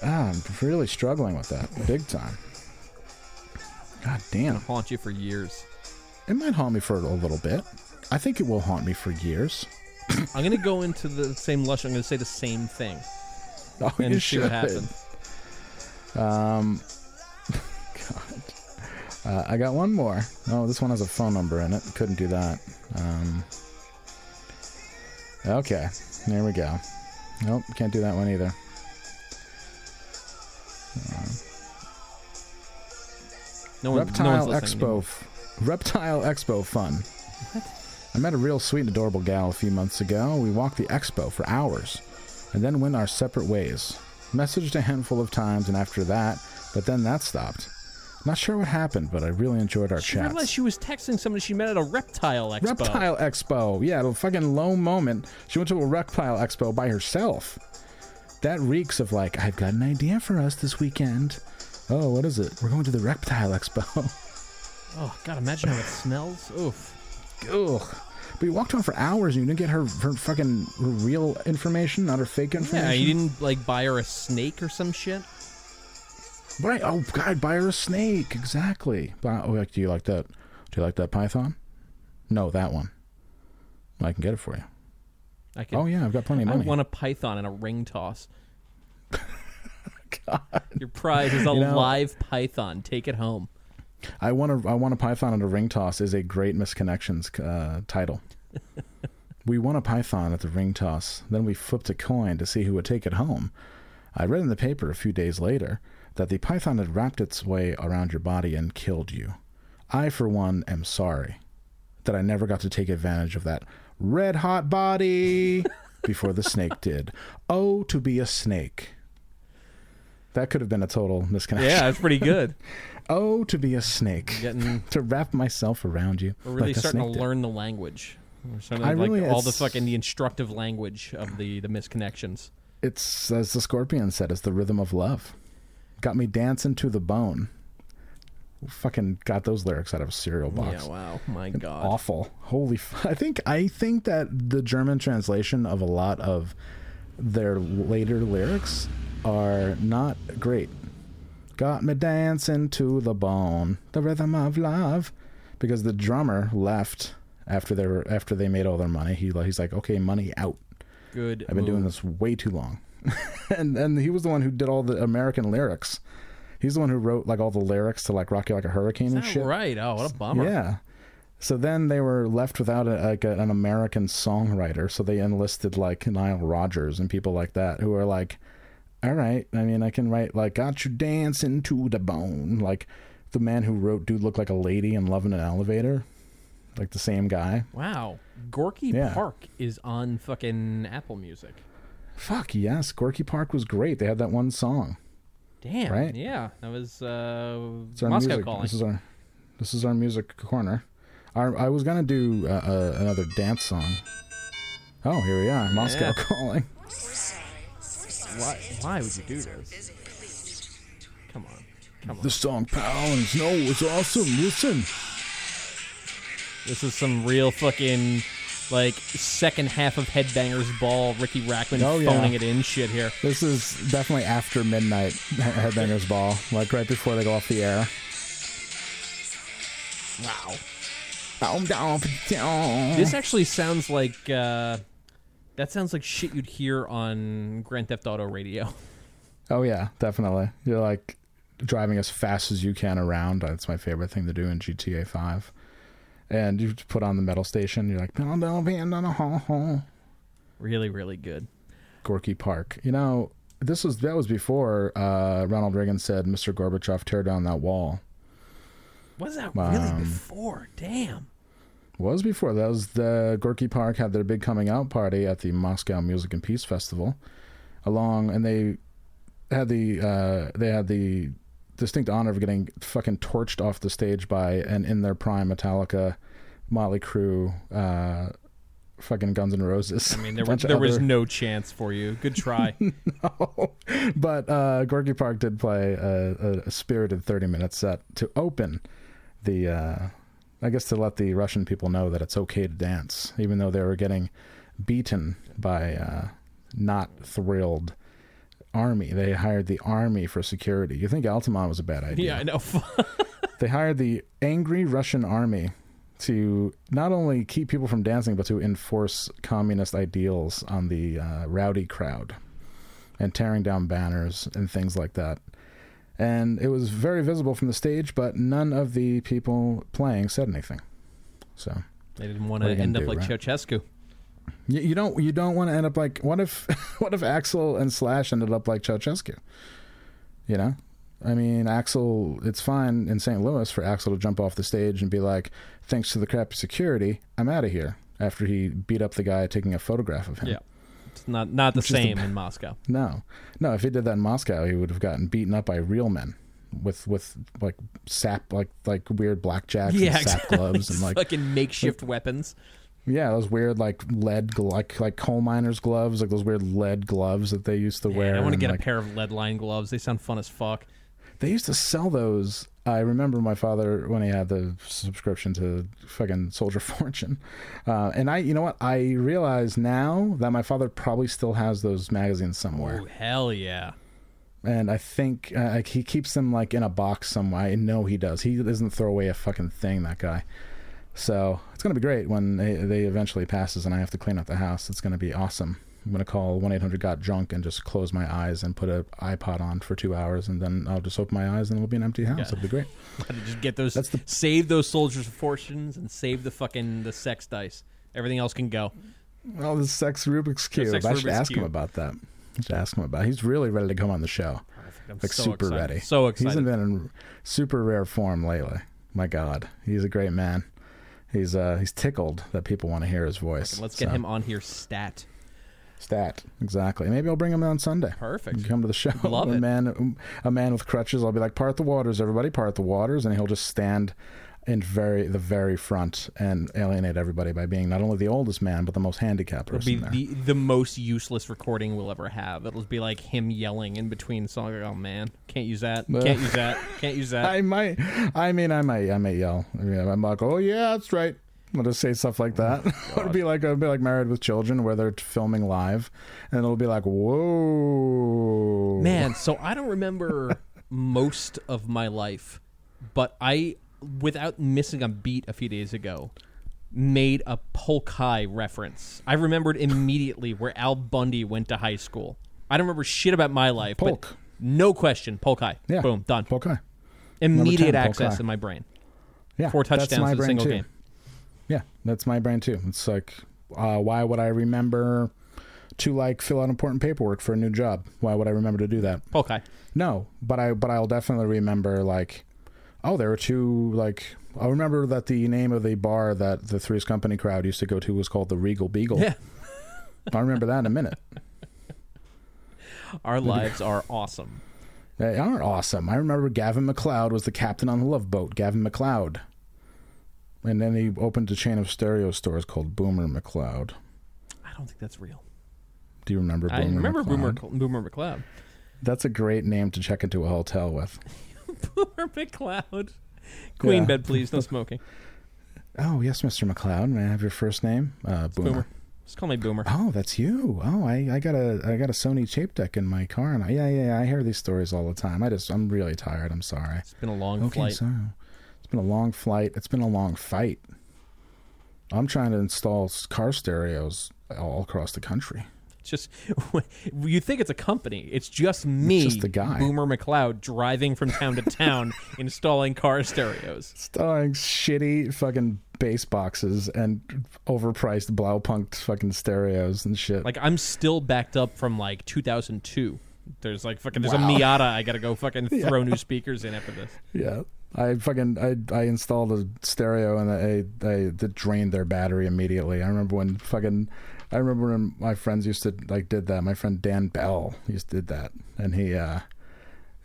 ah, I'm really struggling with that big time. God damn, It'll Haunt you for years. it might haunt me for a little bit. I think it will haunt me for years. I'm gonna go into the same lush. I'm gonna say the same thing Oh, and you see what happens. Um, God. Uh, I got one more. Oh, this one has a phone number in it. Couldn't do that. Um, okay, there we go. Nope, can't do that one either. No one, no Reptile one's Expo. f- Reptile Expo fun. I met a real sweet and adorable gal a few months ago. We walked the expo for hours and then went our separate ways. Messaged a handful of times and after that, but then that stopped. Not sure what happened, but I really enjoyed our She chats. realized she was texting someone she met at a reptile expo. Reptile Expo. Yeah, a fucking low moment. She went to a Reptile Expo by herself. That reeks of like, I've got an idea for us this weekend. Oh, what is it? We're going to the Reptile Expo. Oh God, imagine how it smells. Oof. Ugh. But you walked around for hours and you didn't get her, her fucking her real information, not her fake information. Yeah, you didn't like buy her a snake or some shit. Right. Oh God, buy her a snake. Exactly. Buy, oh, like, do you like that? Do you like that python? No, that one. I can get it for you. I can. Oh yeah, I've got plenty of money. I want a python and a ring toss. God. Your prize is a You know- live python. Take it home. I want a I want a python and a ring toss is a great misconnections uh, title. We won a python at the ring toss. Then we flipped a coin to see who would take it home. I read in the paper a few days later that the python had wrapped its way around your body and killed you. I, for one, am sorry that I never got to take advantage of that red hot body before the snake did. Oh, to be a snake. That could have been a total misconnection. Yeah, that's pretty good. Oh, to be a snake. Getting to wrap myself around you. we're really like starting to did. learn the language. We're starting I like really- all the fucking the instructive language of the the misconnections. It's as the scorpion said, it's the rhythm of love. Got me dancing to the bone. Fucking got those lyrics out of a cereal box. Yeah, wow, my god. Awful. Holy f- I think I think that the German translation of a lot of their later lyrics are not great. Got me dancing to the bone, the rhythm of love, because the drummer left after they were after they made all their money. He he's like, okay, money out. Good. I've been doing this way too long, and and he was the one who did all the American lyrics. He's the one who wrote like all the lyrics to like "Rock You Like a Hurricane" and shit. right? Oh, what a bummer. Yeah. So then they were left without a, like a, an American songwriter, so they enlisted like Nile Rodgers and people like that who are like, "All right, I mean, I can write like "Got You Dancing to the Bone," like the man who wrote "Dude Look Like a Lady" and "Love in an Elevator," like the same guy. Wow. Gorky Yeah. Park is on fucking Apple Music. Fuck yes, Gorky Park was great. They had that one song. Damn. Right? Yeah. That was uh, It's our Moscow music. calling. This is our this is our music corner. Our, I was gonna do uh, uh, another dance song. Oh, here we are, Moscow Yeah. calling. Why? Why would you do this? Come on. Come on. The song Pounds. No, it's awesome. Listen. This is some real fucking like second half of Headbangers Ball, Riki Rachtman Oh, yeah. phoning it in shit here. This is definitely after midnight Headbangers Ball, like right before they go off the air. Wow. This actually sounds like uh That sounds like shit you'd hear on Grand Theft Auto radio. Oh yeah, definitely. You're like driving as fast as you can around. That's my favorite thing to do in GTA Five. And you put on the metal station. You're like. Really, really good. Gorky Park. You know, this was that was before uh, Ronald Reagan said, "Mr. Gorbachev, tear down that wall." Was that really Um, before? Damn. Was before that was the Gorky Park had their big coming out party at the Moscow Music and Peace Festival, along and they had the uh, they had the distinct honor of getting fucking torched off the stage by an in their prime Metallica, Motley Crue, uh, fucking Guns N' Roses. I mean, there, was, there was no chance for you. Good try. no. But uh, Gorky Park did play a, a, a spirited 30 minute set to open the, uh, I guess to let the Russian people know that it's okay to dance, even though they were getting beaten by uh, not thrilled army. They hired the army for security. You think Altamont was a bad idea? yeah, I know. They hired the angry Russian army to not only keep people from dancing, but to enforce communist ideals on the uh, rowdy crowd and tearing down banners and things like that. And it was very visible from the stage, but none of the people playing said anything. So they didn't want to end up do, like right? Ceausescu. You, you don't you don't want to end up like what if what if Axl and Slash ended up like Ceausescu? You know, I mean Axl. It's fine in St. Louis for Axl to jump off the stage and be like, "Thanks to the crappy security, I'm out of here." After he beat up the guy taking a photograph of him. Yeah. It's not not the Which is the same in Moscow. No, no. If he did that in Moscow, he would have gotten beaten up by real men with with like sap like like weird blackjacks Yeah, and sap exactly. gloves and like fucking makeshift weapons. Yeah, those weird like lead like like coal miners gloves, like those weird lead gloves that they used to Man, wear. I want to get like, a pair of lead line gloves. They sound fun as fuck. They used to sell those. I remember my father when he had the subscription to fucking Soldier Fortune, uh, and I, you know what? I realize now that my father probably still has those magazines somewhere, Oh hell yeah! and I think uh, like he keeps them like in a box somewhere. I know he does. He doesn't throw away a fucking thing. That guy. So it's gonna be great when they, they eventually passes and I have to clean up the house. It's gonna be awesome. I'm gonna call one eight hundred got drunk and just close my eyes and put a iPod on for two hours and then I'll just open my eyes and it'll be an empty house. Yeah. It'll be great. Just get those. That's the- save those soldiers' fortunes and save the fucking the sex dice. Everything else can go. Oh, the sex Rubik's cube. sex I should Rubik's ask him about that. I should ask him about. it. He's really ready to come on the show. I'm like so super excited. ready. So excited. He's been in super rare form lately. My God, he's a great man. He's uh he's tickled that people want to hear his voice. Let's get So- him on here. Stat. Stat exactly. Maybe I'll bring him on Sunday. Perfect. Come to the show. Love a it. man, a man with crutches. I'll be like, part the waters, everybody, part the waters, and he'll just stand in very the very front and alienate everybody by being not only the oldest man but the most handicapped It'll person be there. the the most useless recording we'll ever have. It'll be like him yelling in between songs. Oh man, can't use that. Can't use that. Can't use that. I might. I mean, I might. I might yell. I mean, I'm like, oh yeah, that's right. I'll just say stuff like that. Oh, it'll be like it'll be like Married with Children, where they're filming live, and it'll be like, whoa, Man, so I don't remember most of my life, but I, without missing a beat a few days ago, made a Polk High reference. I remembered immediately where Al Bundy went to high school. I don't remember shit about my life, Polk. but no question, Polk High. Yeah, Boom, done. Polk High. Immediate 10, access High. in my brain. Yeah, Four touchdowns in a single too. game. Yeah, that's my brain too. It's like, uh, why would I remember to like fill out important paperwork for a new job? Why would I remember to do that? Polk High. No, but I but I'll definitely remember like, oh, there were two like. I'll remember that the name of the bar that the Three's Company crowd used to go to was called the Regal Beagle. Yeah. I remember that in a minute. Our lives are awesome. They are awesome. I remember Gavin MacLeod was the captain on the Love Boat. Gavin MacLeod, and then he opened a chain of stereo stores called Boomer McLeod. I don't think that's real. Do you remember Boomer? I remember McLeod? Boomer Boomer McLeod. That's a great name to check into a hotel with. Boomer McLeod. Queen Yeah. bed, please. No smoking. Oh yes, Mr. McLeod. May I have your first name? Uh, Boomer. Boomer. Just call me Boomer. Oh, that's you. Oh, I, I got a I got a Sony tape deck in my car, and I, yeah, yeah, I hear these stories all the time. I just I'm really tired. I'm sorry. It's been a long Okay, flight. so it's been a long flight. It's been a long fight. I'm trying to install car stereos all across the country. It's just you think it's a company. It's just me, just the guy. Boomer McLeod, driving from town to town, installing car stereos. Installing shitty fucking bass boxes and overpriced Blaupunkt fucking stereos and shit. Like I'm still backed up from like 2002. There's like fucking there's Wow. a Miata. I gotta go fucking Yeah. throw new speakers in after this. Yeah, I fucking I I installed a stereo and I I that drained their battery immediately. I remember when fucking I remember when my friends used to like did that. My friend Dan Bell used to did that, and he uh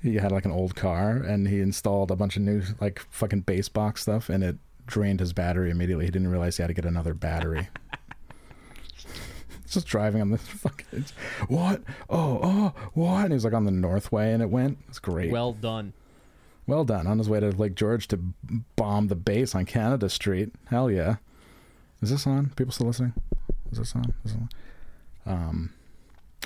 he had like an old car and he installed a bunch of new like fucking bass box stuff and it drained his battery immediately. He didn't realize he had to get another battery. Just driving on the fucking what? Oh, oh, what? And he was like on the Northway and it went. It's great. Well done. Well done. On his way to Lake George to bomb the base on Canada Street. Hell yeah. Is this on? People still listening? Is this on? Is this on? Um.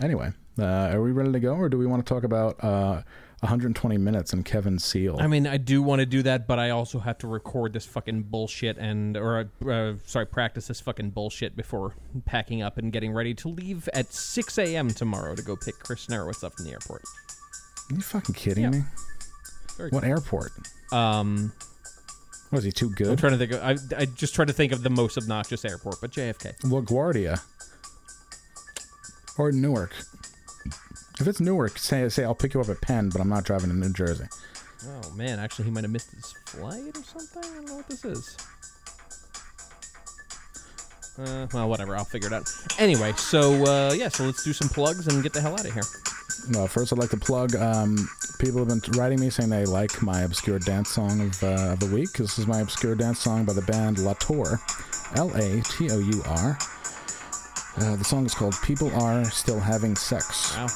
Anyway, uh, are we ready to go, or do we want to talk about uh, 120 minutes and Kevin Seal? I mean, I do want to do that, but I also have to record this fucking bullshit and, or uh, sorry, practice this fucking bullshit before packing up and getting ready to leave at 6 a.m. tomorrow to go pick Chris Narowitz up from the airport. Are you fucking kidding Yeah. me? Very What cool. airport? Um, Was he too good? I'm trying to think. Of, I I just try to think of the most obnoxious airport, but JFK. LaGuardia or Newark. If it's Newark, say say I'll pick you up at Penn, but I'm not driving to New Jersey. Oh man, actually, he might have missed his flight or something. I don't know what this is. Uh, well, whatever. I'll figure it out. Anyway, so uh, yeah, so let's do some plugs and get the hell out of here. Well, first I'd like to plug. Um, people have been writing me saying they like my obscure dance song of, uh, of the week. This is my obscure dance song by the band La Tour, L A T O U R. Uh, the song is called "People Are Still Having Sex." Wow.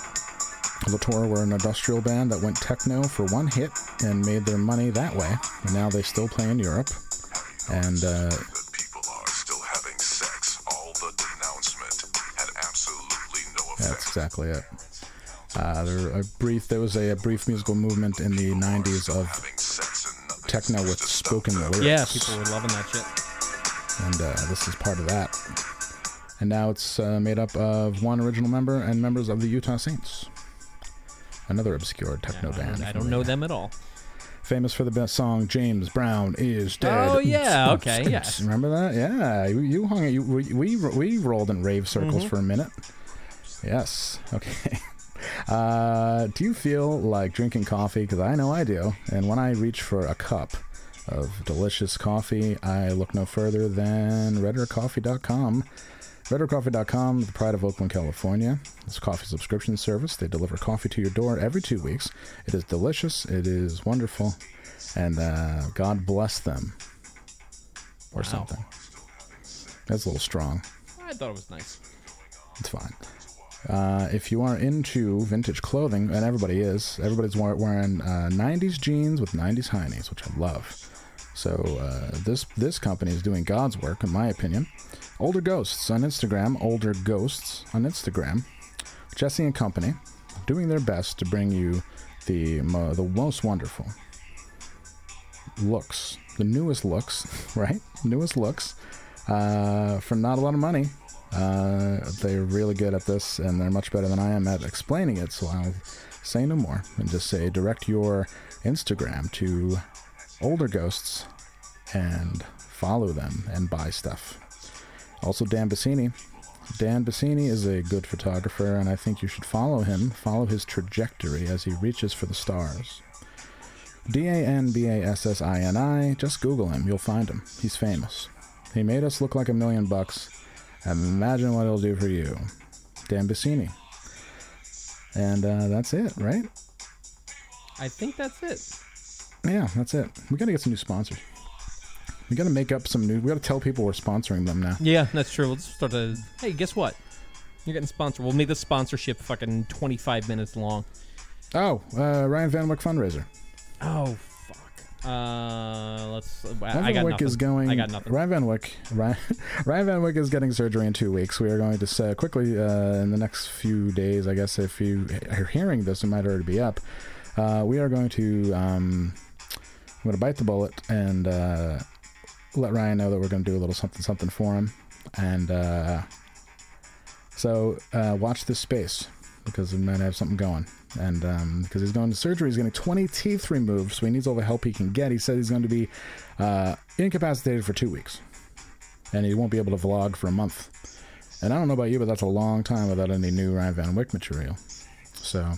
La Tour were an industrial band that went techno for one hit and made their money that way. And now they still play in Europe. And uh, people are still having sex. All the denouncement had absolutely no effect. That's exactly it. Uh, there a brief there was a, a brief musical movement in the '90s of techno with spoken lyrics. Yeah, people were loving that shit. and uh, this is part of that. And now it's uh, made up of one original member and members of the Utah Saints, another obscure techno I band. I don't know them at all. Famous for the best song "James Brown is Dead." Oh, yeah, okay, yes. Remember that? Yeah, you, you hung it. You, we, we we rolled in rave circles Mhm. for a minute. Yes. Okay. Uh, do you feel like drinking coffee? Because I know I do. And when I reach for a cup of delicious coffee, I look no further than RedderCoffee.com. RedderCoffee.com, the pride of Oakland, California. It's a coffee subscription service. They deliver coffee to your door every two weeks. It is delicious. It is wonderful. And uh, God bless them. Or Wow. something. That's a little strong. I thought it was nice. It's fine. Uh, if you are into vintage clothing, and everybody is, everybody's wearing uh, 90s jeans with 90s heinies, which I love. So uh, this this company is doing God's work, in my opinion. Older Ghosts on Instagram, Older Ghosts on Instagram. Jesse and Company doing their best to bring you the mo- the most wonderful looks, the newest looks, right? Newest looks uh, for not a lot of money. Uh, they're really good at this, and they're much better than I am at explaining it. So I'll say no more and just say direct your Instagram to older ghosts and follow them and buy stuff. Also, Dan Bassini. Dan Bassini is a good photographer, and I think you should follow him, follow his trajectory as he reaches for the stars. D A N B A S S I N I. Just Google him, you'll find him. He's famous. He made us look like a million bucks. Imagine what it'll do for you. Dan Bassini. And uh, that's it, right? I think that's it. Yeah, that's it. We gotta get some new sponsors. We gotta make up some new. We gotta tell people we're sponsoring them now. Yeah, that's true. Let's start to. Hey, guess what? You're getting sponsored. We'll make the sponsorship fucking 25 minutes long. Oh, uh, Ryan Van Wyck fundraiser. Oh. Uh, let's. I, Ryan I Van got Wyck nothing. is going. I got nothing. Ryan Van Wyck. Ryan, Ryan Van Wyck is getting surgery in two weeks. We are going to say quickly uh, in the next few days. I guess if you are hearing this, it might already be up. Uh, we are going to. Um, I'm going to bite the bullet and uh, let Ryan know that we're going to do a little something something for him, and uh, so uh, watch this space because we might have something going. And because he's going to surgery, he's getting 20 teeth removed, so he needs all the help he can get. He said he's going to be uh, incapacitated for two weeks, and he won't be able to vlog for a month. And I don't know about you, but that's a long time without any new Ryan Van Wyck material. So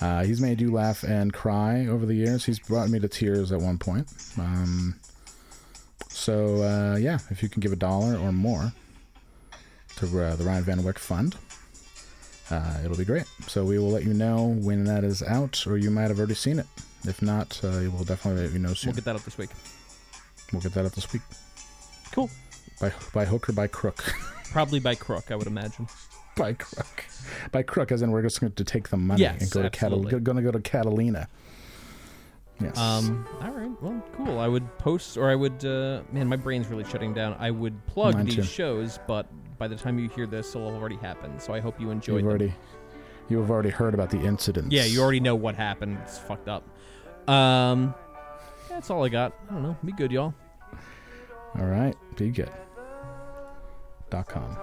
uh, he's made you laugh and cry over the years. He's brought me to tears at one point. Um, so uh, yeah, if you can give a dollar or more to uh, the Ryan Van Wyck Fund, uh, it'll be great. So we will let you know when that is out, or you might have already seen it. If not, uh, we'll definitely let you know soon. We'll get that up this week. We'll get that up this week. Cool. By by hook or by crook? Probably by crook, I would imagine. by crook. By crook, as in we're just going to take the money Yes, and go to Catal- going to go to Catalina. Yes. Um, all right. Well, cool. I would post, or I would. Uh, man, my brain's really shutting down. I would plug Mine these too. shows, but by the time you hear this, it'll have already happened. So I hope you enjoyed. You've them. already you have already heard about the incidents. Yeah, you already know what happened. It's fucked up. Um, that's all I got. I don't know. Be good, y'all. All right, be good. Dot com.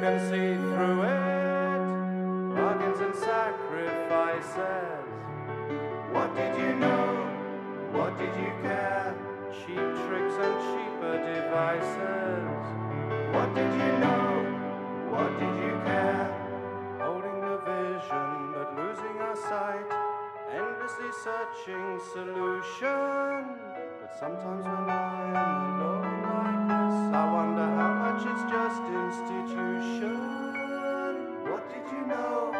Can see through it. Bargains and sacrifices. What did you know? What did you care? Cheap tricks and cheaper devices. What did you know? What did you care? Holding the vision but losing our sight. Endlessly searching solution. But sometimes when I'm alone like this, I wonder how much it's just institution. What did you know?